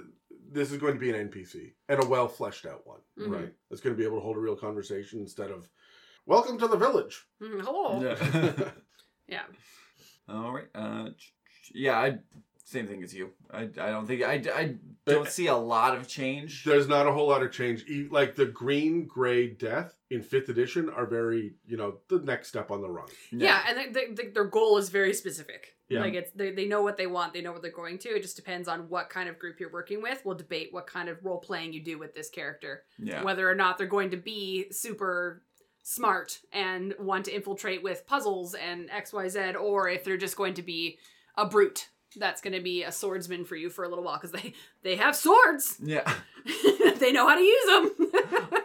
this is going to be an NPC and a well fleshed out one, Mhm. right? It's going to be able to hold a real conversation instead of "Welcome to the village." Mhm. Hello. Yeah. (laughs) (laughs) Yeah. all right. Uh, ch- ch- yeah, I same thing as you. I, I don't think I, I don't see a lot of change. There's not a whole lot of change. E- Like the green, gray, death in fifth edition are very, you know, the next step on the rung. Yeah, and they, they, their goal is very specific. Yeah. Like it's they, they know what they want, they know what they're going to. It just depends on what kind of group you're working with. We'll debate what kind of role playing you do with this character. yeah, Whether or not they're going to be super smart and want to infiltrate with puzzles and XYZ, or if they're just going to be a brute that's going to be a swordsman for you for a little while because they they have swords. (laughs) yeah. they know how to use them.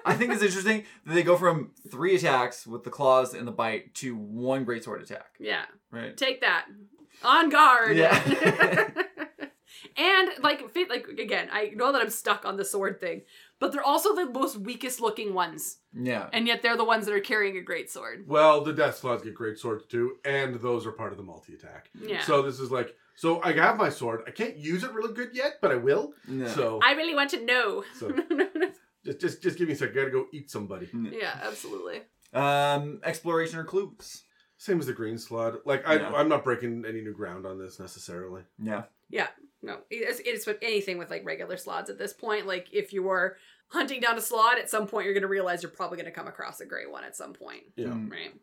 I think it's interesting that they go from three attacks with the claws and the bite to one great sword attack. yeah. Right. take that on guard Yeah. (laughs) and like like again i know that i'm stuck on the sword thing but they're also the most weakest looking ones Yeah. and yet they're the ones that are carrying a great sword Well, the death slaads get great swords too, and those are part of the multi attack. yeah So this is like, so I have my sword. I can't use it really good yet, but I will. Yeah. So i really want to know So- (laughs) just, just, just give me a sec. I gotta go eat somebody. yeah absolutely Um, exploration or clues. Same as the green slaad. Like I, Yeah. I'm not breaking any new ground on this necessarily. Yeah. Yeah. No it's, it's with anything with like regular slaads at this point like if you were hunting down a slaad at some point you're going to realize you're probably going to come across a gray one at some point Yeah. Mm. Right.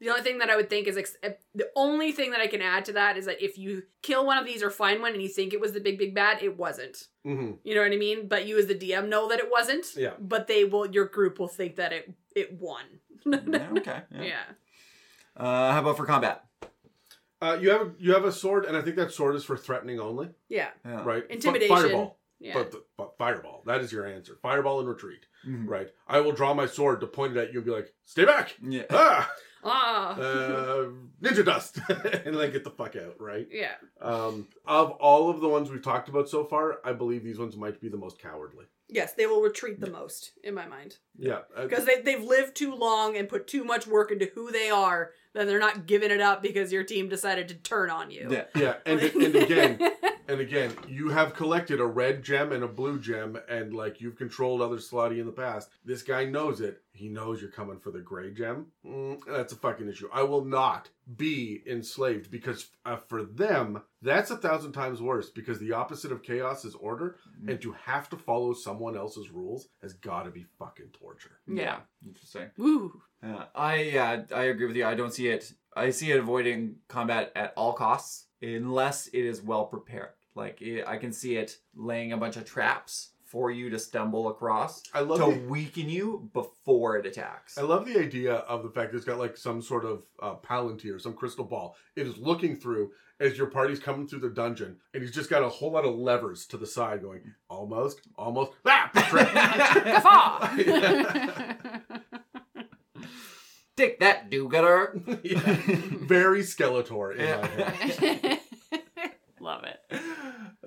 The only thing that I would think is ex- the only thing that I can add to that is that if you kill one of these or find one and you think it was the big big bad, it wasn't. hmm You know what I mean? But you as the DM know that it wasn't. Yeah. But they will. Your group will think that it it won. (laughs) yeah okay. yeah. Yeah. Uh, how about for combat? Uh, you have you have a sword, and I think that sword is for threatening only, Yeah. Yeah. right? Fi- Intimidation. fireball, Yeah. but, the, but fireball. That is your answer. Fireball and retreat, Mhm. right? I will draw my sword to point it at you and be like, "Stay back!" Yeah. Ah, ah. uh, ninja dust, (laughs) and then get the fuck out, right? yeah. Um, of all of the ones we've talked about so far, I believe these ones might be the most cowardly. Yes, they will retreat the most in my mind Yeah, uh, because they they've lived too long and put too much work into who they are that they're not giving it up because your team decided to turn on you. Yeah. yeah, and and (laughs) again, and again, you have collected a red gem and a blue gem, and like you've controlled other slotty in the past. This guy knows it. He knows you're coming for the gray gem. Mm, that's a fucking issue. I will not be enslaved because uh, for them, that's a thousand times worse because the opposite of chaos is order, and to have to follow someone else's rules has got to be fucking torture. Yeah. Interesting. Woo. Yeah, I yeah, I agree with you. I don't see it. I see it avoiding combat at all costs unless it is well prepared. Like it, I can see it laying a bunch of traps for you to stumble across I love to the- weaken you before it attacks. I love the idea of the fact that it's got like some sort of uh, palantir, some crystal ball. It is looking through as your party's coming through the dungeon, and he's just got a whole lot of levers to the side, going almost, almost. Ah, (laughs) Guffaw! (laughs) (laughs) Take that, do-gooder. (laughs) yeah. Very Skeletor in my head. (laughs) Love it.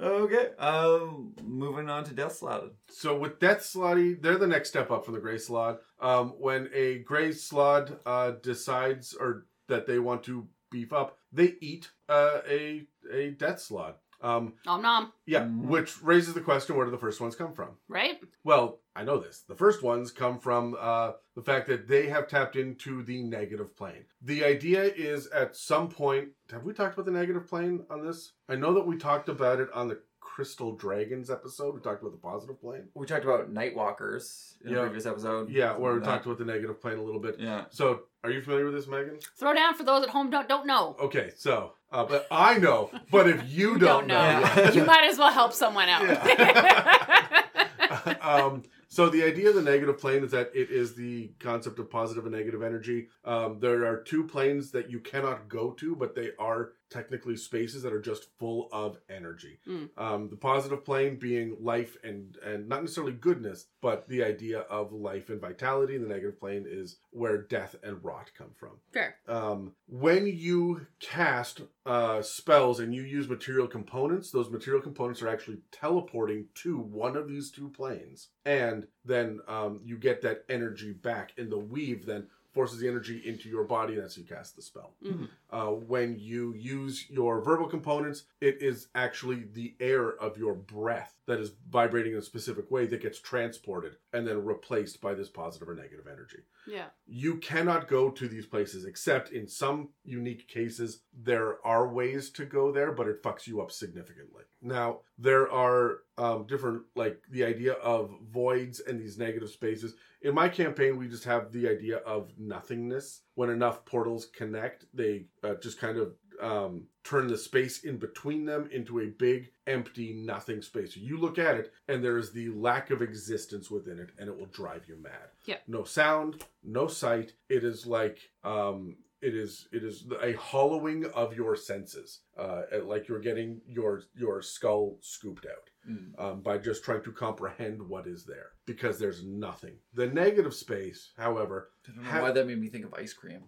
okay. Um, moving on to Death Slaadi. So with Death Slaadi, they're the next step up from the Grey Slaad. Um, when a Grey Slaad uh, decides or that they want to beef up, they eat uh, a a Death Slaad. Um, Nom nom, yeah, which raises the question: Where do the first ones come from? right? Well, I know this. The first ones come from uh, the fact that they have tapped into the negative plane. The idea is at some point, have we talked about the negative plane on this? I know that we talked about it on the Crystal Dragons episode. We talked about the positive plane. We talked about Nightwalkers in Yeah. a previous episode. Yeah, where we That- talked about the negative plane a little bit. Yeah. So, are you familiar with this, Megan? Throw down for those at home don't don't know. Okay, so, uh, but I know. But if you (laughs) don't, Don't know. Yeah. you might as well help someone out. (laughs) (laughs) um, so the idea of the negative plane is that it is the concept of positive and negative energy. Um, there are two planes that you cannot go to, but they are technically spaces that are just full of energy. Mm. Um, the positive plane being life and and not necessarily goodness, but the idea of life and vitality. And the negative plane is where death and rot come from Fair. um, when you cast uh, spells and you use material components, those material components are actually teleporting to one of these two planes, and then um, you get that energy back. in the weave then forces the energy into your body, and that's how you cast the spell. Mhm. Uh, when you use your verbal components, it is actually the air of your breath that is vibrating in a specific way that gets transported and then replaced by this positive or negative energy. Yeah. you cannot go to these places except in some unique cases there are ways to go there but it fucks you up significantly. Now there are um, different like the idea of voids and these negative spaces. In my campaign we just have the idea of nothingness. When enough portals connect they uh, just kind of um, turn the space in between them into a big empty nothing space you look at it and there is the lack of existence within it and it will drive you mad Yeah. no sound no sight it is like um it is it is a hollowing of your senses uh like you're getting your your skull scooped out Mm. um, by just trying to comprehend what is there because there's nothing the negative space however I don't know Ha- why that made me think of ice cream.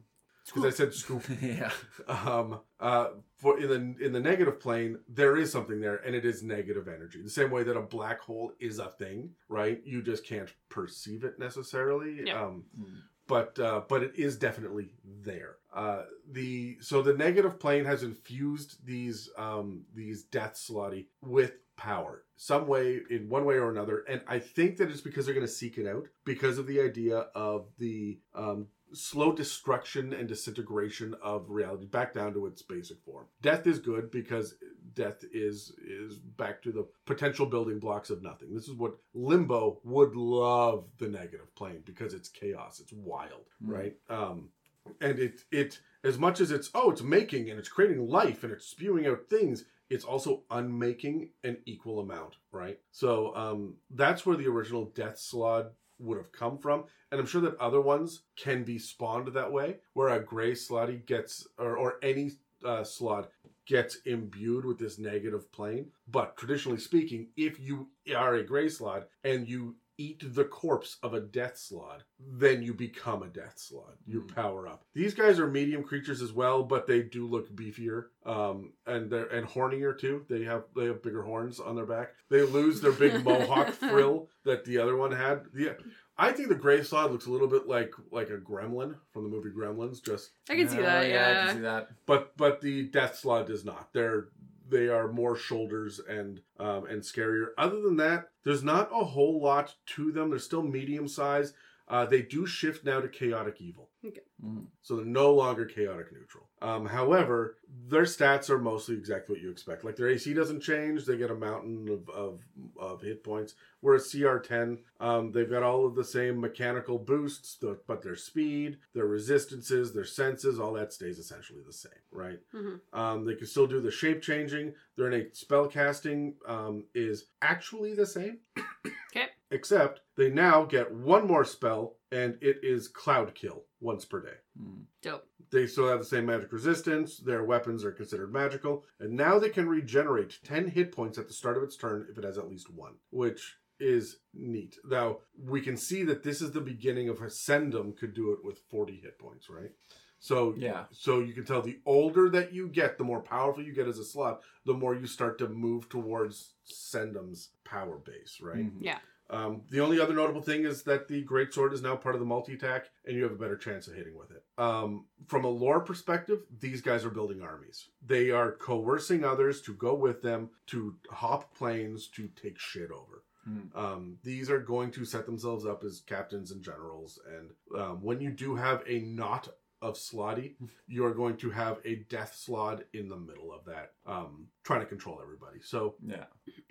Because i said scoop (laughs) yeah. um uh for in the in the negative plane there is something there and it is negative energy the same way that a black hole is a thing right you just can't perceive it necessarily Yeah. um Mm. but uh but it is definitely there uh the so the negative plane has infused these um these death slotty with power some way in one way or another and i think that it's because they're going to seek it out because of the idea of the um slow destruction and disintegration of reality back down to its basic form. Death is good because death is is back to the potential building blocks of nothing. This is what Limbo would love the negative plane because it's chaos, it's wild, Mm. right? Um and it it as much as it's oh it's making and it's creating life and it's spewing out things it's also unmaking an equal amount right so um that's where the original death slaad would have come from. And i'm sure that other ones can be spawned that way where a gray slaadi gets or, or any uh, slaad gets imbued with this negative plane. But traditionally speaking if you are a gray slaad and you eat the corpse of a death slaad, then you become a death slaad. You Mm. power up. These guys are medium creatures as well, but they do look beefier, um, and they're and hornier too. They have they have bigger horns on their back. They lose their big mohawk (laughs) frill that the other one had. Yeah. I think the gray slaad looks a little bit like like a gremlin from the movie Gremlins, just I can see Oh, that. I Yeah. I can see that. but but the death slaad does not. They're they are more shoulders and um, and scarier. Other than that, there's not a whole lot to them. They're still medium size. Uh, they do shift now to chaotic evil, Mm. so they're no longer chaotic neutral. Um, however, their stats are mostly exactly what you expect. Like their AC doesn't change; they get a mountain of of, of hit points. Whereas CR10, um, they've got all of the same mechanical boosts, the, but their speed, their resistances, their senses, all that stays essentially the same, right? Mhm. Um, they can still do the shape changing. Their innate spell casting um, is actually the same. Okay. Except they now get one more spell, and it is Cloud Kill once per day. Mm. Dope. They still have the same magic resistance. Their weapons are considered magical. And now they can regenerate 10 hit points at the start of its turn if it has at least one, which is neat. Now, we can see that this is the beginning of Ascendum could do it with 40 hit points, right? So Yeah. so you can tell the older that you get, the more powerful you get as a slaad, the more you start to move towards Ssendam's power base, right? Mhm. Yeah. Um, the only other notable thing is that the greatsword is now part of the multi attack, and you have a better chance of hitting with it. Um, from a lore perspective, these guys are building armies. They are coercing others to go with them to hop planes to take shit over. Hmm. Um, these are going to set themselves up as captains and generals, and um, when you do have a knot of Slaadi, you are going to have a death slaad in the middle of that, um, trying to control everybody. So Yeah.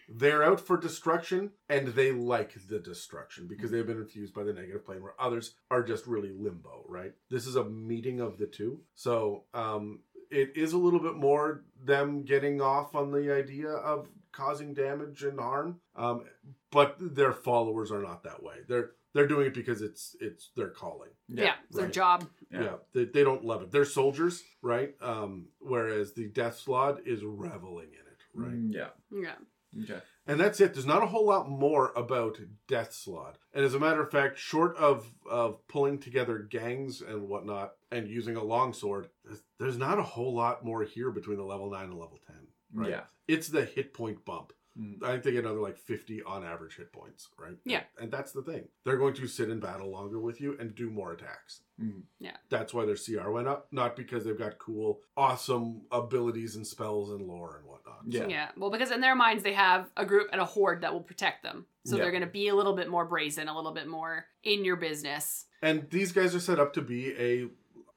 they're out for destruction and they like the destruction because they've been infused by the negative plane where others are just really limbo right this is a meeting of the two so um it is a little bit more them getting off on the idea of causing damage and harm um but their followers are not that way they're they're doing it because it's it's their calling Yeah, it's their job. yeah, Yeah. they, they don't love it they're soldiers right um whereas the death slaad is reveling in it right Mm, Yeah. Yeah. Okay. and that's it. There's not a whole lot more about Death Slaad. And as a matter of fact, short of of pulling together gangs and whatnot and using a longsword, there's, there's not a whole lot more here between the level nine and level ten. Right? Yeah. It's the hit point bump. Mm. I think they get another like 50 on average hit points, right? Yeah. And that's the thing. They're going to sit in battle longer with you and do more attacks. Mhm. Yeah. That's why their CR went up, not because they've got cool, awesome abilities and spells and lore and whatnot. Yeah. Yeah. Well, because in their minds they have a group and a horde that will protect them. So Yeah. they're going to be a little bit more brazen, a little bit more in your business. And these guys are set up to be a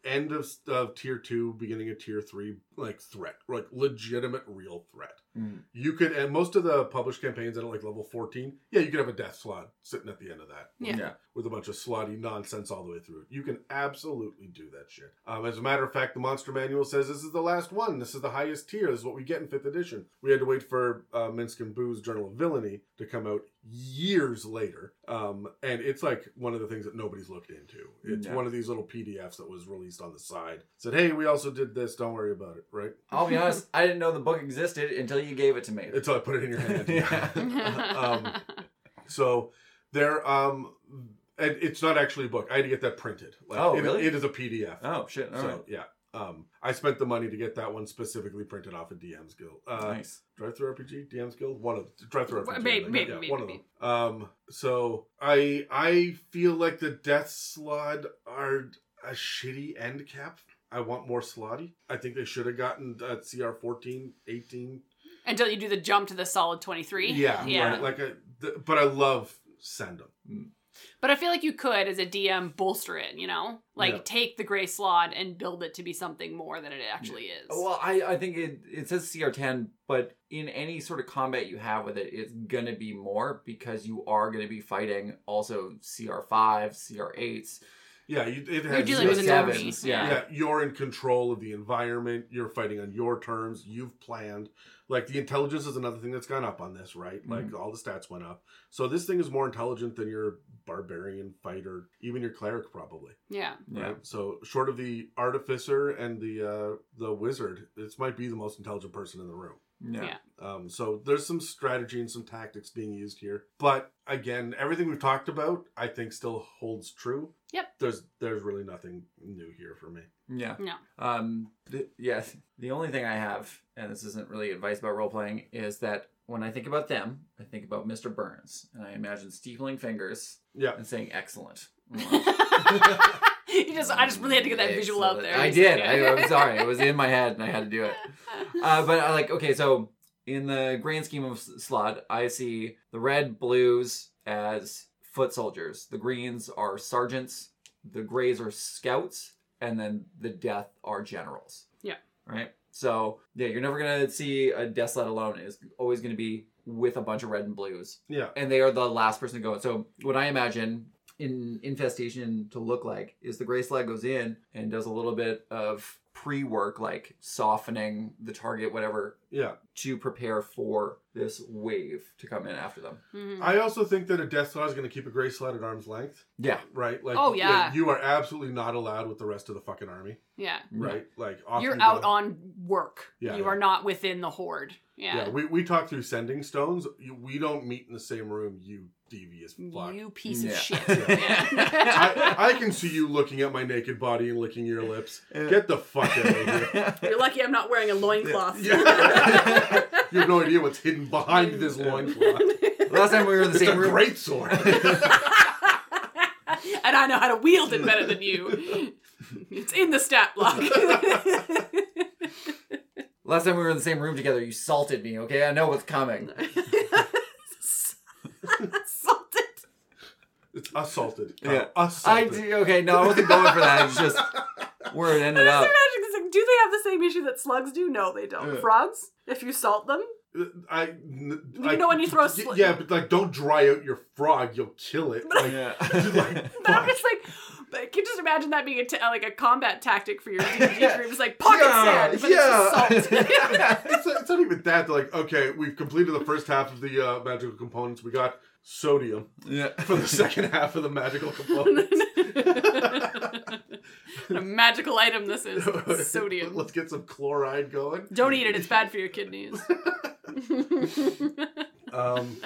end of, of tier two, beginning of tier three, like threat, like legitimate, real threat. Mm. You could, and most of the published campaigns at like level 14, yeah, you could have a death slaad sitting at the end of that. Yeah. Yeah. With a bunch of slaadi nonsense all the way through it. You can absolutely do that shit. Um, as a matter of fact, the monster manual says this is the last one. This is the highest tier. This is what we get in fifth edition. We had to wait for uh, Minsc and Boo's Journal of Villainy to come out years later. Um, and it's like one of the things that nobody's looked into. It's Yeah. one of these little PDFs that was released on the side. Said, hey, we also did this. Don't worry about it, right? I'll be honest. I didn't know the book existed until you gave it to me. Until I put it in your hand. (laughs) Yeah. um, so there, um, and it's not actually a book. I had to get that printed. Like, Oh, it- really? It is a PDF. oh shit! All so right. yeah. Um, I spent the money to get that one specifically printed off of DM's Guild. Uh, nice. Drive Through RPG, DM's Guild, one of them. Drive Through RPG. Maybe, I think. maybe, yeah, maybe, one of them. Um, so I I feel like the Death Slaad are a shitty end cap. I want more slaadi. I think they should have gotten uh, CR 14, 18. Until you do the jump to the solid 23. Yeah, Yeah. Right, like a, th- but I love Ssendam. Mm. But I feel like you could, as a DM, bolster it, you know? Like, Yeah. take the gray slaad and build it to be something more than it actually is. Well, I, I think it, it says CR10, but in any sort of combat you have with it, it's going to be more because you are going to be fighting also CR5, CR8s. Yeah, you, it has You're dealing with an army. sevens, Yeah. yeah, you're in control of the environment. You're fighting on your terms. You've planned. Like the intelligence is another thing that's gone up on this, right? Like all the stats went up. So this thing is more intelligent than your barbarian fighter, even your cleric probably. Yeah. Yeah. So short of the artificer and the uh, the wizard, this might be the most intelligent person in the room. Yeah. Yeah. Um, so there's some strategy and some tactics being used here. But again, everything we've talked about, I think, still holds true. Yep. There's there's really nothing new here for me. Yeah. No. Um, th- yes. The only thing I have, and this isn't really advice about role playing, is that when I think about them, I think about Mr. Burns, and I imagine steepling fingers Yeah. and saying excellent. (laughs) (laughs) (laughs) you just, I just really had to get that visual out there. I did. I, I'm sorry. It was in my head, and I had to do it. Uh, but I like okay, so in the grand scheme of slaad, I see the red blues as foot soldiers, the greens are sergeants, the grays are scouts, and then the death are generals. Yeah. Right. So yeah, you're never gonna see a Death Slaad alone. It's always gonna be with a bunch of red and blues, Yeah. and they are the last person to go. So what I imagine in infestation to look like is the gray slaad goes in and does a little bit of pre-work like softening the target whatever Yeah. to prepare for this wave to come in after them Mhm. I also think that a Death Slaad is going to keep a Gray Slaad at arm's length, yeah right? Like, Oh, yeah. You are absolutely not allowed with the rest of the fucking army, yeah. right? Like, often You're you out go- on work. Yeah, you yeah. are not within the horde. Yeah, Yeah. we, we talked through sending stones. We don't meet in the same room, you devious fuck. You piece Yeah. of shit. (laughs) Yeah. Yeah. I, I can see you looking at my naked body and licking your lips. Get the fuck out of here. (laughs) You're lucky I'm not wearing a loincloth. Yeah. (laughs) you have no idea what's hidden behind this loincloth. last time we were in the It's a same room great sword. and I know how to wield it better than you. It's in the stat block. Last time we were in the same room together you salted me okay i know what's coming (laughs) Salted. it's assaulted. Yeah. Uh, i assaulted. do- okay no i wasn't going for that it's just where it ended up just imagine, 'cause, like, do they have the same issue that slugs do? No, they don't. Yeah. Frogs, if you salt them, I, n- You I- know when you throw a y- sli- yeah, but like, don't dry out your frog. You'll kill it. (laughs) Like, yeah (laughs) but I'm just like, but can you just imagine that being a t- like a combat tactic for your (laughs) D&D group? It's like pocket Yeah, sand, but it's just salt. (laughs) it's, not, it's not even that. They're like, okay, we've completed the first half of the uh, magical components. We got sodium yeah (laughs) for the second half of the magical components. a magical item this is sodium. Let's get some chloride going. Don't eat it; it's bad for your kidneys. Um,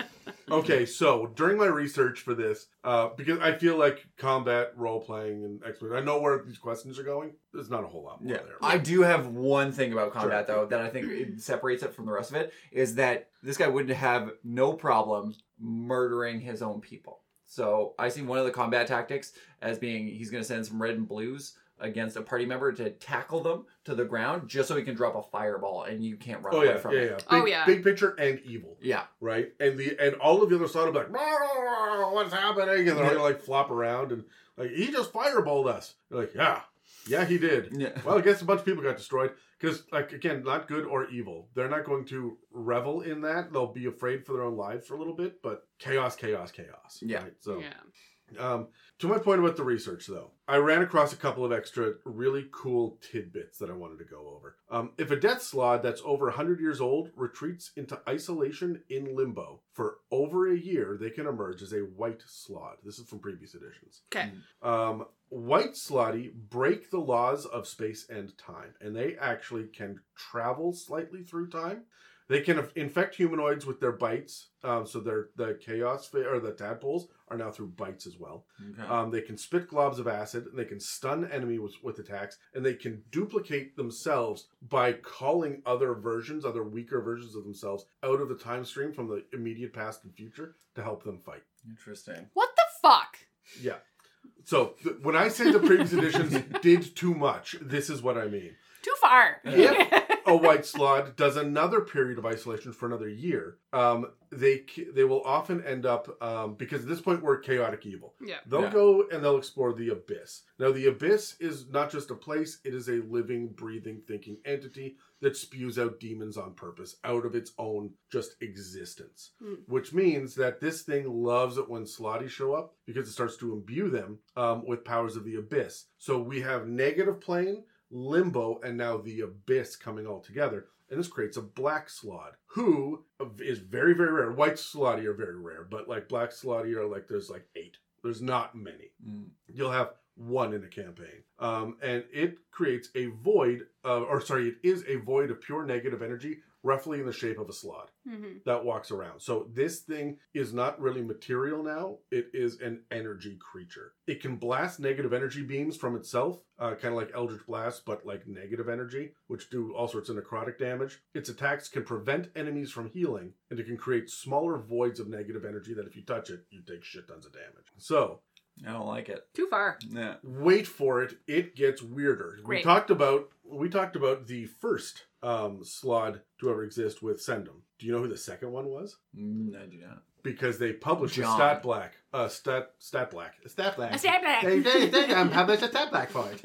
okay, so during my research for this, uh, because I feel like combat role playing and expert, I know where these questions are going. There's not a whole lot more Yeah, there. I do have one thing about combat Sure. though that I think it separates it from the rest of it is that this guy wouldn't have no problem murdering his own people. So I see one of the combat tactics as being he's going to send some red and blues against a party member to tackle them to the ground just so he can drop a fireball and you can't run Oh away yeah, from yeah, it. yeah. Oh, big, Oh, yeah. Big picture and evil, Yeah, right? And the and all of the other side will be like, what's happening? And they're gonna like flop around and like he just fireballed us. You're like, yeah, yeah, he did. yeah. (laughs) Well, I guess a bunch of people got destroyed because, like, again, not good or evil. They're not going to revel in that. They'll be afraid for their own lives for a little bit, but chaos, chaos, chaos. Yeah. Right? So, yeah. Um, to my point about the research, though, I ran across a couple of extra really cool tidbits that I wanted to go over. Um, if a death slaad that's over 100 years old retreats into isolation in limbo for over a year, they can emerge as a white slaad. This is from previous editions. Okay. Um, white slaadi break the laws of space and time, and they actually can travel slightly through time. They can infect humanoids with their bites, um, so their the chaos fa- or the tadpoles are now through bites as well. Okay. Um, they can spit globs of acid, and they can stun enemy with, with attacks, and they can duplicate themselves by calling other versions, other weaker versions of themselves, out of the time stream from the immediate past and future to help them fight. Interesting. What the fuck? Yeah. So th- when I say the previous editions (laughs) did too much, this is what I mean. Too far. Yeah. A white slaad does another period of isolation for another year. Um, they they will often end up um, because at this point we're chaotic evil. yeah. They'll Yeah. go and they'll explore the abyss. Now the abyss is not just a place; it is a living, breathing, thinking entity that spews out demons on purpose out of its own just existence. Hmm. Which means that this thing loves it when slaadi show up because it starts to imbue them um, with powers of the abyss. So we have negative plane, limbo, and now the abyss coming all together. And this creates a black slaad who is very, very rare. White slaadi are very rare, but like black slaadi are like there's like eight. There's not many Mm. you'll have one in a campaign um, and it creates a void of, or sorry it is a void of pure negative energy roughly in the shape of a slaad hmm that walks around. So this thing is not really material now. It is an energy creature. It can blast negative energy beams from itself uh, kind of like eldritch blast but like negative energy which do all sorts of necrotic damage. Its attacks can prevent enemies from healing and it can create smaller voids of negative energy that if you touch it you take shit tons of damage. So I don't like it. Too far. Yeah. wait for it. It gets weirder. We talked about we talked about the first um slaad to ever exist with Ssendam do you know who the second one was Mm, I do not. because they published a John. stat black uh stat stat black a stat black A stat black. they, they, they um, (laughs) published a stat black for it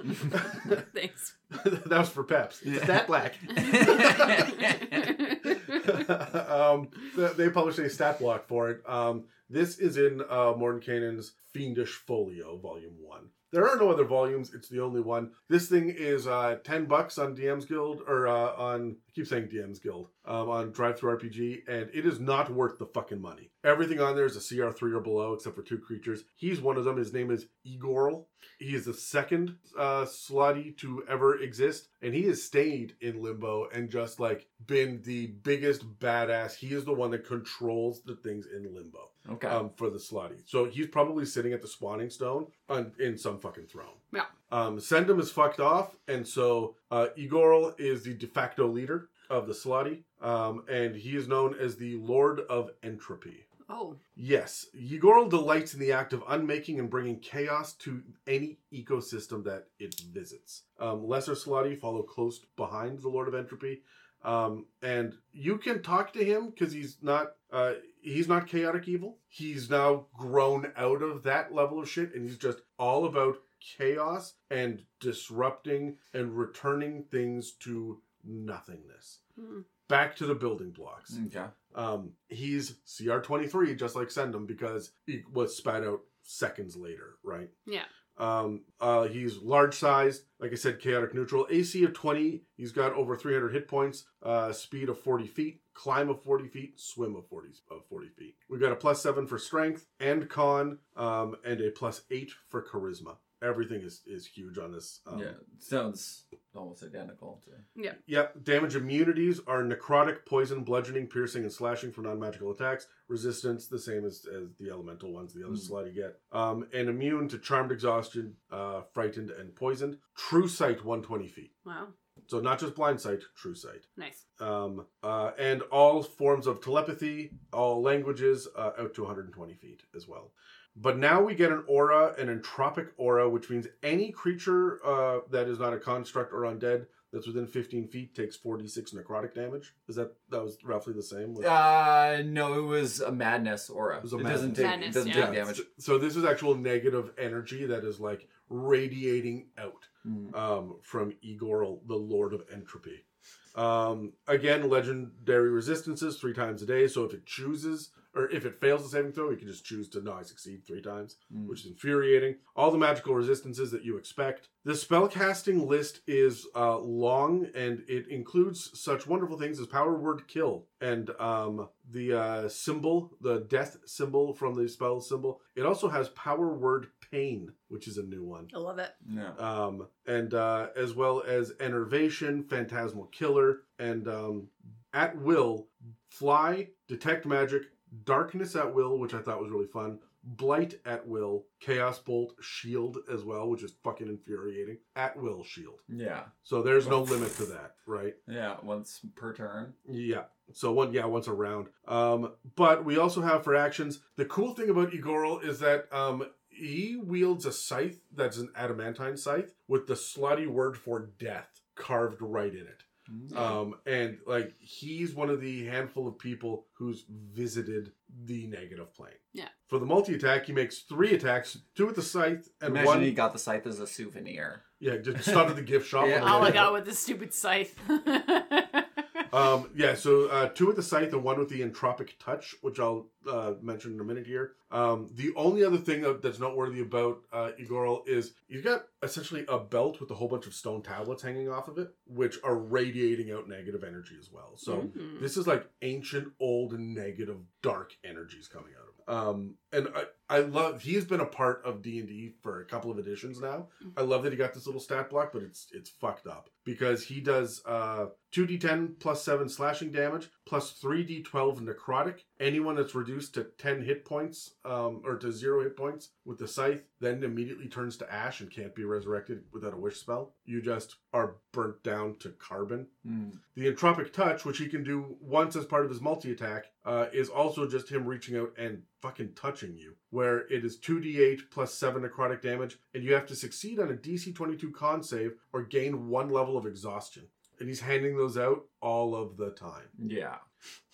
Thanks. (laughs) that was for Peps. Yeah. Stat black. (laughs) um, they published a stat block for it. Um, this is in uh, Mordenkainen's Fiendish Folio, Volume 1. There are no other volumes. It's the only one. This thing is uh, 10 bucks on DM's Guild, or uh, on, keep saying DM's Guild, um, on DriveThruRPG, and it is not worth the fucking money. Everything on there is a CR3 or below, except for two creatures. He's one of them. His name is Ygorl. He is the second uh, slaadi to ever exist, and he has stayed in limbo and just like been the biggest badass. He is the one that controls the things in limbo Okay. um, for the slaadi. So he's probably sitting at the spawning stone on, in some fucking throne. Yeah. Um, Ssendam is fucked off, and so uh, Ygorl is the de facto leader of the slaadi, um, and he is known as the Lord of Entropy. oh, Yes, Ygorl delights in the act of unmaking and bringing chaos to any ecosystem that it visits. Um, Lesser Slaadi follow close behind the Lord of Entropy, um, and you can talk to him because he's not uh, he's not chaotic evil. He's now grown out of that level of shit, and he's just all about chaos and disrupting and returning things to nothingness. Hmm. Back to the building blocks. okay. Um, he's CR23, just like Ssendam, because he was spat out seconds later, right? Yeah. Um, uh, he's large sized, like I said, chaotic neutral. AC of 20. He's got over 300 hit points, uh, speed of 40 feet, climb of 40 feet, swim of 40 of 40 feet. We've got a plus seven for strength and con, um, and a plus eight for charisma. Everything is is huge on this. Um, yeah. Sounds almost identical to. Yeah. Yep. Damage immunities are necrotic, poison, bludgeoning, piercing, and slashing for non-magical attacks. Resistance, the same as, as the elemental ones, the other Hmm. slide you get. Um, and immune to charmed exhaustion, uh, frightened, and poisoned. True sight, 120 feet. wow, So not just blind sight, true sight. nice. Um, uh, and all forms of telepathy, all languages, uh, out to 120 feet as well. But now we get an aura, an entropic aura, which means any creature uh, that is not a construct or undead that's within 15 feet takes 46 necrotic damage. Is that that was roughly the same? with- Uh, no, it was a madness aura. It, was a doesn't take. Madness, it doesn't yeah. take damage. So, so this is actual negative energy that is like radiating out Mm. um, from Igor, the Lord of Entropy. Um, again, legendary resistances three times a day. So if it chooses, or if it fails the saving throw, you can just choose to no, I succeed three times, Mm. which is infuriating. All the magical resistances that you expect. The spellcasting list is uh, long and it includes such wonderful things as power word kill and um, the uh, symbol, the death symbol from the spell symbol. It also has power word pain, which is a new one I love it. Yeah. um, and uh, as well as enervation, phantasmal killer, and um, at will, fly, detect magic, darkness at will, which I thought was really fun. Blight at will, chaos bolt, shield as well, which is fucking infuriating. At will shield. Yeah. So there's no limit to that, right? Yeah. Once per turn. Yeah. So one, yeah, once a round. Um, but we also have for actions. The cool thing about Ygorl is that um, he wields a scythe that's an adamantine scythe with the slaadi word for death carved right in it. Mm. Um, and like he's one of the handful of people who's visited the negative plane. Yeah. For the multi attack, he makes three attacks: two with the scythe and Imagine one. he got the scythe as a souvenir. yeah, just stopped at the gift shop. Yeah. (laughs) on the All I got with this stupid scythe. (laughs) Um, yeah, so uh, two with the scythe and one with the entropic touch, which I'll uh, mention in a minute here. Um, the only other thing that's noteworthy about uh, Ygorl is you've got essentially a belt with a whole bunch of stone tablets hanging off of it, which are radiating out negative energy as well. So Mhm. this is like ancient, old, negative, dark energies coming out of it. Um, and I, I love he's been a part of D and D for a couple of editions now. I love that he got this little stat block, but it's it's fucked up because he does uh two d10 plus seven slashing damage plus three d12 necrotic. Anyone that's reduced to ten hit points um or to zero hit points with the scythe then immediately turns to ash and can't be resurrected without a wish spell. You just are burnt down to carbon. Mm. The entropic touch, which he can do once as part of his multi attack, uh, is also just him reaching out and fucking touching you. Where it is 2d8 plus 7 necrotic damage, and you have to succeed on a DC 22 con save or gain one level of exhaustion. And he's handing those out all of the time. Yeah.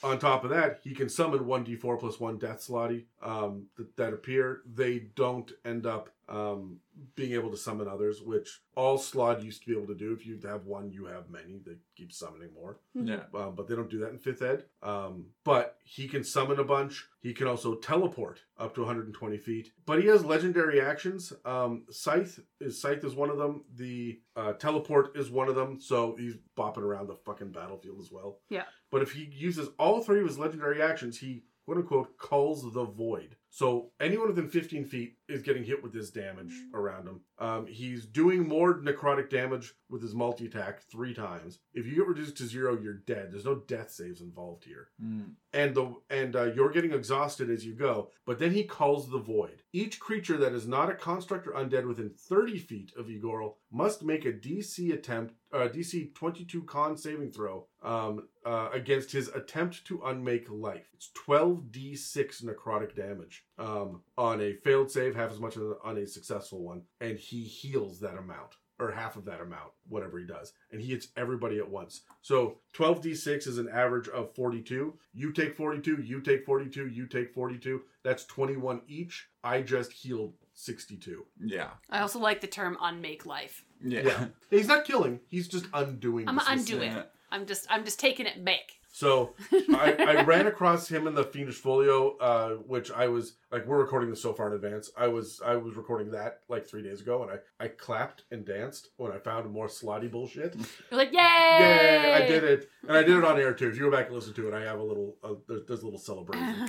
On top of that, he can summon 1d4 plus 1 death slaadi um, that, that appear. They don't end up um, being able to summon others, which all Slaad used to be able to do. If you have one, you have many. They keep summoning more, Yeah. um, but they don't do that in fifth ed. Um, but he can summon a bunch. He can also teleport up to 120 feet. But he has legendary actions. Um, Scythe is Scythe is one of them. The uh, teleport is one of them. So he's bopping around the fucking battlefield as well. Yeah. But if he uses all three of his legendary actions, he quote unquote calls the void. So anyone within 15 feet is getting hit with this damage around him. Um, he's doing more necrotic damage with his multi attack three times. If you get reduced to zero, you're dead. There's no death saves involved here Mm. and the and uh, you're getting exhausted as you go. But then he calls the void. Each creature that is not a construct or undead within 30 feet of Ygorl must make a DC attempt, uh, DC 22 Con saving throw um, uh, against his attempt to unmake life. It's 12d6 necrotic damage um, on a failed save, half as much as on a successful one, and he heals that amount. Or half of that amount, whatever he does. And he hits everybody at once. So 12d6 is an average of 42. You take 42, you take 42, you take 42. That's 21 each. I just healed 62. Yeah. I also like the term unmake life. Yeah. Yeah. (laughs) He's not killing, he's just undoing I'm the gonna system. undo it. Yeah. I'm just I'm just taking it back. So I, I (laughs) ran across him in the Fiendish Folio, uh, which I was like, we're recording this so far in advance. I was I was recording that like three days ago, and I I clapped and danced when I found more slaadi bullshit. You're like, yay! Yay! I did it, and I did it on air too. If you go back and listen to it, I have a little uh, there's, there's a little celebration.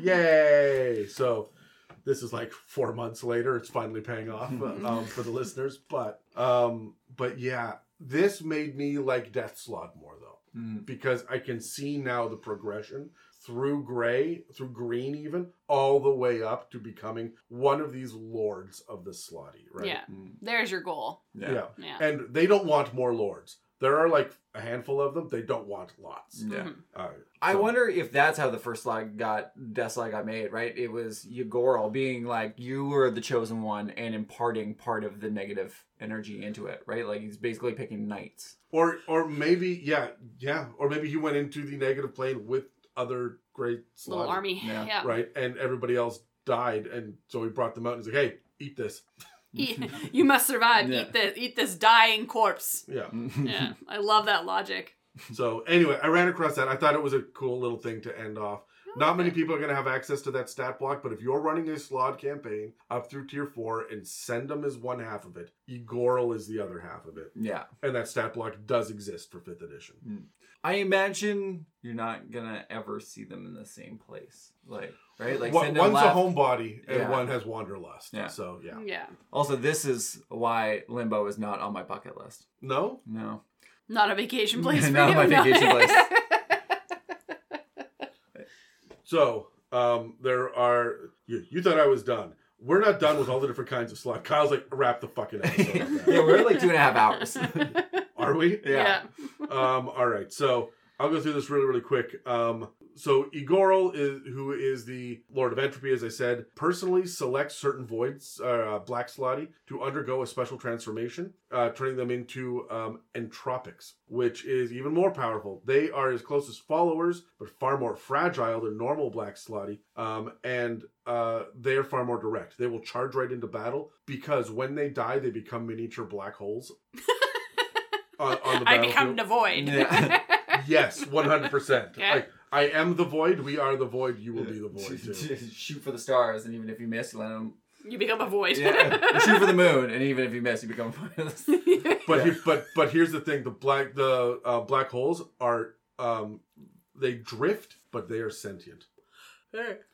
(laughs) Yay! So this is like four months later. It's finally paying off (laughs) uh, um, for the listeners. But um, but yeah, this made me like Death Slaad more though Mm. because I can see now the progression through gray, through green, even all the way up to becoming one of these lords of the slaadi. Right? Yeah. Mm. There's your goal. Yeah. yeah. Yeah. And they don't want more lords. There are like a handful of them. They don't want lots. Yeah. Mhm. Uh, I wonder if that's how the first slide got Death Slide got made, right? It was Ygorl being like you were the chosen one and imparting part of the negative energy into it, right? Like he's basically picking knights. Or or maybe yeah yeah or maybe he went into the negative plane with other great Little slaadi, army. (laughs) Yeah. Yeah. right? And everybody else died, and so he brought them out and he's like, hey, eat this. (laughs) Eat- you must survive. Yeah. Eat this. Eat this dying corpse. Yeah. (laughs) Yeah. I love that logic. So anyway, I ran across that. I thought it was a cool little thing to end off. Not many people are going to have access to that stat block, but if you're running a Slaad campaign up through tier four and Ssendam is one half of it, Ygorl is the other half of it. Yeah. And that stat block does exist for fifth edition. Hmm. I imagine you're not gonna ever see them in the same place. Like right? Like One- send them one's a left. homebody and Yeah. one has wanderlust. Yeah. So yeah. Yeah. Also, this is why Limbo is not on my bucket list. No? No. Not a vacation place (laughs) for Not you. my no. vacation place. (laughs) So um there are you, you thought I was done. We're not done with all the different kinds of slaad. Kyle's like, wrap the fucking episode up (laughs) yeah, we're like two and a half hours. Are we? Yeah. um, all right, so I'll go through this really, really quick. Um, so Ygorl is who is the Lord of Entropy, as I said, personally selects certain voids, uh, black slaadi, to undergo a special transformation, uh, turning them into um, entropics, which is even more powerful. They are his closest followers, but far more fragile than normal black slaadi, um, and uh, they are far more direct. They will charge right into battle because when they die, they become miniature black holes. (laughs) on, on the I become the void. Yeah. (laughs) Yes, one hundred percent. Okay. Like I am the void. We are the void. You will be the void (laughs) too. (laughs) Shoot for the stars, and even if you miss, you let them. you become a void. Yeah. (laughs) Shoot for the moon, and even if you miss, you become. But Yeah. he, but but here's the thing: the black the uh, black holes are um they drift, but they are sentient.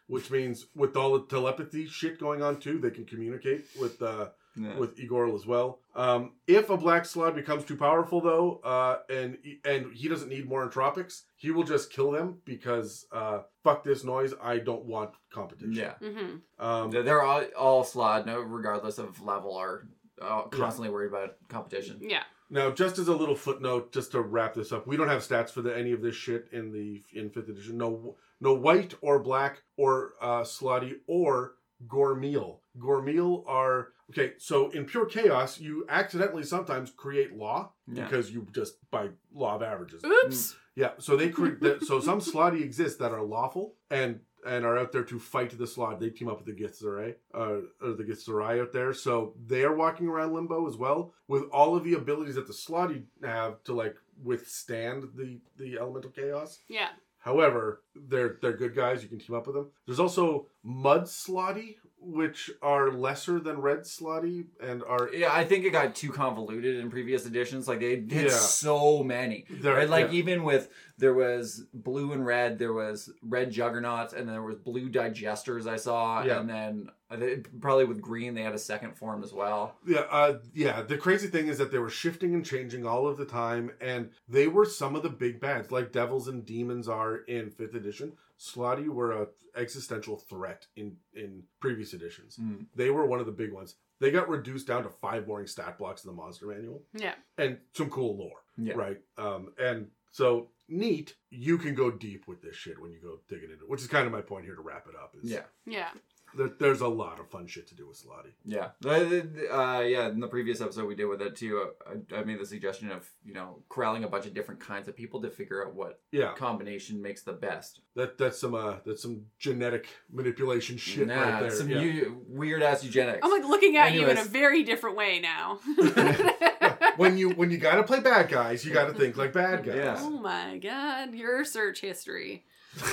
Which means with all the telepathy shit going on too, they can communicate with uh Yeah. with Igor as well. Um, if a black slaad becomes too powerful though, uh, and and he doesn't need more entropics, he will just kill them because uh, fuck this noise. I don't want competition. yeah. hmm Um, They're- They're all, all slaad, no, regardless of level, are uh, constantly worried about competition. Yeah. Now, just as a little footnote, just to wrap this up, we don't have stats for the, any of this shit in the in fifth edition. No, no white or black or uh, slaadi or gourmeal. Gourmeal are okay. So in pure chaos, you accidentally sometimes create law Yeah. because you just by law of averages. Oops. Yeah. So they create. that- so some (laughs) slaadi exist that are lawful and and are out there to fight the slaad. They team up with the Githzerai, uh, or the Githzerai out there. So they are walking around limbo as well with all of the abilities that the Slaadi have to like withstand the the elemental chaos. Yeah. However, they're they're good guys. You can team up with them. There's also Mud Slaadi, which are lesser than Red Slaadi and are Yeah, I think it got too convoluted in previous editions. Like they did Yeah. so many. They're- Right? Like yeah. even with there was blue and red, there was red juggernauts, and then there was blue digesters I saw, Yeah. and then I probably with green they had a second form as well. Yeah, uh, yeah. The crazy thing is that they were shifting and changing all of the time, and they were some of the big bads, like devils and demons are in fifth edition. Slaadi were a existential threat in in previous editions. Mm. They were one of the big ones. They got reduced down to five boring stat blocks in the monster manual Yeah. and some cool lore, Yeah. right? Um, and so neat. You can go deep with this shit when you go digging into it, which is kind of my point here to wrap it up. Is Yeah. Yeah. There, there's a lot of fun shit to do with Slaadi. Yeah, uh, yeah. In the previous episode we did with it too, uh, I, I made the suggestion of you know corralling a bunch of different kinds of people to figure out what Yeah, combination makes the best. that that's some uh that's some genetic manipulation shit Nah, right there. Some yeah. weird ass eugenics. I'm like looking at you in a very different way now. (laughs) when you when you (laughs) gotta play bad guys, you gotta think like bad guys. Yeah. oh my god, your search history. (laughs)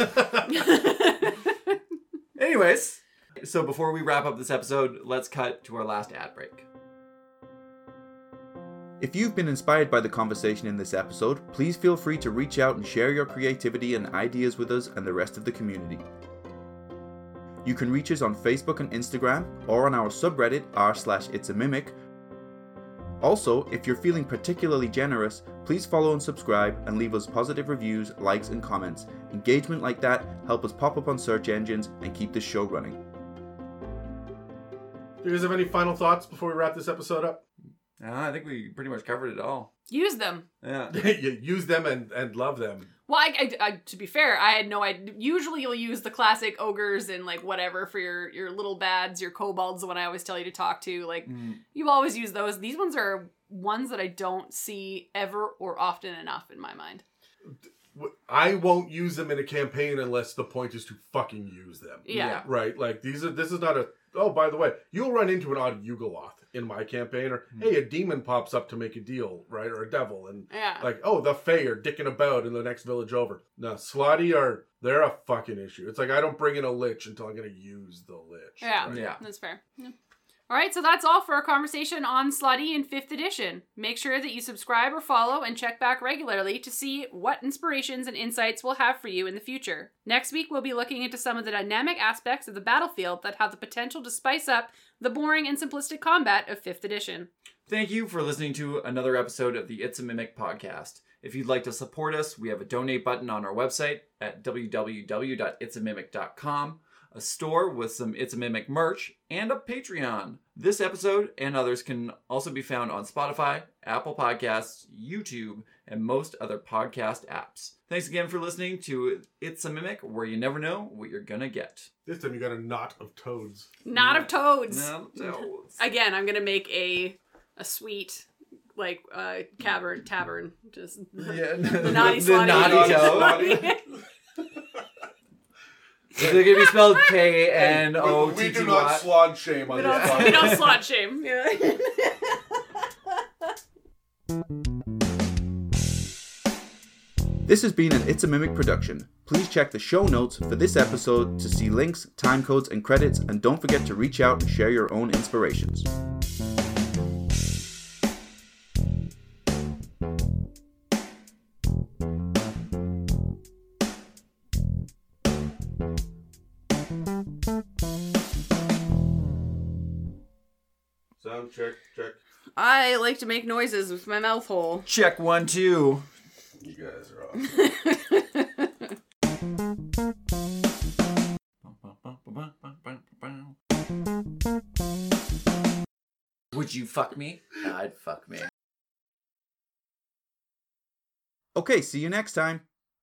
Anyways, so before we wrap up this episode, let's cut to our last ad break. If you've been inspired by the conversation in this episode, please feel free to reach out and share your creativity and ideas with us and the rest of the community. You can reach us on Facebook and Instagram or on our subreddit r slash. Also, if you're feeling particularly generous, please follow and subscribe and leave us positive reviews, likes, and comments. Engagement like that help us pop up on search engines and keep this show running. Do you guys have any final thoughts before we wrap this episode up? Uh, I think we pretty much covered it all. Use them. Yeah. (laughs) use them and, and love them. Well, I, I, I, to be fair, I had no idea. Usually, you'll use the classic ogres and like whatever for your your little bads, your kobolds. The one I always tell you to talk to. Like Mm. you've always use those. These ones are ones that I don't see ever or often enough in my mind. W- I won't use them in a campaign unless the point is to fucking use them. Yeah. Yeah. Right? Like these are this is not a oh by the way, you'll run into an odd Yugoloth in my campaign, or Hmm. hey, a demon pops up to make a deal, right? Or a devil, and Yeah. like, oh, the Fae are dicking about in the next village over. No, Slaadi are they're a fucking issue. It's like I don't bring in a lich until I'm gonna use the lich. Yeah. right? Yeah. That's fair. Yeah. All right, so that's all for our conversation on Slaadi in 5th edition. Make sure that you subscribe or follow and check back regularly to see what inspirations and insights we'll have for you in the future. Next week, we'll be looking into some of the dynamic aspects of the battlefield that have the potential to spice up the boring and simplistic combat of 5th edition. Thank you for listening to another episode of the It's a Mimic podcast. If you'd like to support us, we have a donate button on our website at www.itsamimic.com, a store with some It's a Mimic merch, and a Patreon. This episode and others can also be found on Spotify, Apple Podcasts, YouTube, and most other podcast apps. Thanks again for listening to It's a Mimic, where you never know what you're gonna get. This time you got a knot of toads. Not of toads. No, no. Again, I'm gonna make a a sweet like uh cavern tavern just Yeah, (laughs) (laughs) the naughty the slotty. naughty toad. (laughs) They're gonna be spelled (laughs) K N O we, T we T do not Y. shame on we this don't, we don't podcast. slot shame. Yeah. (laughs) This has been an It's a Mimic production. Please check the show notes for this episode to see links, time codes, and credits, and don't forget to reach out and share your own inspirations. Sound check, check. I like to make noises with my mouth hole. Check one two. You guys are off. (laughs) Would you fuck me? I'd fuck me. Okay, see you next time.